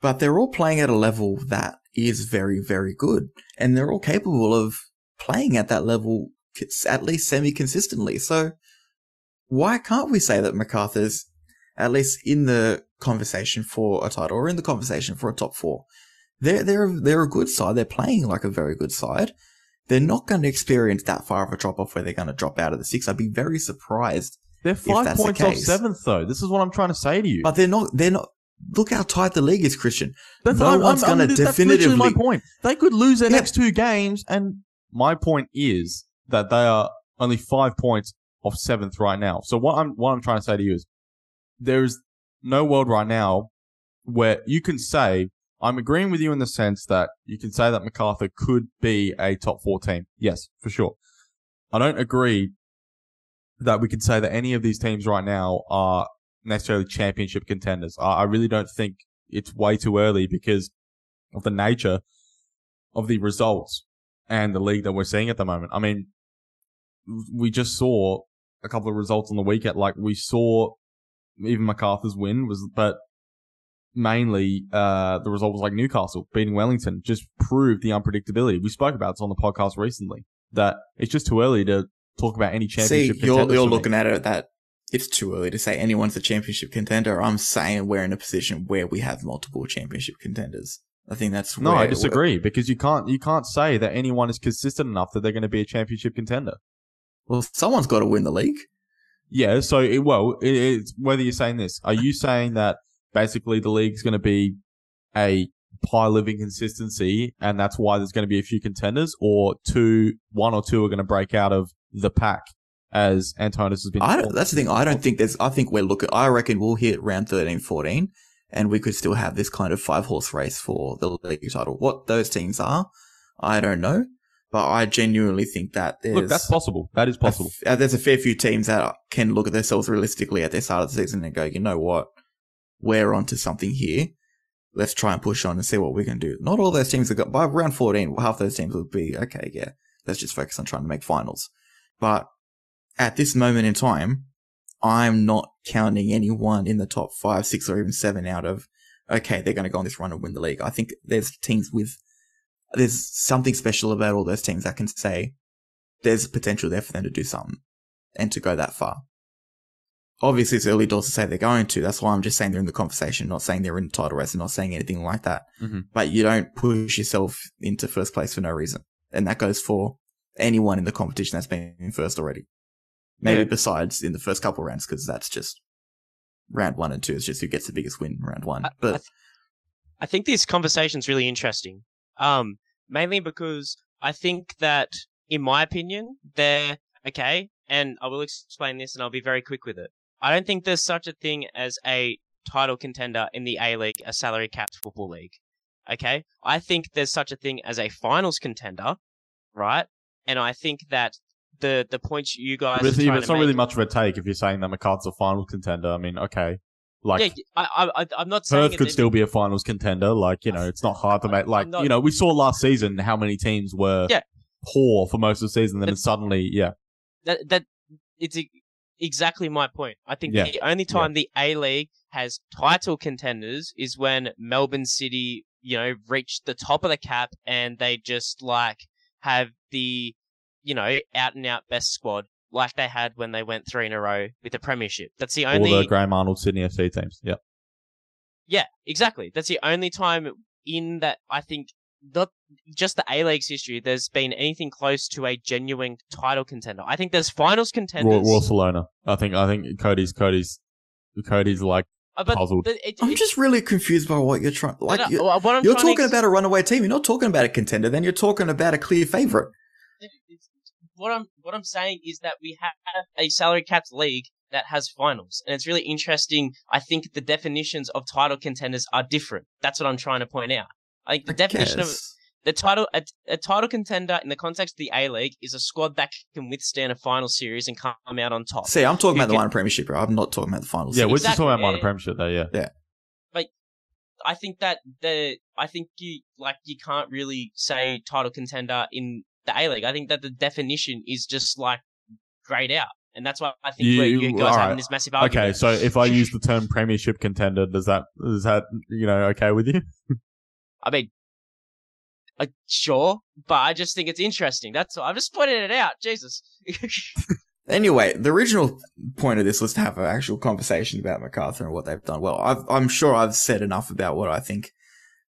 but they're all playing at a level that is very, very good. And they're all capable of playing at that level at least semi consistently. So why can't we say that Macarthur's at least in the conversation for a title or in the conversation for a top four? They're, they're, they're a good side. They're playing like a very good side. They're not going to experience that far of a drop off where they're going to drop out of the six. I'd be very surprised. they're five that's the points off seventh though. This is what I'm trying to say to you. But they're not, they're not, look how tight the league is, Christian. That's, no I'm- one's I'm- that's literally my point. They could lose their Yeah. next two games, and my point is that they are only five points off seventh right now. So what I'm what I'm trying to say to you is there's no world right now where you can say I'm agreeing with you in the sense that you can say that Macarthur could be a top four team. Yes, for sure. I don't agree that we can say that any of these teams right now are necessarily championship contenders. I, I really don't think it's way too early because of the nature of the results and the league that we're seeing at the moment. I mean, we just saw a couple of results on the weekend. Like we saw even Macarthur's win was, but mainly, uh, the result was like Newcastle beating Wellington just proved the unpredictability. We spoke about this on the podcast recently that it's just too early to talk about any See, championship you're, you're looking at it that it's too early to say anyone's a championship contender. I'm saying we're in a position where we have multiple championship contenders. I think that's No, I disagree because you can't you can't say that anyone is consistent enough that they're going to be a championship contender. Well, someone's got to win the league. Yeah, so it, well, it, it's whether you're saying this, are you saying that basically the league's going to be a pile of inconsistency, and that's why there's going to be a few contenders, or two, one or two are going to break out of the pack, as Antonis has been. I don't, that's the thing. I don't think there's. I think we're looking. I reckon we'll hit round 13, 14, and we could still have this kind of five horse race for the league title. What those teams are, I don't know, but I genuinely think that there's Look, that's possible. That is possible. f- uh, there's a fair few teams that can look at themselves realistically at their start of the season and go, you know what, we're onto something here. Let's try and push on and see what we can do. Not all those teams have got by round 14. Half those teams would be okay. Yeah, let's just focus on trying to make finals. But at this moment in time, I'm not counting anyone in the top five, six, or even seven out of okay, they're going to go on this run and win the league. I think there's teams with there's something special about all those teams that can say there's potential there for them to do something and to go that far. Obviously, it's early doors to say they're going to. That's why I'm just saying they're in the conversation, not saying they're in the title race and not saying anything like that. Mhm. But you don't push yourself into first place for no reason. And that goes for anyone in the competition that's been in first already. Maybe Yeah. besides in the first couple rounds, because that's just round one and two. It's just who gets the biggest win round one. I- I But th- I think this conversation's really interesting. Um, mainly because I think that, in my opinion, they're okay, and I will explain this, and I'll be very quick with it. I don't think there's such a thing as a title contender in the A League, a salary capped football league. Okay, I think there's such a thing as a finals contender, right? And I think that the the points you guys it's, it's not make, really much of a take if you're saying that McCart's a finals contender. I mean, okay, like yeah, I, I, I'm not saying Perth could still be a finals contender. Like, you know, it's not hard to make. Like, not- you know, we saw last season how many teams were Yeah. poor for most of the season, then It's- suddenly, yeah, that that it's exactly my point. I think Yeah. the only time the A League has title contenders is when Melbourne City, you know, reached the top of the cap and they just like have the, you know, out and out best squad like they had when they went three in a row with the premiership. That's the only. all the Graham Arnold Sydney FC teams. Yeah, yeah, exactly. That's the only time in that I think not just the A League's history. There's been anything close to a genuine title contender. I think there's finals contenders. Royal, Royal Salona. I think. I think Cody's Cody's Cody's like Uh, but puzzled. the- it- I'm it- just really confused by what you're trying. Like, no, no, you're, what you're talking ex- about a runaway team. You're not talking about a contender. Then you're talking about a clear favorite. what I'm what I'm saying is that we have a salary capped league that has finals, and it's really interesting. I think the definitions of title contenders are different. That's what I'm trying to point out. I think the I definition of guess. The title a, a title contender in the context of the A League is a squad that can withstand a final series and come out on top. See, I'm talking You about the can- minor premiership. Bro. I'm not talking about the finals. yeah, we're just exactly, talking about minor yeah. premiership though. Yeah, Yeah. But I think that the I think you like you can't really say title contender in the A League. I think that the definition is just like grayed out, and that's why I think You- we're, you guys alright. having this massive argument. Okay, so if I use the term premiership contender, does that is that you know okay with you? I mean, uh, sure, but I just think it's interesting. That's all. I'm just pointing it out. Jesus. Anyway, the original point of this was to have an actual conversation about Macarthur and what they've done. Well, I've, I'm sure I've said enough about what I think,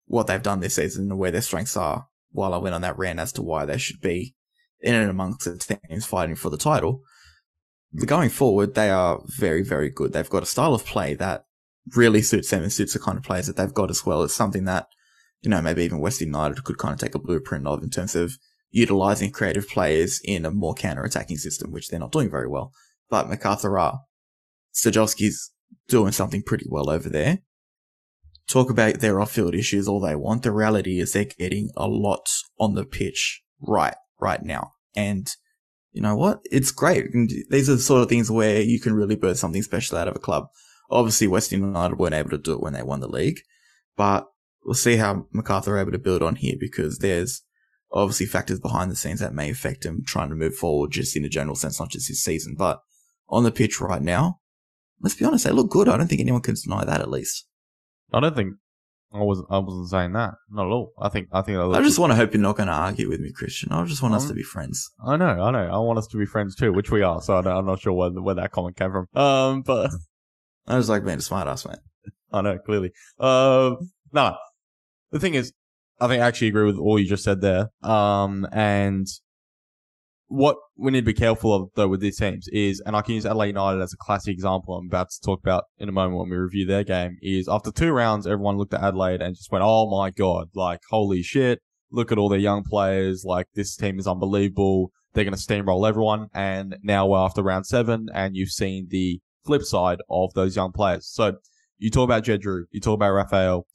what they've done this season and where their strengths are while I went on that rant as to why they should be in and amongst the teams fighting for the title. Going forward, they are very, very good. They've got a style of play that really suits them and suits the kind of players that they've got as well. It's something that, you know, maybe even West United could kind of take a blueprint of in terms of utilizing creative players in a more counter-attacking system, which they're not doing very well. But Macarthur are. Sterjovski's doing something pretty well over there. Talk about their off-field issues all they want. The reality is they're getting a lot on the pitch right, right now. And you know what? It's great. And these are the sort of things where you can really birth something special out of a club. Obviously, Western United weren't able to do it when they won the league, but we'll see how Macarthur are able to build on here because there's obviously factors behind the scenes that may affect him trying to move forward just in a general sense, not just his season. But on the pitch right now, let's be honest, they look good. I don't think anyone can deny that at least. I don't think I wasn't. I wasn't saying that. Not at all. I think. I think. I just want to hope you're not going to argue with me, Christian. I just want us Um, to be friends. I know. I know. I want us to be friends too, which we are. So I don't, I'm not sure where where that comment came from. Um, but I just like being a smart ass, man. I know clearly. Um, no. The thing is, I think I actually agree with all you just said there. Um, and what we need to be careful of though with these teams is, and I can use Adelaide United as a classic example. I'm about to talk about in a moment when we review their game. Is after two rounds, everyone looked at Adelaide and just went, "Oh my god! Like holy shit! Look at all their young players! Like this team is unbelievable. They're going to steamroll everyone." And now we're after round seven, and you've seen the flip side of those young players. So you talk about Jed Drew, you talk about Raphael,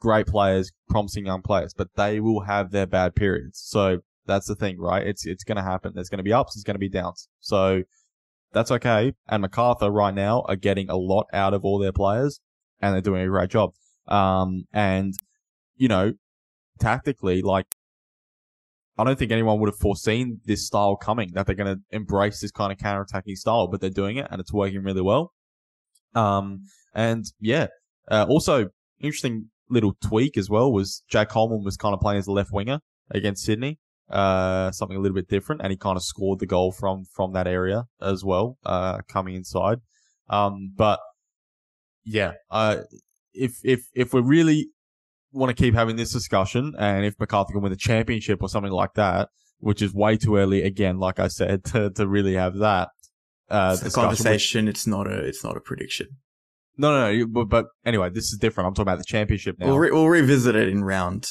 great players, promising young players, but they will have their bad periods. So that's the thing, right? It's it's going to happen. There's going to be ups, there's going to be downs. So that's okay. And Macarthur right now are getting a lot out of all their players, and they're doing a great job. Um, and you know, tactically, like. I don't think anyone would have foreseen this style coming, that they're going to embrace this kind of counter-attacking style, but they're doing it and it's working really well. Um, and yeah, uh, also interesting little tweak as well was Jack Hollman was kind of playing as a left winger against Sydney. uh, something a little bit different, and he kind of scored the goal from from that area as well, uh, coming inside. Um, but yeah, uh, if if if we really want to keep having this discussion, and if Macarthur can win the championship or something like that, which is way too early again, like I said, to to really have that. Uh, It's a conversation. It's not a. It's not a prediction. No, no, no. you- But, but anyway, this is different. I'm talking about the championship now. We'll, re- we'll revisit it in round.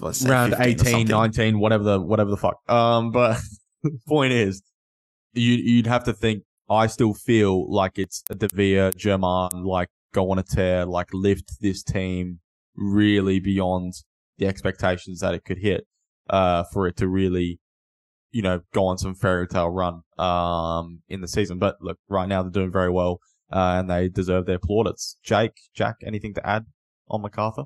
let's say round 15 18, 19, whatever the whatever the fuck. Um, but point is, you you'd have to think. I still feel like it's a De Vere, German, like go on a tear, like lift this team really beyond the expectations that it could hit. Uh, for it to really, you know, go on some fairy tale run. Um, in the season. But look, right now they're doing very well. Uh, and they deserve their plaudits. Jake, Jack, anything to add on Macarthur?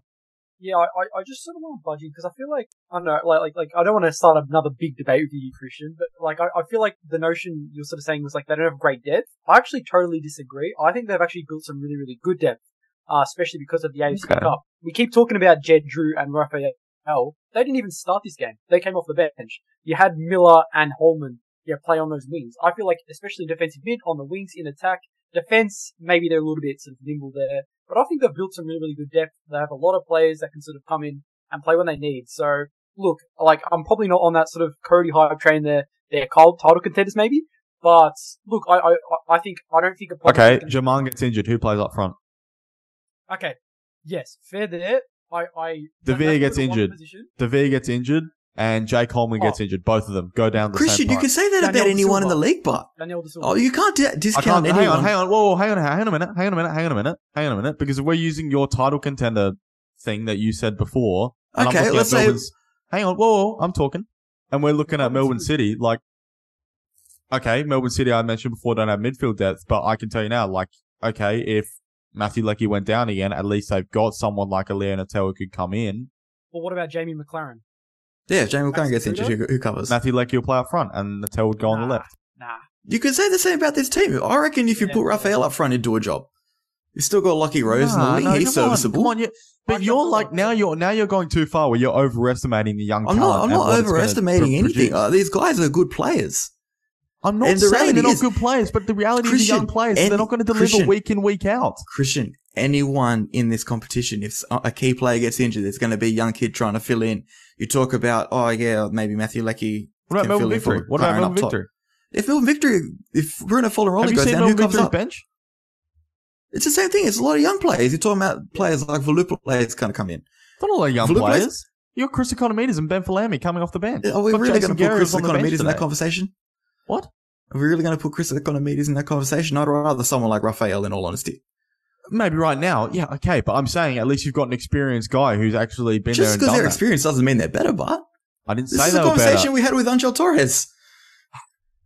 Yeah, I, I, I just sort of want to budge in because I feel like I don't know, like, like, like I don't want to start another big debate with you, Christian, but like I, I feel like the notion you're sort of saying was like they don't have great depth. I actually totally disagree. I think they've actually built some really, really good depth, uh, especially because of the AFC Okay. Cup. We keep talking about Jed Drew and Raphael. They didn't even start this game. They came off the bench. You had Miller and Hollman, yeah, play on those wings. I feel like, especially defensive mid on the wings in attack, defense, maybe they're a little bit sort of nimble there. But I think they've built some really, really good depth. They have a lot of players that can sort of come in and play when they need. So, look, like, I'm probably not on that sort of Cody hype train there. They're cold title contenders maybe. But, look, I, I, I think, I don't think a Okay, Jamal gets injured. Who plays up front? Okay. Yes, fair there. I, I. De that- gets good at one injured. position. De gets injured, and Jake Holman gets Oh. injured. Both of them go down the Christian, same you time. can say that Daniel about anyone in the league, but Daniel De Silva. oh, you can't di- I discount can't. anyone. Hang on, hang on, whoa, whoa, hang on, hang on a minute, hang on a minute, hang on a minute, hang on a minute, because if we're using your title contender thing that you said before. and I'm Okay, looking let's say- Melbourne's- Hang on, whoa, whoa, I'm talking, and we're looking at Melbourne Melbourne City. Like, okay, Melbourne City, I mentioned before, don't have midfield depth, but I can tell you now, like, okay, if Matthew Leckie went down again, at least they've got someone like a Leon who could come in. Well, what about Jamie Maclaren? Yeah, if Jamie Maclaren gets That's injured. Who, who covers? Matthew Leckie will play up front, and Natel would go on the left. Nah. You could say the same about this team. I reckon if you Yeah. put Raphael up front, he'd do a job. You still got Lucky Rose in the league. no, He's come on, serviceable. Come on, you, but you're like now you're now you're going too far where you're overestimating the young I'm talent. not. I'm not what it's gonna overestimating anything. Uh, these guys are good players. I'm not and the saying they're not is- good players, but the reality is the young Christian, players and- they're not going to deliver Christian- week in week out. Christian, anyone in this competition, if a key player gets injured, there's going to be a young kid trying to fill in. You talk about, oh yeah, maybe Matthew Leckie. What about Melbourne fill in for Victory? What about Melbourne. Victory? If Melbourne Victory, if Bruno you goes down, who comes up? bench? It's the same thing. It's a lot of young players. You're talking about players like Valupa players kind of come in. It's not a lot of young Valupa players. players? You got Chris Ikonomidis and Ben Folami coming off the bench. Are we Got really Jason going to put Chris on the bench Ikonomidis in that today. conversation? What? Are we really going to put Chris Ikonomidis in that conversation? I'd rather someone like Raphael, in all honesty. Maybe right now, yeah, okay, but I'm saying at least you've got an experienced guy who's actually been there Just because they're that. experienced doesn't mean they're better, but I didn't this say is they a conversation better. we had with Angel Torres.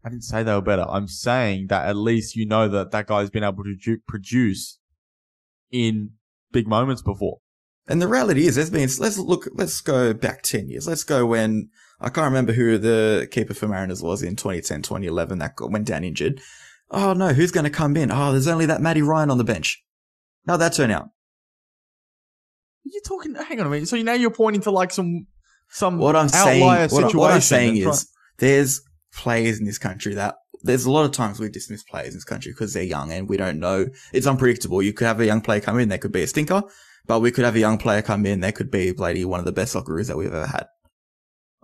I didn't say they were better. I'm saying that at least you know that that guy's been able to ju- produce in big moments before. And the reality is, there's been, let's look, let's go back 10 years. Let's go when, I can't remember who the keeper for Mariners was in 2010, 2011 that got, went down injured. Oh no, who's going to come in? Oh, there's only that Matty Ryan on the bench. How'd that turn out? You're talking. Hang on a minute. So now you're pointing to like some some What I'm saying, outlier what, situation. what I'm saying is, there's players in this country that there's a lot of times we dismiss players in this country because they're young and we don't know. It's unpredictable. You could have a young player come in, they could be a stinker, but we could have a young player come in, they could be bloody one of the best Socceroos that we've ever had.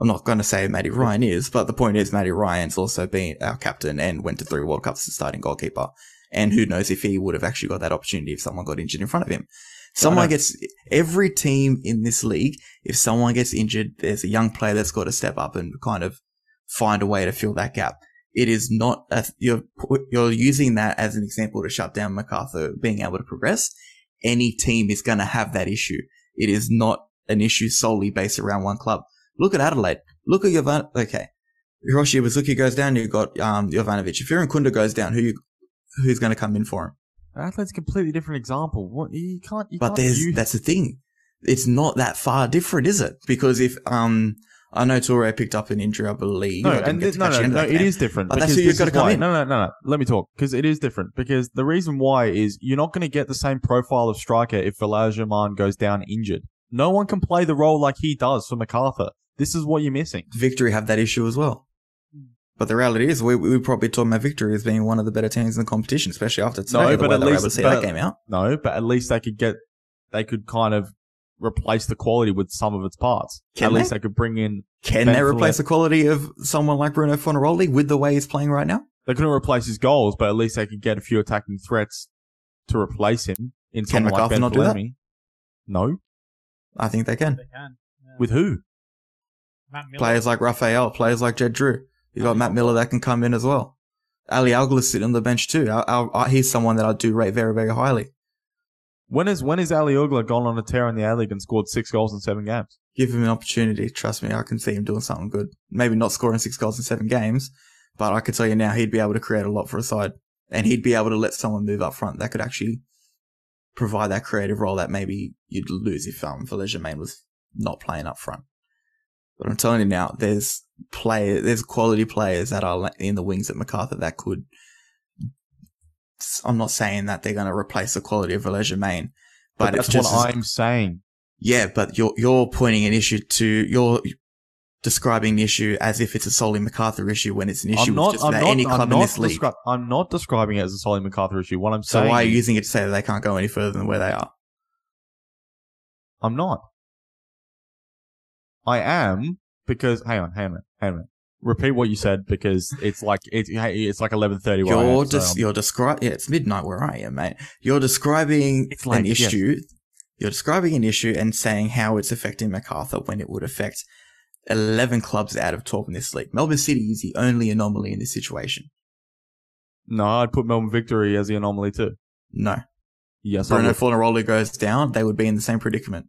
I'm not going to say Matty Ryan is, but the point is Matty Ryan's also been our captain and went to three World Cups as starting goalkeeper. And who knows if he would have actually got that opportunity if someone got injured in front of him. Someone gets, every team in this league, if someone gets injured, there's a young player that's got to step up and kind of find a way to fill that gap. It is not, a, you're, you're using that as an example to shut down Macarthur being able to progress. Any team is going to have that issue. It is not an issue solely based around one club. Look at Adelaide. Look at Jovan. Okay. Hiroshi Ibusuki goes down. You've got, um, Jovanovic. If Kunda goes down, who you, who's going to come in for him? Athlete's a completely different example. What you can't. You But can't there's use- that's the thing. It's not that far different, is it? Because if um I know Torre picked up an injury, I believe. no, and th- no, no, no. It is different. But that's who you've gotta come why- in. No, no, no, no. Let me talk because it is different. Because the reason why is you're not going to get the same profile of striker if Elijah goes down injured. No one can play the role like he does for Macarthur. This is what you're missing. Victory have that issue as well. But the reality is, we we probably talk about Victory as being one of the better teams in the competition, especially after today. No, the but way at least- able to see but- that game out. No, but at least they could get, they could kind of replace the quality with some of its parts. Can at least they? they could bring in. Can Ben they Follett. replace the quality of someone like Bruno Fornaroli with the way he's playing right now? They couldn't replace his goals, but at least they could get a few attacking threats to replace him in Can someone like Macarthur Ben not do that? Folami. No, I think they can. They can. Yeah. with who? Matt Players like Raphael, players like Jed Drew. You got Matt Miller that can come in as well. Ali Auglah's sitting on the bench too. I, I, I, he's someone that I do rate very, very highly. When is when is Ali Auglah gone on a tear in the A League and scored six goals in seven games? Give him an opportunity. Trust me, I can see him doing something good. Maybe not scoring six goals in seven games, but I can tell you now he'd be able to create a lot for a side. And he'd be able to let someone move up front that could actually provide that creative role that maybe you'd lose if um Valère Germain was not playing up front. But I'm telling you now, there's player, there's quality players that are in the wings at Macarthur that could. I'm not saying that they're going to replace the quality of Valère Germain, but, But, it's that's just what as- I'm saying. yeah, but you're you're pointing an issue to you're describing the issue as if it's a solely Macarthur issue when it's an issue I'm with not. just I'm about not. any I'm club in not, this league. I'm not describing it as a solid Macarthur issue. What I'm saying. so why are you using it to say that they can't go any further than where they are? I'm not. I am because hang on, hang on, hang on. Repeat what you said because it's like it's it's like eleven thirty. You're just you're describing. Yeah, it's midnight where I am, mate. You're describing It's late, an yes. issue. You're describing an issue and saying how it's affecting Macarthur when it would affect eleven clubs out of twelve in this league. Melbourne City is the only anomaly in this situation. no, I'd put Melbourne Victory as the anomaly too. No, Yes, Bruno. Fornaroli goes down, they would be in the same predicament.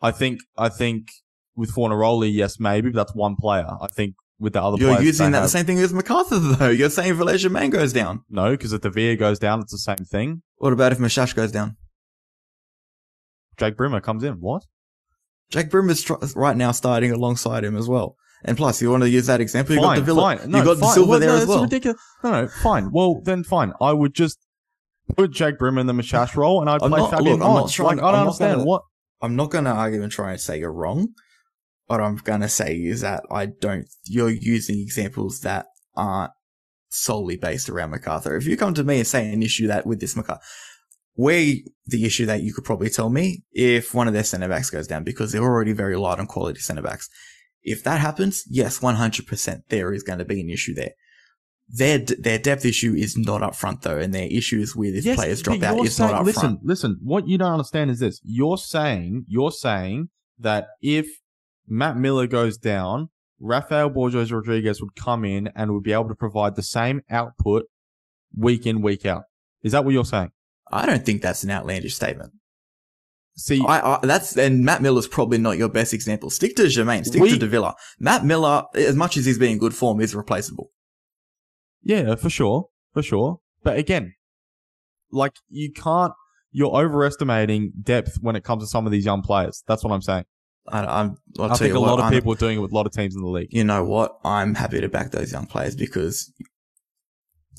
I think I think with Fornaroli, yes, maybe but that's one player. I think with the other players. You're using that the have- same thing as Macarthur, though. You're saying Valencia Man goes down. No, because if the Via goes down, it's the same thing. What about if Machach goes down? Jake Brimmer comes in. What? Jake Brimmer's tr- right now starting alongside him as well. And plus, you want to use that example, you got the Villa, fine. No, you got the. Silver Well, there no, as well. ridiculous. No, no, fine. Well, then fine. I would just put Jake Brimmer in the Machach role, and I'd I'm play not- Fabian look, I'm not trying- Like, I don't I'm understand what. I'm not going to argue and try and say you're wrong. What I'm going to say is that I don't, you're using examples that aren't solely based around Macarthur. If you come to me and say an issue that with this Macarthur, where the issue that you could probably tell me if one of their centre backs goes down because they're already very light on quality centre backs. If that happens, yes, 100% there is going to be an issue there. Their, their depth issue is not up front though, and their issues with if Yes, players drop out is saying- not up listen, front. Listen, what you don't understand is this. You're saying, you're saying that if Matt Miller goes down, Rafael Borges Rodrigues would come in and would be able to provide the same output week in, week out. Is that what you're saying? I don't think that's an outlandish statement. See, I, I that's and Matt Miller's probably not your best example. Stick to Germain. Stick We- to Davila. Matt Miller, as much as he's being in good form, is replaceable. Yeah, for sure, for sure. But again, like you can't. You're overestimating depth when it comes to some of these young players. That's what I'm saying. I, I'm. I'll i think a what, lot of I'm- people are doing it with a lot of teams in the league. You know what? I'm happy to back those young players because,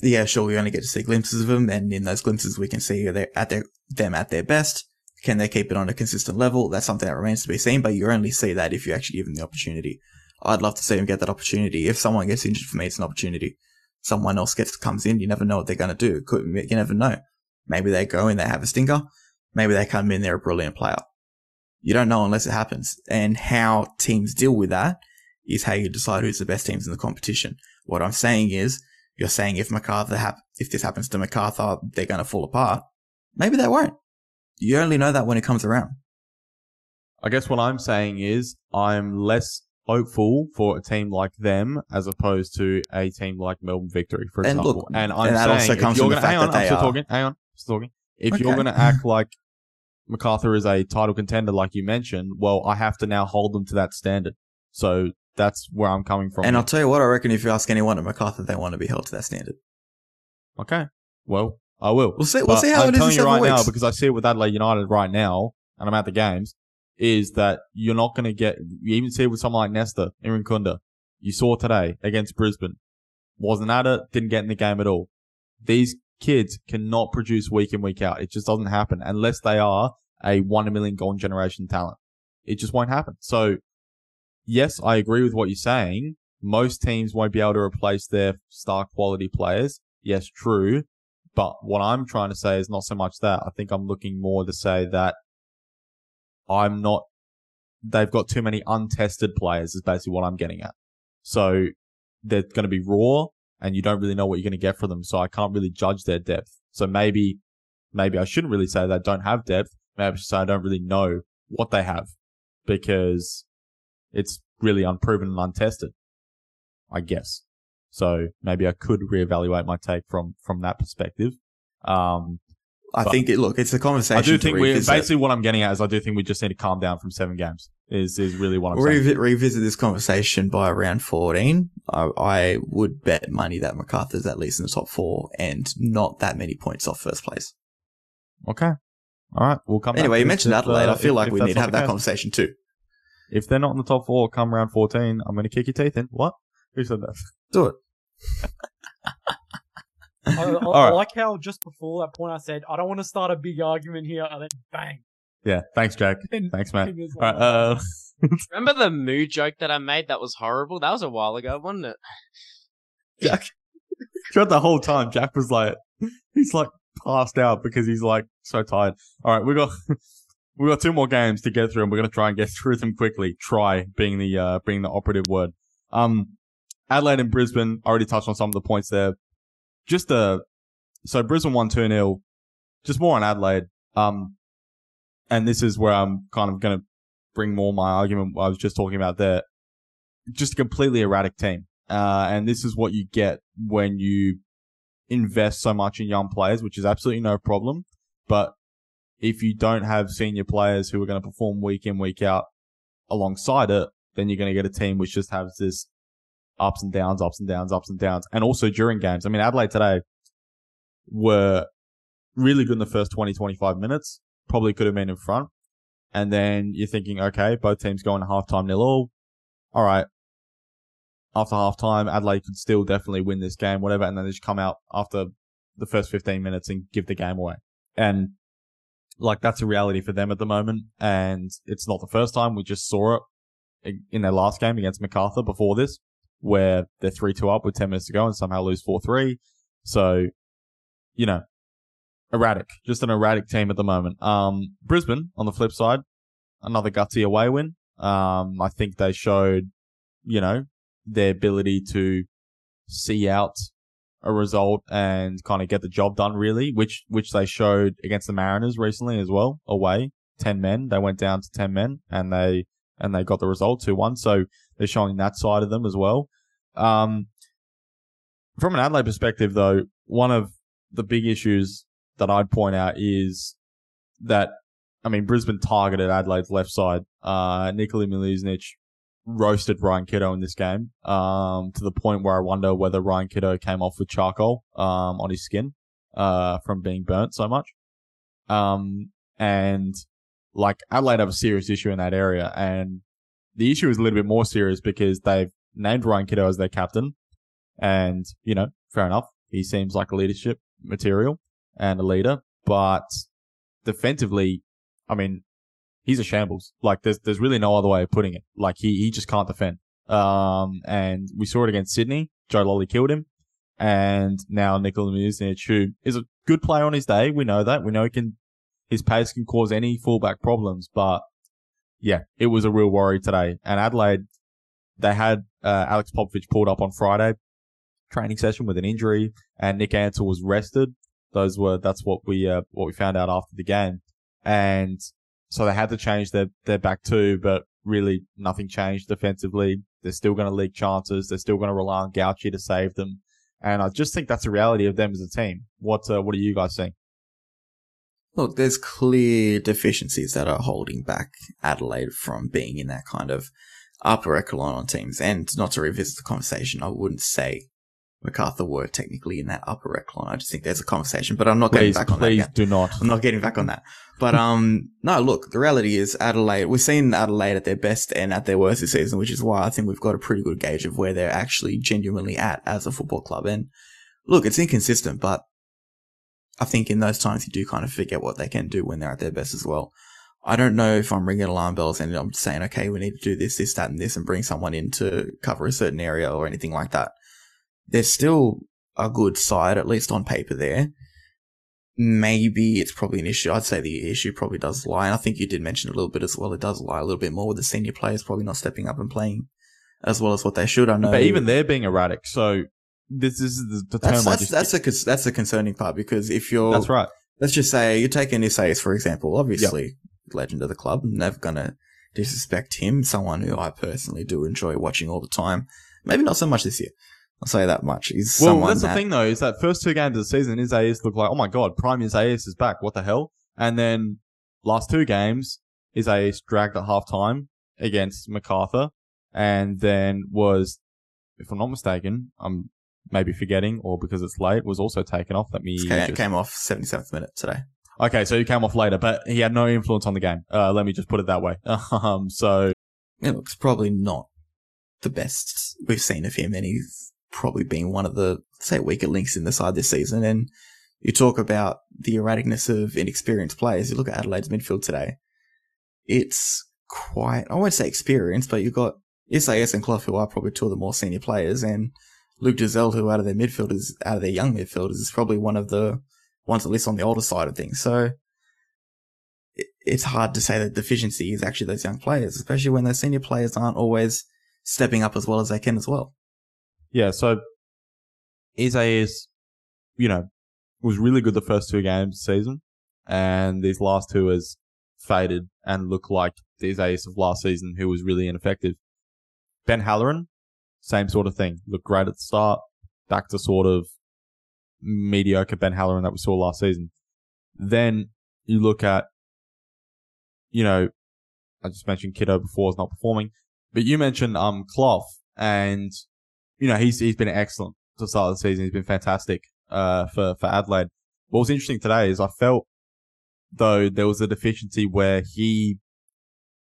yeah, sure, we only get to see glimpses of them, and in those glimpses, we can see they're at their them at their best. Can they keep it on a consistent level? That's something that remains to be seen. But you only see that if you actually give them the opportunity. I'd love to see them get that opportunity. If someone gets injured for me, it's an opportunity. Someone else gets comes in. You never know what they're going to do. Could, you never know. Maybe they go in, they have a stinker. Maybe they come in, they're a brilliant player. You don't know unless it happens. And how teams deal with that is how you decide who's the best teams in the competition. What I'm saying is, you're saying if Macarthur hap- if this happens to Macarthur, they're going to fall apart. Maybe they won't. You only know that when it comes around. I guess what I'm saying is I'm less hopeful for a team like them as opposed to a team like Melbourne Victory, for And example. look, and I'm and that saying also if you're the gonna, fact hang on, that I'm still are- talking. Hang on, still talking. If you're going to act like Macarthur is a title contender, like you mentioned, well, I have to now hold them to that standard. So that's where I'm coming from. And I'll tell you what, I reckon if you ask anyone at Macarthur, they want to be held to that standard. okay, well, I will. We'll see. We'll But see how I'm it is in telling you right now because I see it with Adelaide United right now, and I'm at the games. Is that you're not going to get? You even see it with someone like Nesta, Irin Kunda. You saw today against Brisbane, wasn't at it, didn't get in the game at all. These kids cannot produce week in week out. It just doesn't happen unless they are a one in a million golden generation talent. it just won't happen. So, yes, I agree with what you're saying. Most teams won't be able to replace their star quality players. Yes, true. But what I'm trying to say is not so much that. I think I'm looking more to say that I'm not, they've got too many untested players is basically what I'm getting at. So they're going to be raw and you don't really know what you're going to get from them. So I can't really judge their depth. So maybe, maybe I shouldn't really say they don't have depth. Maybe I should say I don't really know what they have because it's really unproven and untested. I guess. So maybe I could reevaluate my take from from that perspective. Um, I think it. Look, it's a conversation. I do think we basically what I'm getting at is I do think we just need to calm down from seven games. Is is really what I'm We'll saying. revisit this conversation by round 14. I, I would bet money that Macarthur's at least in the top four and not that many points off first place. Okay. All right. We'll come. Anyway, to you mentioned if, Adelaide. uh, I feel if- like if we need to have that case. conversation too. If they're not in the top four, come round 14, I'm going to kick your teeth in. What? Who said that? Do it. I, I, I Alright. like how just before that point I said I don't want to start a big argument here, and then bang. Yeah. Thanks, Jack. Thanks, mate. fingers All right. Uh, Remember the moo joke that I made? That was horrible. That was a while ago, wasn't it? Jack. Throughout the whole time, Jack was like, he's like passed out because he's like so tired. All right, we got we got two more games to get through, and we're gonna try and get through them quickly. Try being the uh being the operative word. Um, Adelaide and Brisbane. I already touched on some of the points there. Just uh, so Brisbane won two 0 Just more on Adelaide. Um, and this is where I'm kind of gonna bring more my argument I was just talking about there. Just a completely erratic team. Uh, and this is what you get when you invest so much in young players, which is absolutely no problem. But if you don't have senior players who are going to perform week in, week out alongside it, then you're going to get a team which just has this ups and downs, ups and downs, ups and downs. And also during games. I mean, Adelaide today were really good in the first 20, 25 minutes. Probably could have been in front. And then you're thinking, okay, both teams going to halftime nil all. All right. After halftime, Adelaide could still definitely win this game, whatever. And then they just come out after the first 15 minutes and give the game away. And like that's a reality for them at the moment. And it's not the first time. We just saw it in- their last game against Macarthur before this, where they're 3 2 up with 10 minutes to go and somehow lose 4 3. So, you know, erratic, just an erratic team at the moment. Um, Brisbane on the flip side, another gutsy away win. Um, I think they showed, you know, their ability to see out a result and kind of get the job done really, which, which they showed against the Mariners recently as well, away. 10 men. They went down to 10 men and they, and they got the result 2-1. So they're showing that side of them as well. Um, from an Adelaide perspective though, one of the big issues that I'd point out is that, I mean, Brisbane targeted Adelaide's left side. Uh, Nikola Mileusnic roasted Ryan Kitto in this game, um, to the point where I wonder whether Ryan Kitto came off with charcoal, um, on his skin, uh, from being burnt so much. Um, and like Adelaide have a serious issue in that area. And the issue is a little bit more serious because they've named Ryan Kitto as their captain. And, you know, fair enough. He seems like a leadership material and a leader, but defensively, I mean, he's a shambles. Like there's there's really no other way of putting it. Like he he just can't defend. Um, and we saw it against Sydney. Joe Lolley killed him, and now Nikola Mileusnic, who is a good player on his day, we know that. We know he can. His pace can cause any fullback problems, but yeah, it was a real worry today. And Adelaide, they had uh, Alex Popovich pulled up on Friday training session with an injury, and Nick Ansell was rested. Those were that's what we uh, what we found out after the game, and so they had to change their their back two, but really nothing changed defensively. They're still going to leak chances. They're still going to rely on Gauci to save them, and I just think that's the reality of them as a team. What uh, what are you guys seeing? Look, there's clear deficiencies that are holding back Adelaide from being in that kind of upper echelon on teams. And not to revisit the conversation, I wouldn't say Macarthur were technically in that upper echelon. I just think there's a conversation, but I'm not getting back on that please do not. I'm not getting back on that. But um, no, look, the reality is Adelaide. We've seen Adelaide at their best and at their worst this season, which is why I think we've got a pretty good gauge of where they're actually genuinely at as a football club. And look, it's inconsistent, but I think in those times you do kind of forget what they can do when they're at their best as well. I don't know if I'm ringing alarm bells and I'm saying, okay, we need to do this, this, that, and this, and bring someone in to cover a certain area or anything like that. There's still a good side, at least on paper there. Maybe it's probably an issue. I'd say the issue probably does lie. And I think you did mention a little bit as well. It does lie a little bit more with the senior players probably not stepping up and playing as well as what they should. I know. But even they're being erratic. So this, this is the, the term that's that's a that's a concerning part because if you're that's right. let's just say you're taking Isaias for example, obviously legend of the club, never gonna disrespect him, someone who I personally do enjoy watching all the time. Maybe not so much this year. I'll say that much. He's Well, that's that, the thing though, is that first two games of the season, his Isaias looked like, oh my god, Prime Isaias is back. What the hell? And then last two games, his Isaias dragged at half time against Macarthur, and then was, if I'm not mistaken, I'm maybe forgetting or because it's late, was also taken off. Let me came, just- came off 77th minute today. Okay, so he came off later, but he had no influence on the game. Uh, let me just put it that way. Um, so It looks probably not the best we've seen of him, and he's probably been one of the say weaker links in the side this season. And you talk about the erraticness of inexperienced players. You look at Adelaide's midfield today; it's quite I won't say experienced, but you've got Isaias and Clough, who are probably two of the more senior players, and Luke Giselle, who out of their midfielders, out of their young midfielders, is probably one of the ones at least on the older side of things. So it's hard to say that deficiency is actually those young players, especially when those senior players aren't always stepping up as well as they can as well. Yeah, so Isaias, you know, was really good the first two games of the season, and these last two has faded and looked like the Isaias of last season, who was really ineffective. Ben Halloran, same sort of thing. Looked great at the start, back to sort of mediocre Ben Halloran that we saw last season. Then you look at, you know, I just mentioned Kitto before is not performing, but you mentioned um Clough, and you know he's he's been excellent to start the season. He's been fantastic uh for for Adelaide. What was interesting today is I felt though there was a deficiency where he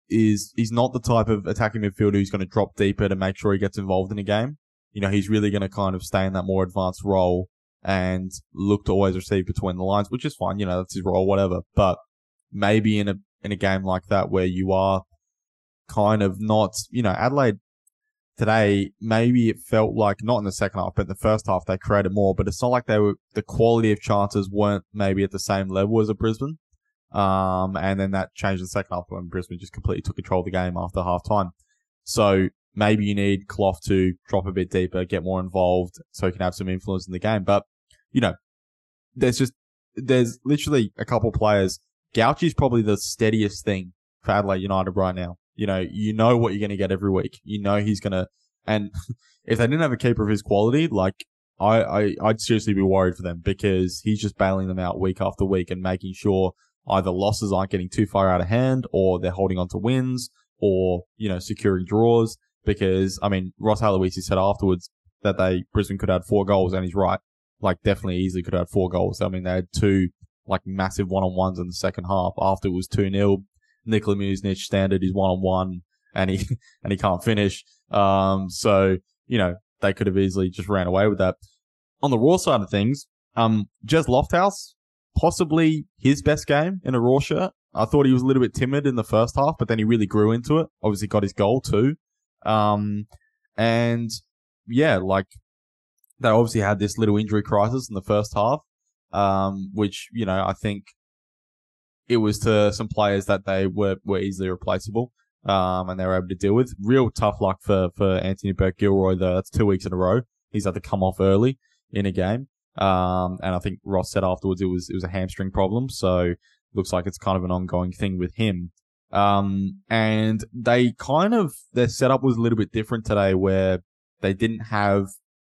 is he's not the type of attacking midfielder who's going to drop deeper to make sure he gets involved in a game. You know, he's really going to kind of stay in that more advanced role and look to always receive between the lines, which is fine. You know, that's his role, whatever. But maybe in a in a game like that where you are kind of not, you know, Adelaide today, maybe it felt like not in the second half, but in the first half they created more. But it's not like they were the quality of chances weren't maybe at the same level as a Brisbane. Um, and then that changed in the second half when Brisbane just completely took control of the game after half time. So maybe you need Clough to drop a bit deeper, get more involved, so he can have some influence in the game. But you know, there's just there's literally a couple players. Gauci's probably the steadiest thing for Adelaide United right now. You know, you know what you're going to get every week. You know he's going to, and if they didn't have a keeper of his quality, like I, I, I'd seriously be worried for them because he's just bailing them out week after week and making sure either losses aren't getting too far out of hand or they're holding on to wins or, you know, securing draws. Because, I mean, Ross Aloisi said afterwards that they, Brisbane could have four goals and he's right. Like definitely easily could have four goals. I mean, they had two like massive one-on-ones in the second half after it was 2-0. Nikola Mileusnic standard is one-on-one and he, and he can't finish. Um, so, you know, they could have easily just ran away with that. On the Roar side of things, um, Jez Lofthouse, possibly his best game in a Roar shirt. I thought he was a little bit timid in the first half, but then he really grew into it. Obviously got his goal too. Um, and yeah, like they obviously had this little injury crisis in the first half, um, which, you know, I think it was to some players that they were, were easily replaceable. Um, and they were able to deal with. Real tough luck for, for Anthony Burke Gilroy though. That's two weeks in a row. He's had to come off early in a game. Um, and I think Ross said afterwards it was, it was a hamstring problem. So looks like it's kind of an ongoing thing with him. Um, and they kind of, their setup was a little bit different today where they didn't have,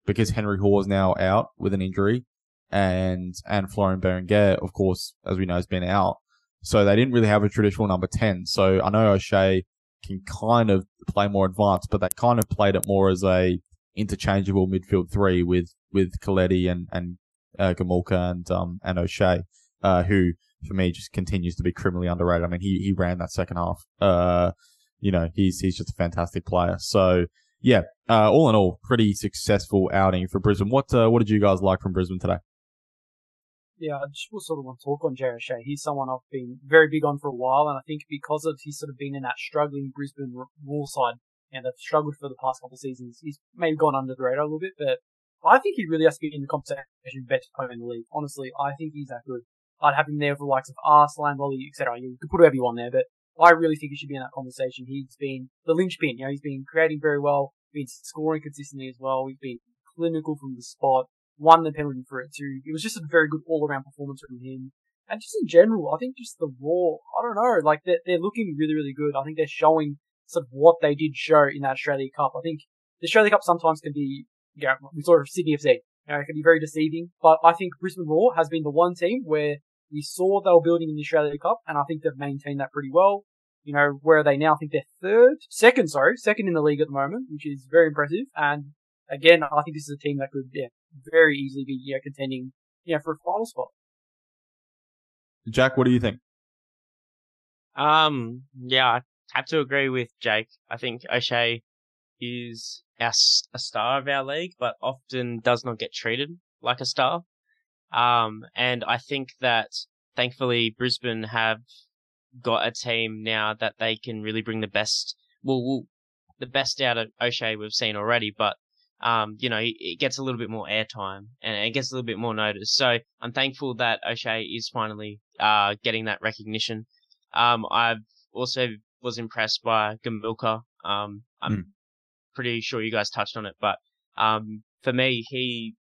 because Henry is now out with an injury and, and Florian Berenguer, of course, as we know, has been out. So they didn't really have a traditional number 10. So I know O'Shea can kind of play more advanced, but they kind of played it more as a interchangeable midfield three with, with Coletti and, and, uh, Gomulka and, um, and O'Shea, uh, who for me just continues to be criminally underrated. I mean, he, he ran that second half. Uh, you know, he's, he's just a fantastic player. So yeah, uh, all in all, pretty successful outing for Brisbane. What, uh, what did you guys like from Brisbane today? Yeah, I just will sort of want to talk on Jay O'Shea. He's someone I've been very big on for a while, and I think because of he's sort of been in that struggling Brisbane Roar side, and they've struggled for the past couple of seasons, he's maybe gone under the radar a little bit, but I think he really has to be in the conversation best player in the league. Honestly, I think he's that good. I'd have him there for the likes of Arslan, Lolley, etc. You could put whoever you want there, but I really think he should be in that conversation. He's been the linchpin. You know, he's been creating very well, been scoring consistently as well. He's been clinical from the spot, won the penalty for it too. It was just a very good all-around performance from him. And just in general, I think just the Roar, I don't know, like they're, they're looking really, really good. I think they're showing sort of what they did show in that Australia Cup. I think the Australia Cup sometimes can be, you know, we saw of Sydney FC. You know, it can be very deceiving, but I think Brisbane Roar has been the one team where we saw they were building in the Australia Cup, and I think they've maintained that pretty well. You know, where are they now? I think they're third, second, sorry, second in the league at the moment, which is very impressive. And again, I think this is a team that could, yeah, very easily be, yeah, contending, you know, for a final spot. Jack, what do you think? Um, yeah, I have to agree with Jake. I think O'Shea is our, a star of our league, but often does not get treated like a star. Um, and I think that thankfully Brisbane have got a team now that they can really bring the best, well, the best out of O'Shea we've seen already, but um, you know, it gets a little bit more airtime and it gets a little bit more notice. So I'm thankful that O'Shea is finally uh, getting that recognition. Um, I've also was impressed by Gomulka. Um, I'm mm. pretty sure you guys touched on it, but um, for me, he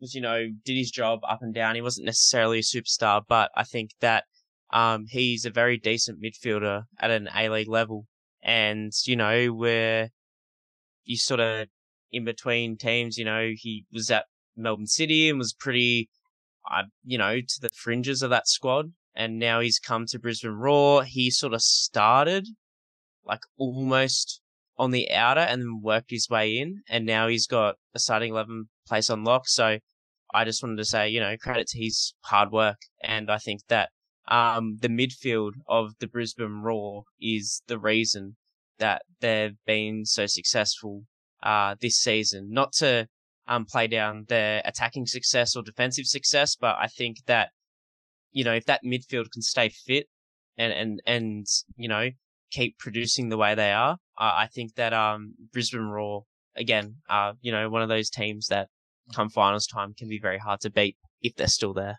was, you know, did his job up and down. He wasn't necessarily a superstar, but I think that um, he's a very decent midfielder at an A League level. And, you know, where you sort of in between teams, you know, he was at Melbourne City and was pretty, uh, you know, to the fringes of that squad. And now he's come to Brisbane Roar. He sort of started like almost on the outer and then worked his way in. And now he's got a starting 11 place on lock. So I just wanted to say, you know, credit to his hard work. And I think that um, the midfield of the Brisbane Roar is the reason that they've been so successful uh, this season. Not to um, play down their attacking success or defensive success, but I think that you know if that midfield can stay fit and and and you know keep producing the way they are, uh, I think that um, Brisbane Roar again are you know one of those teams that come finals time can be very hard to beat if they're still there.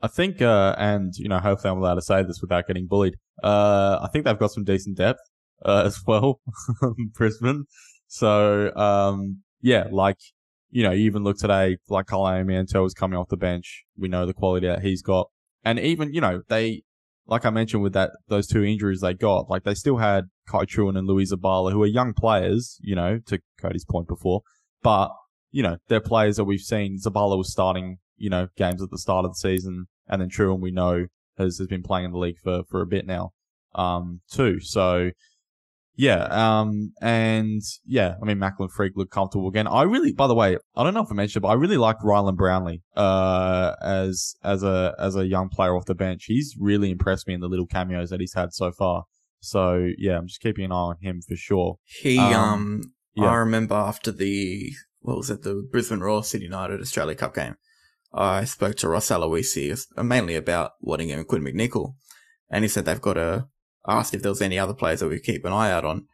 I think, uh, and you know, hopefully I'm allowed to say this without getting bullied. Uh, I think they've got some decent depth uh, as well, Brisbane. So, um, yeah, like you know, you even look today, like Kalaimi Mantel is coming off the bench. We know the quality that he's got, and even you know, they, like I mentioned with that those two injuries they got, like they still had Kai Trewin and Louis Zabala, who are young players, you know, to Cody's point before, but you know, they're players that we've seen. Zabala was starting, you know, games at the start of the season, and then Trewin we know has, has been playing in the league for, for a bit now, um, too. So, yeah, um, and yeah, I mean, Macklin Freke looked comfortable again. I really, by the way, I don't know if I mentioned, but I really like Rylan Brownlee, uh, as, as a, as a young player off the bench. He's really impressed me in the little cameos that he's had so far. So yeah, I'm just keeping an eye on him for sure. He, um, um yeah. I remember after the what was it, the Brisbane Roar City United Australia Cup game, I spoke to Ross Aloisi mainly about Waddingham and Quinn MacNicol. And he said they've got to ask if there was any other players that we keep an eye out on.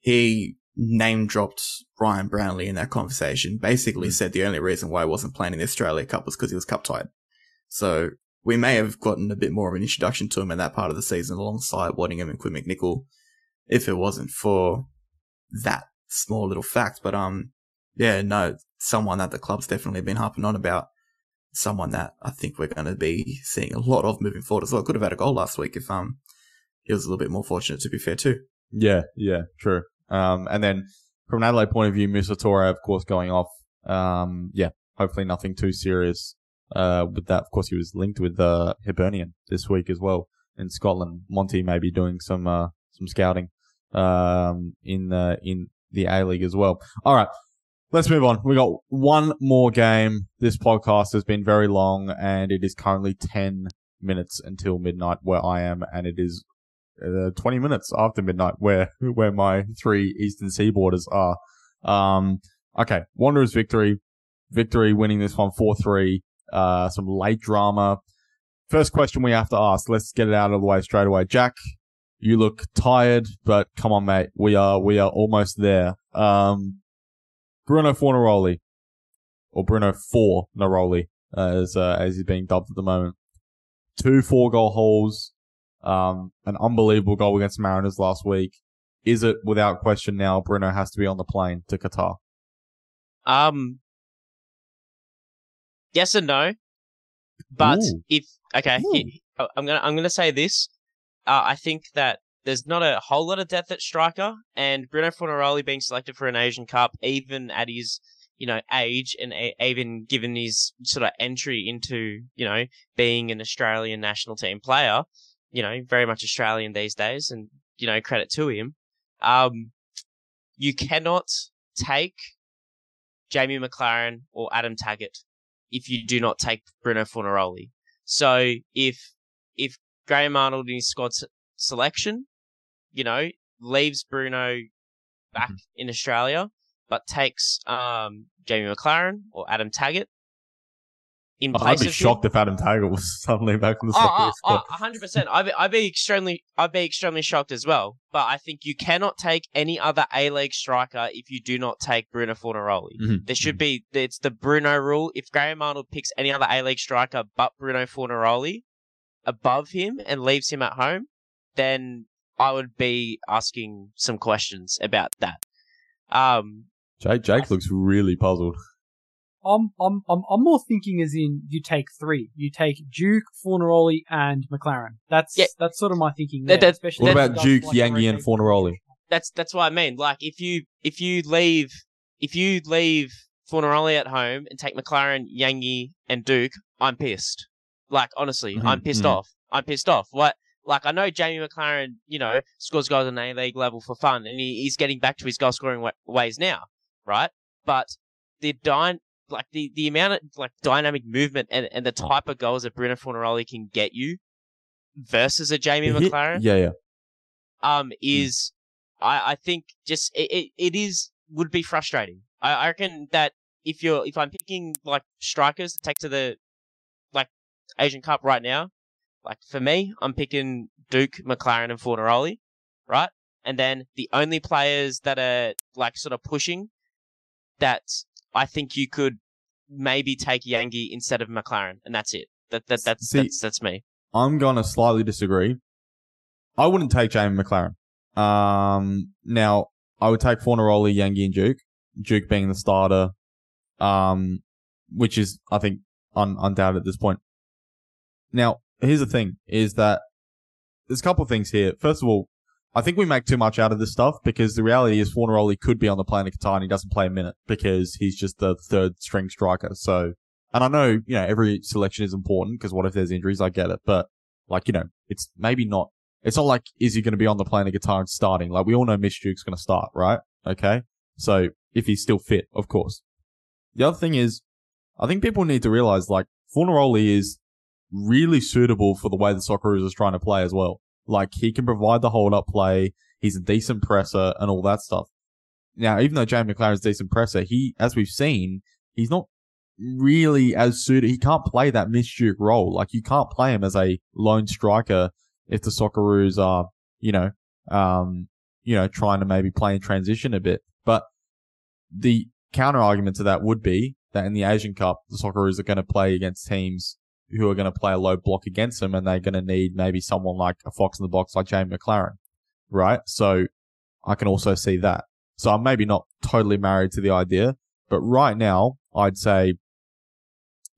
He name dropped Ryan Brownlee in that conversation, basically mm. said the only reason why he wasn't playing in the Australia Cup was because he was cup tied. So we may have gotten a bit more of an introduction to him in that part of the season alongside Waddingham and Quinn MacNicol if it wasn't for that small little fact. But, um, yeah, no, someone that the club's definitely been harping on about. Someone that I think we're going to be seeing a lot of moving forward as well. Could have had a goal last week if um he was a little bit more fortunate. To be fair, too. Yeah, yeah, true. Um, and then from an Adelaide point of view, Musa Toure, of course, going off. Um, yeah, hopefully nothing too serious. Uh, with that, of course, he was linked with uh, Hibernian this week as well in Scotland. Monty may be doing some uh, some scouting um, in the in the A League as well. All right, Let's move on. We got one more game. This podcast has been very long and it is currently 10 minutes until midnight where I am and it is uh, 20 minutes after midnight where, where my three Eastern Seaboarders are. Um, okay. Wanderers victory. Victory winning this one 4-3. uh, some late drama. First question we have to ask. Let's get it out of the way straight away. Jack, you look tired, but come on, mate. We are we are almost there. Um, Bruno Fornaroli, or Bruno for Naroli, as uh, as he's being dubbed at the moment. Two four goal holes, um, an unbelievable goal against Mariners last week. Is it without question now? Bruno has to be on the plane to Qatar. Um, yes and no. But Ooh. if okay, he- I'm gonna I'm gonna say this. Uh, I think that there's not a whole lot of depth at striker, and Bruno Fornaroli being selected for an Asian Cup, even at his you know age, and a- even given his sort of entry into you know being an Australian national team player, you know very much Australian these days, and you know credit to him. Um, you cannot take Jamie Maclaren or Adam Taggart if you do not take Bruno Fornaroli. So if if Graham Arnold in his squad s- selection, you know, leaves Bruno back in Australia, but takes um, Jamie Maclaren or Adam Taggart in place I'd be shocked if Adam Taggart was suddenly back in the him. Oh, oh, hundred percent. I'd be, I'd be extremely, I'd be extremely shocked as well. But I think you cannot take any other A League striker if you do not take Bruno Fornaroli. Mhm. There should be it's the Bruno rule. If Graham Arnold picks any other A League striker but Bruno Fornaroli above him and leaves him at home, then I would be asking some questions about that. Um, Jake, Jake looks really puzzled. I'm, I'm, I'm, I'm more thinking as in you take three. You take Duke, Fornaroli, and Maclaren. That's Yeah. that's sort of my thinking. There, that- especially What about Duke, like Yengi, and rotate- Fornaroli? that's that's what I mean. Like if you if you leave if you leave Fornaroli at home and take Maclaren, Yengi, and Duke, I'm pissed. Like honestly, Mhm, I'm pissed mhm. off. I'm pissed off. What? Like I know Jamie Maclaren, you know, scores goals on A League level for fun, and he, he's getting back to his goal scoring wa- ways now, right? But the dyna- like the, the amount of like dynamic movement and, and the type of goals that Bruno Fornaroli can get you versus a Jamie He- Maclaren, Yeah, yeah. um, is I, I think just it, it, it is would be frustrating. I, I reckon that if you're if I'm picking like strikers to take to the like Asian Cup right now, like for me, I'm picking Duke, Maclaren, and Fornaroli, right? And then the only players that are like sort of pushing that I think you could maybe take Yengi instead of Maclaren, and that's it. That that that's See- that's that's me. I'm gonna slightly disagree. I wouldn't take Jamie Maclaren. Um, now I would take Fornaroli, Yengi, and Duke. Duke being the starter, um, which is I think un- undoubted at this point. Now, here's the thing: is that there's a couple of things here. First of all, I think we make too much out of this stuff because the reality is Fornaroli could be on the plane to Qatar and he doesn't play a minute because he's just the third string striker. So, and I know, you know, every selection is important because what if there's injuries? I get it. But, like, you know, it's maybe not, it's not like, is he going to be on the plane to Qatar and starting? Like, we all know Mitch Duke's going to start, right? Okay. So, if he's still fit, of course. The other thing is, I think people need to realize, like, Fornaroli is really suitable for the way the Socceroos is trying to play as well. Like he can provide the hold up play. He's a decent presser and all that stuff. Now, even though Jamie Maclaren's a decent presser, he, as we've seen, he's not really as suited. He can't play that Mitch Duke role. Like you can't play him as a lone striker if the Socceroos are, you know, um, you know, trying to maybe play in transition a bit. But the counter argument to that would be that in the Asian Cup, the Socceroos are going to play against teams who are going to play a low block against them, and they're going to need maybe someone like a fox in the box like Jamie Maclaren, right? So I can also see that. So I'm maybe not totally married to the idea, but right now I'd say,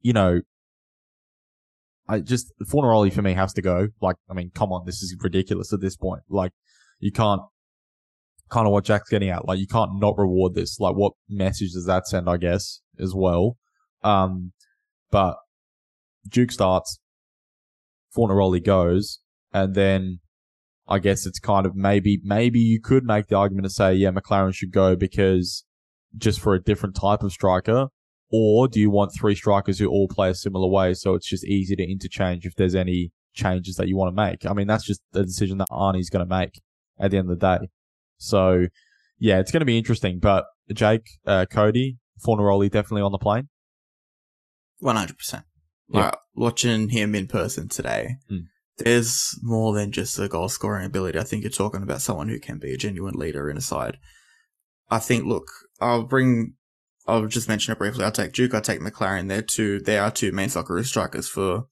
you know, I just Fornaroli for me has to go. Like, I mean, come on, this is ridiculous at this point. Like, you can't kind of what Jack's getting at. Like, you can't not reward this. Like, what message does that send? I guess as well. Um, but Duke starts, Fornaroli goes, and then I guess it's kind of maybe maybe you could make the argument to say yeah Maclaren should go because just for a different type of striker, or do you want three strikers who all play a similar way so it's just easy to interchange if there's any changes that you want to make? I mean that's just the decision that Arnie's going to make at the end of the day. So yeah, it's going to be interesting. But Jake, uh, Cody, Fornaroli definitely on the plane. One hundred percent. Yeah. Like, watching him in person today, Hmm. there's more than just a goal scoring ability. I think you're talking about someone who can be a genuine leader in a side. I think, look, I'll bring, I'll just mention it briefly. I'll take Duke, I'll take Maclaren. They're two, they are two main Socceroos strikers for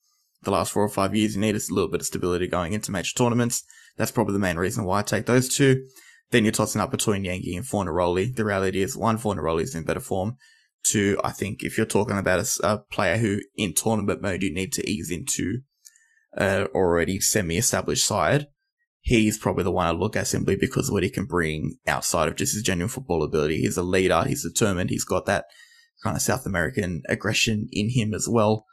the last four or five years. You need a little bit of stability going into major tournaments. That's probably the main reason why I take those two. Then you're tossing up between Yengi and Fornaroli. The reality is, one, Fornaroli is in better form. Two, I think if you're talking about a player who in tournament mode you need to ease into a already semi-established side, he's probably the one I look at simply because what he can bring outside of just his genuine football ability. He's a leader. He's determined. He's got that kind of South American aggression in him as well,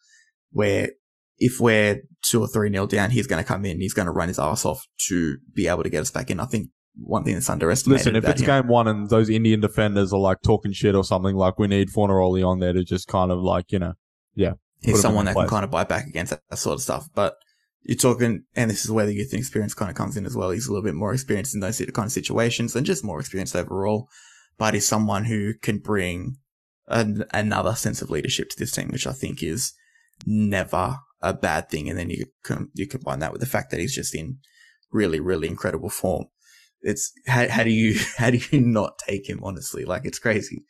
where if we're two or three nil down, he's going to come in. He's going to run his ass off to be able to get us back in. I think one thing that's underestimated. Listen, if it's game one and those Indian defenders are like talking shit or something, like we need Fornaroli on there to just kind of like you know, yeah. he's someone that place. can kind of bite back against that, that sort of stuff. But you're talking, and this is where the youth and experience kind of comes in as well. He's a little bit more experienced in those kind of situations and just more experienced overall. But he's someone who can bring an, another sense of leadership to this team, which I think is never a bad thing. And then you can, you combine that with the fact that he's just in really, really incredible form. It's how, how do you how do you not take him honestly? Like it's crazy.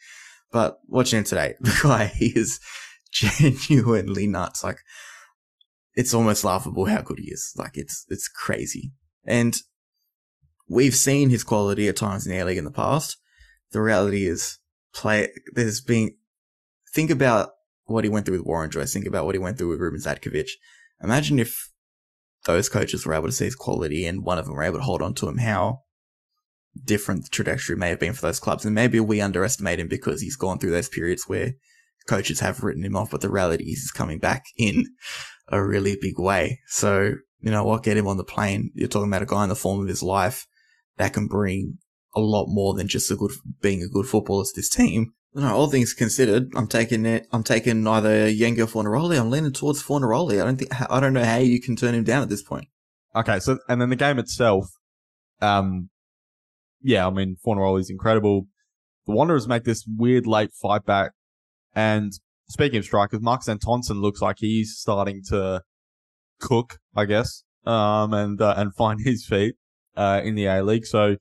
But watching him today, the guy he is genuinely nuts. Like it's almost laughable how good he is. Like it's it's crazy. And we've seen his quality at times in the A League in the past. The reality is play there's been think about what he went through with Warren Joyce, think about what he went through with Ruben Zadkovich. Imagine if those coaches were able to see his quality and one of them were able to hold on to him, how different trajectory may have been for those clubs. And maybe we underestimate him because he's gone through those periods where coaches have written him off, but the reality is he's coming back in a really big way. So, you know what, get him on the plane. You're talking about a guy in the form of his life that can bring a lot more than just a good, being a good footballer to this team. You know, all things considered, I'm taking it, I'm taking either Yengi or Fornaroli. I'm leaning towards Fornaroli. I don't think, I don't know how you can turn him down at this point. Okay, so and then the game itself, um, yeah, I mean Fornaroli's incredible. The Wanderers make this weird late fight back, and speaking of strikers, Marcus Antonsen looks like he's starting to cook, I guess, um, and uh, and find his feet uh, in the A League. So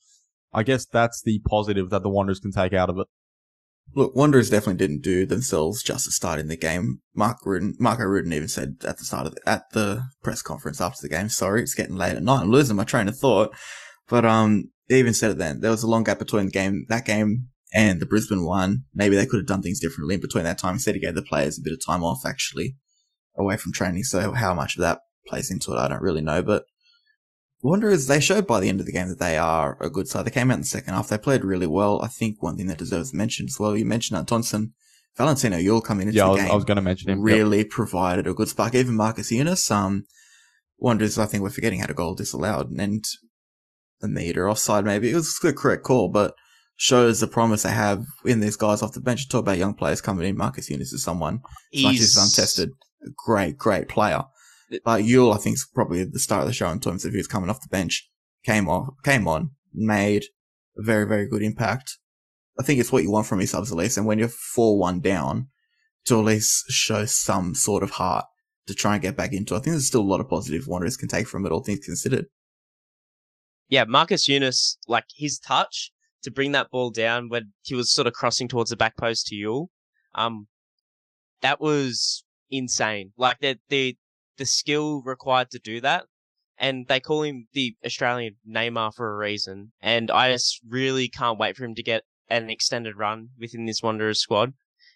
I guess that's the positive that the Wanderers can take out of it. Look, Wanderers definitely didn't do themselves justice starting the game. Mark Rudan, Marko Rudan even said at the start of the, at the press conference after the game, sorry, it's getting late at night. I'm losing my train of thought. But, um, they even said it then. There was a long gap between the game, that game and the Brisbane one. Maybe they could have done things differently in between that time. Instead, he gave the players a bit of time off actually away from training. So how much of that plays into it, I don't really know, but Wanderers, they showed by the end of the game that they are a good side. They came out in the second half. They played really well. I think one thing that deserves mention as well, you mentioned Antonsen. Valentino Yuel coming into yeah, I the was, game I was going to mention him. Yep. really provided a good spark. Even Marcus Younis, um, Wanderers, I think we're forgetting had a goal disallowed and a meter offside maybe. It was the correct call, but shows the promise they have in these guys off the bench. Talk about young players coming in. Marcus Younis is someone as much as untested, great, great player. But Yuel, I think, is probably at the start of the show in terms of he was coming off the bench, came off, came on, made a very, very good impact. I think it's what you want from your subs at least. And when you're 4-1 down, to at least show some sort of heart to try and get back into. I think there's still a lot of positive Wanderers can take from it, all things considered. Yeah, Marcus Younis, like his touch to bring that ball down when he was sort of crossing towards the back post to Yuel, um, that was insane. Like the the the skill required to do that, and they call him the Australian Neymar for a reason. And I just really can't wait for him to get an extended run within this Wanderers squad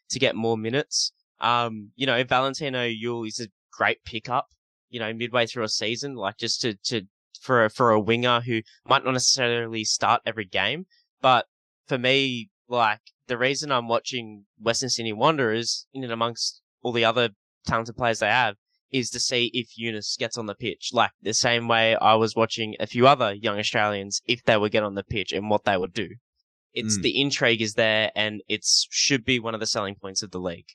to get more minutes. Um, you know, Valentino Yuel is a great pickup. You know, midway through a season, like just to to for a, for a winger who might not necessarily start every game, but for me, like the reason I'm watching Western Sydney Wanderers in and amongst all the other talented players they have is to see if Younis gets on the pitch, like the same way I was watching a few other young Australians if they would get on the pitch and what they would do. It's Mm. the intrigue is there, and it's should be one of the selling points of the league.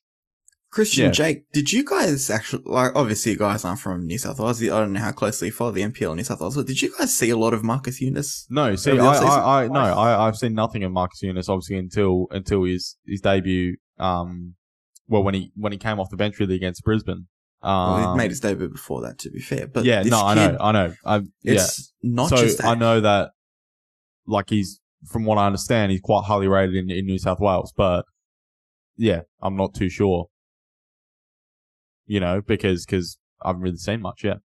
Christian, Yeah. Jake, did you guys actually, like, obviously you guys aren't from New South Wales. I don't know how closely you follow the NPL in New South Wales, but did you guys see a lot of Marcus Younis? No, see, I, I, I, no, I, I've seen nothing of Marcus Younis obviously until until his his debut. Um, well, when he when he came off the bench really against Brisbane. Um, well, he made his debut before that, to be fair. But yeah, no, I know, I know. I, yeah. Not so just that. I know that, like he's from what I understand, he's quite highly rated in, in New South Wales, but yeah, I'm not too sure. You know, because because I haven't really seen much yet.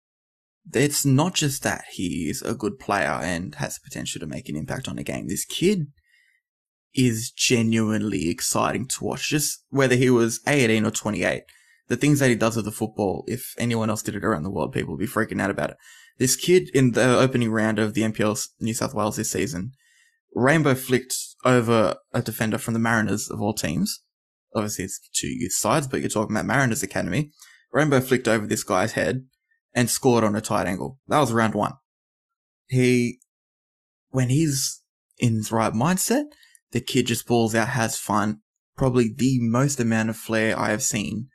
it's not just that he is a good player and has the potential to make an impact on the game. This kid is genuinely exciting to watch. Just whether he was 18 or 28, the things that he does with the football, if anyone else did it around the world, people would be freaking out about it. This kid in the opening round of the NPL New South Wales this season, Rainbow flicked over a defender from the Mariners of all teams. Obviously, it's two youth sides, but you're talking about Mariners Academy. Rainbow flicked over this guy's head and scored on a tight angle. That was round one. He, when he's in his right mindset, the kid just balls out, has fun. Probably the most amount of flair I have seen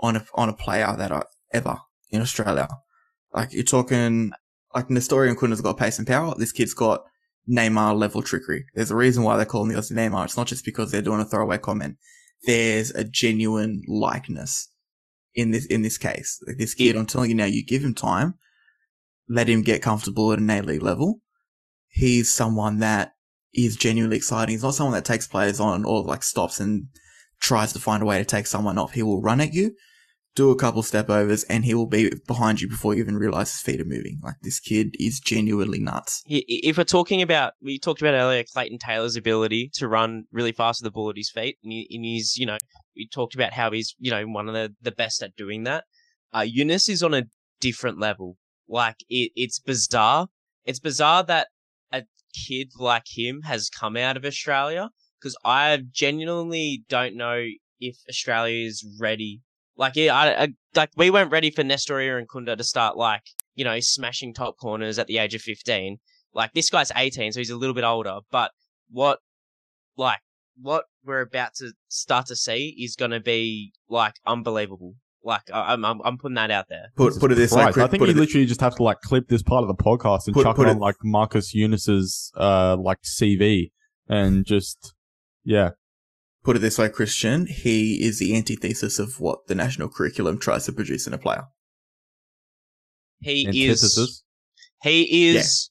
on a on a player that I ever in Australia. Like you're talking, like Nestory Irankunda's got pace and power. This kid's got Neymar level trickery. There's a reason why they call him the Aussie Neymar. It's not just because they're doing a throwaway comment. There's a genuine likeness in this in this case. Like this kid, I'm telling you now, you give him time, let him get comfortable at an A League level. He's someone that is genuinely exciting. He's not someone that takes players on or like stops and tries to find a way to take someone off. He will run at you, do a couple step overs, and he will be behind you before you even realize his feet are moving. Like this kid is genuinely nuts. If we're talking about, we talked about earlier Clayton Taylor's ability to run really fast with the ball at his feet, and, he, and he's, you know, we talked about how he's, you know, one of the, the best at doing that. Uh, Younis is on a different level. Like, it, it's bizarre. It's bizarre that a kid like him has come out of Australia, because I genuinely don't know if Australia is ready. Like, yeah, I, I, like, we weren't ready for Nestory Irankunda to start, like, you know, smashing top corners at the age of 15. Like, this guy's 18, so he's a little bit older, but what, like, what we're about to start to see is going to be, like, unbelievable. Like, I- I'm, I'm, I'm putting that out there. Put put it this way, Christ, I think you it, literally just have to like clip this part of the podcast and Put- chuck put it on it- like Marcus Younis's uh like CV and just yeah. Put it this way, Christian. He is the antithesis of what the national curriculum tries to produce in a player. He is, he is,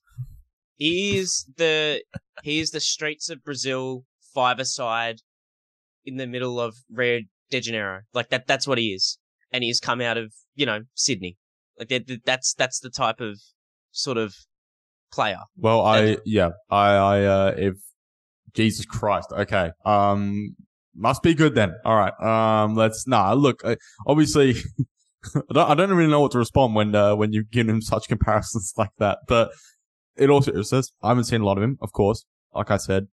he is the, he is the streets of Brazil five-a-side in the middle of Rio de Janeiro. Like, that, that's what he is. And he's come out of, you know, Sydney. Like, that, that- that's, that's the type of, sort of, player. Well, I yeah, I I uh if Jesus Christ, okay, um, must be good then. All right, um, let's nah. Look, obviously, I don't I don't really know what to respond when uh, when you give him such comparisons like that. But it also it says I haven't seen a lot of him, of course. Like I said,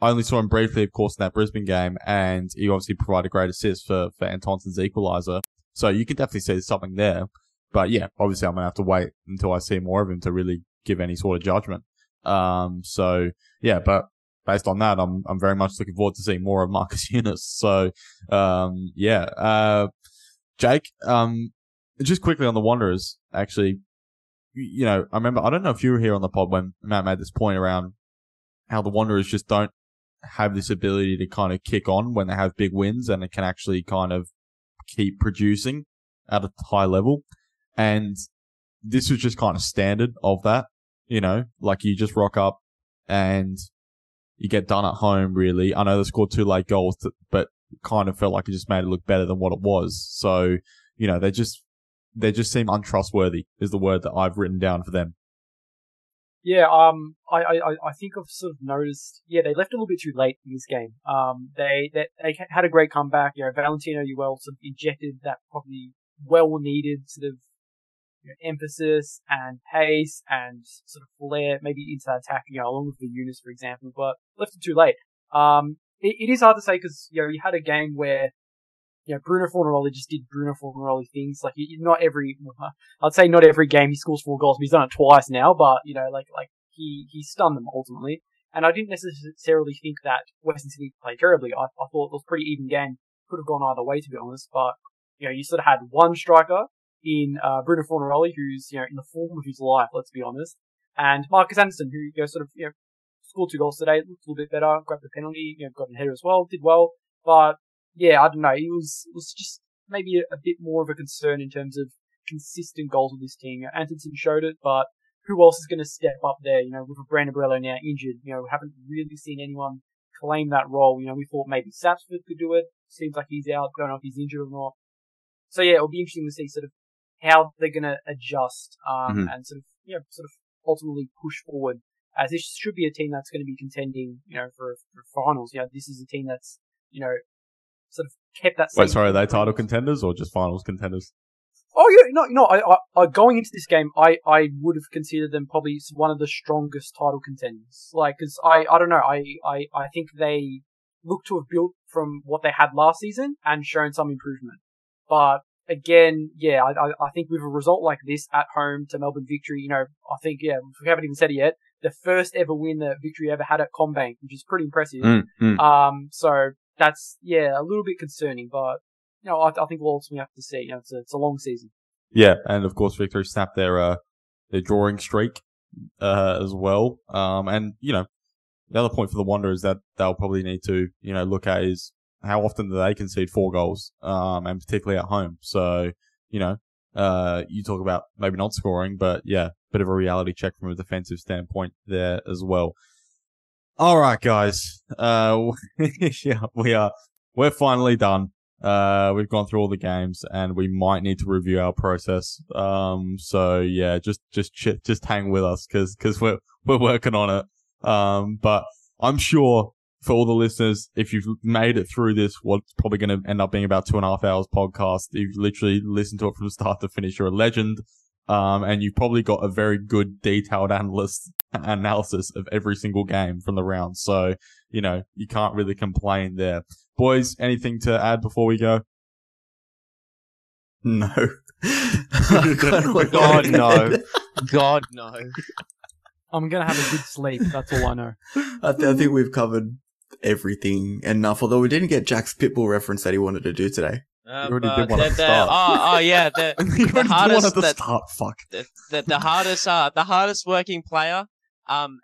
I only saw him briefly, of course, in that Brisbane game, and he obviously provided great assist for for Antonsson's equaliser. So you can definitely see there's something there. But yeah, obviously I'm gonna have to wait until I see more of him to really give any sort of judgment. Um, so yeah, but based on that, I'm I'm very much looking forward to seeing more of Marcus Younis. So um, yeah, uh, Jake, um, just quickly on the Wanderers, actually, you know, I remember I don't know if you were here on the pod when Matt made this point around how the Wanderers just don't have this ability to kind of kick on when they have big wins and it can actually kind of keep producing at a high level. And this was just kind of standard of that, you know, like you just rock up and you get done at home, really. I know they scored two late goals, but kind of felt like it just made it look better than what it was. So, you know, they just, they just seem untrustworthy is the word that I've written down for them. Yeah, um, I, I, I- I think I've sort of noticed. Yeah, they left a little bit too late in this game. Um, they they, they had a great comeback. You know, Valentino Yuel sort of injected that probably well needed sort of you know, emphasis and pace and sort of flair maybe into that attack. You know, along with the Younis, for example, but left it too late. Um, it, it is hard to say because you know you had a game where you know, Bruno Fornaroli just did Bruno Fornaroli things. Like, not every, I'd say not every game he scores four goals, but he's done it twice now. But you know, like, like he he stunned them ultimately. And I didn't necessarily think that Western City played terribly. I, I thought it was a pretty even game. Could have gone either way, to be honest. But you know, you sort of had one striker in uh, Bruno Fornaroli, who's you know in the form of his life. Let's be honest. And Marcus Antonsson, who you know sort of you know scored two goals today, looked a little bit better, grabbed the penalty, you know, got a header as well, did well. But yeah, I don't know. It was it was just maybe a, a bit more of a concern in terms of consistent goals with this team. Antonsson showed it, but who else is going to step up there? You know, with Brandon Borrello now injured, you know, we haven't really seen anyone claim that role. You know, we thought maybe Sapsford could do it. Seems like he's out. Don't know if he's injured or not. So yeah, it'll be interesting to see sort of how they're going to adjust um, Mhm. and sort of you know sort of ultimately push forward. As this should be a team that's going to be contending, you know, for, for finals. You know, this is a team that's you know sort of kept that. Wait, sorry, are they title contenders or just finals contenders? Oh yeah, no, no. I, I, I going into this game, I, I would have considered them probably one of the strongest title contenders. Like, cause I, I don't know. I, I, I think they look to have built from what they had last season and shown some improvement. But again, yeah, I, I, think with a result like this at home to Melbourne Victory, you know, I think yeah, we haven't even said it yet. The first ever win that Victory ever had at CommBank, which is pretty impressive. Mm, Um, so that's yeah, a little bit concerning, but you know, I, I think we'll ultimately have to see. You know, it's a, it's a long season. Yeah, and of course Victory snapped their uh their drawing streak uh as well. Um and you know, the other point for the Wanderers that they'll probably need to, you know, look at is how often do they concede four goals, um, and particularly at home. So, you know, uh, you talk about maybe not scoring, but yeah, bit of a reality check from a defensive standpoint there as well. All right, guys. Uh, yeah, we are, we're finally done. Uh, we've gone through all the games and we might need to review our process. Um, so yeah, just, just, just hang with us because, because we're, we're working on it. Um, but I'm sure for all the listeners, if you've made it through this, what's probably going to end up being about two and a half hours podcast, you've literally listened to it from start to finish. You're a legend. Um, and you've probably got a very good detailed analyst analysis of every single game from the round. So, you know, you can't really complain there. Boys, anything to add before we go? No. I kinda God, no. God no. I'm gonna have a good sleep. That's all I know. I, th- I think we've covered everything enough, although we didn't get Jack's Pitbull reference that he wanted to do today. Uh, already but did one at the- the the- start. Oh, oh yeah, the, You the already did one hardest at the that- start. Fuck. the, the, the hardest uh the hardest working player um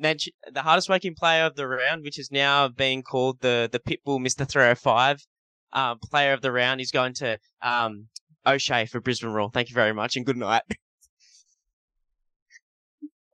the hardest working player of the round, which is now being called the the Pitbull Mister 305 um player of the round is going to um O'Shea for Brisbane Roar. Thank you very much and good night.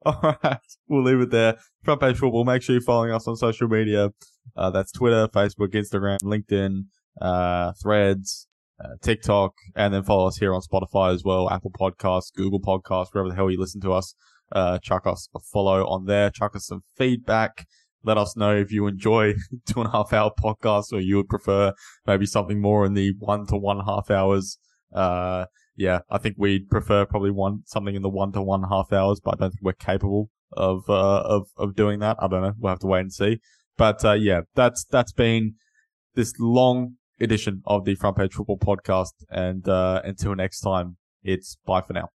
All right, we'll leave it there. Front page football. Make sure you're following us on social media. Uh, that's Twitter, Facebook, Instagram, LinkedIn, uh, Threads, uh, TikTok, and then follow us here on Spotify as well, Apple Podcasts, Google Podcasts, wherever the hell you listen to us. Uh, chuck us a follow on there. Chuck us some feedback. Let us know if you enjoy two and a half hour podcasts or you would prefer maybe something more in the one to one half hours. Uh, yeah, I think we'd prefer probably one something in the one to one half hours, but I don't think we're capable of uh, of of doing that. I don't know. We'll have to wait and see. But uh, yeah, that's that's been this long edition of the Front Page Football Podcast, and uh, until next time, it's bye for now.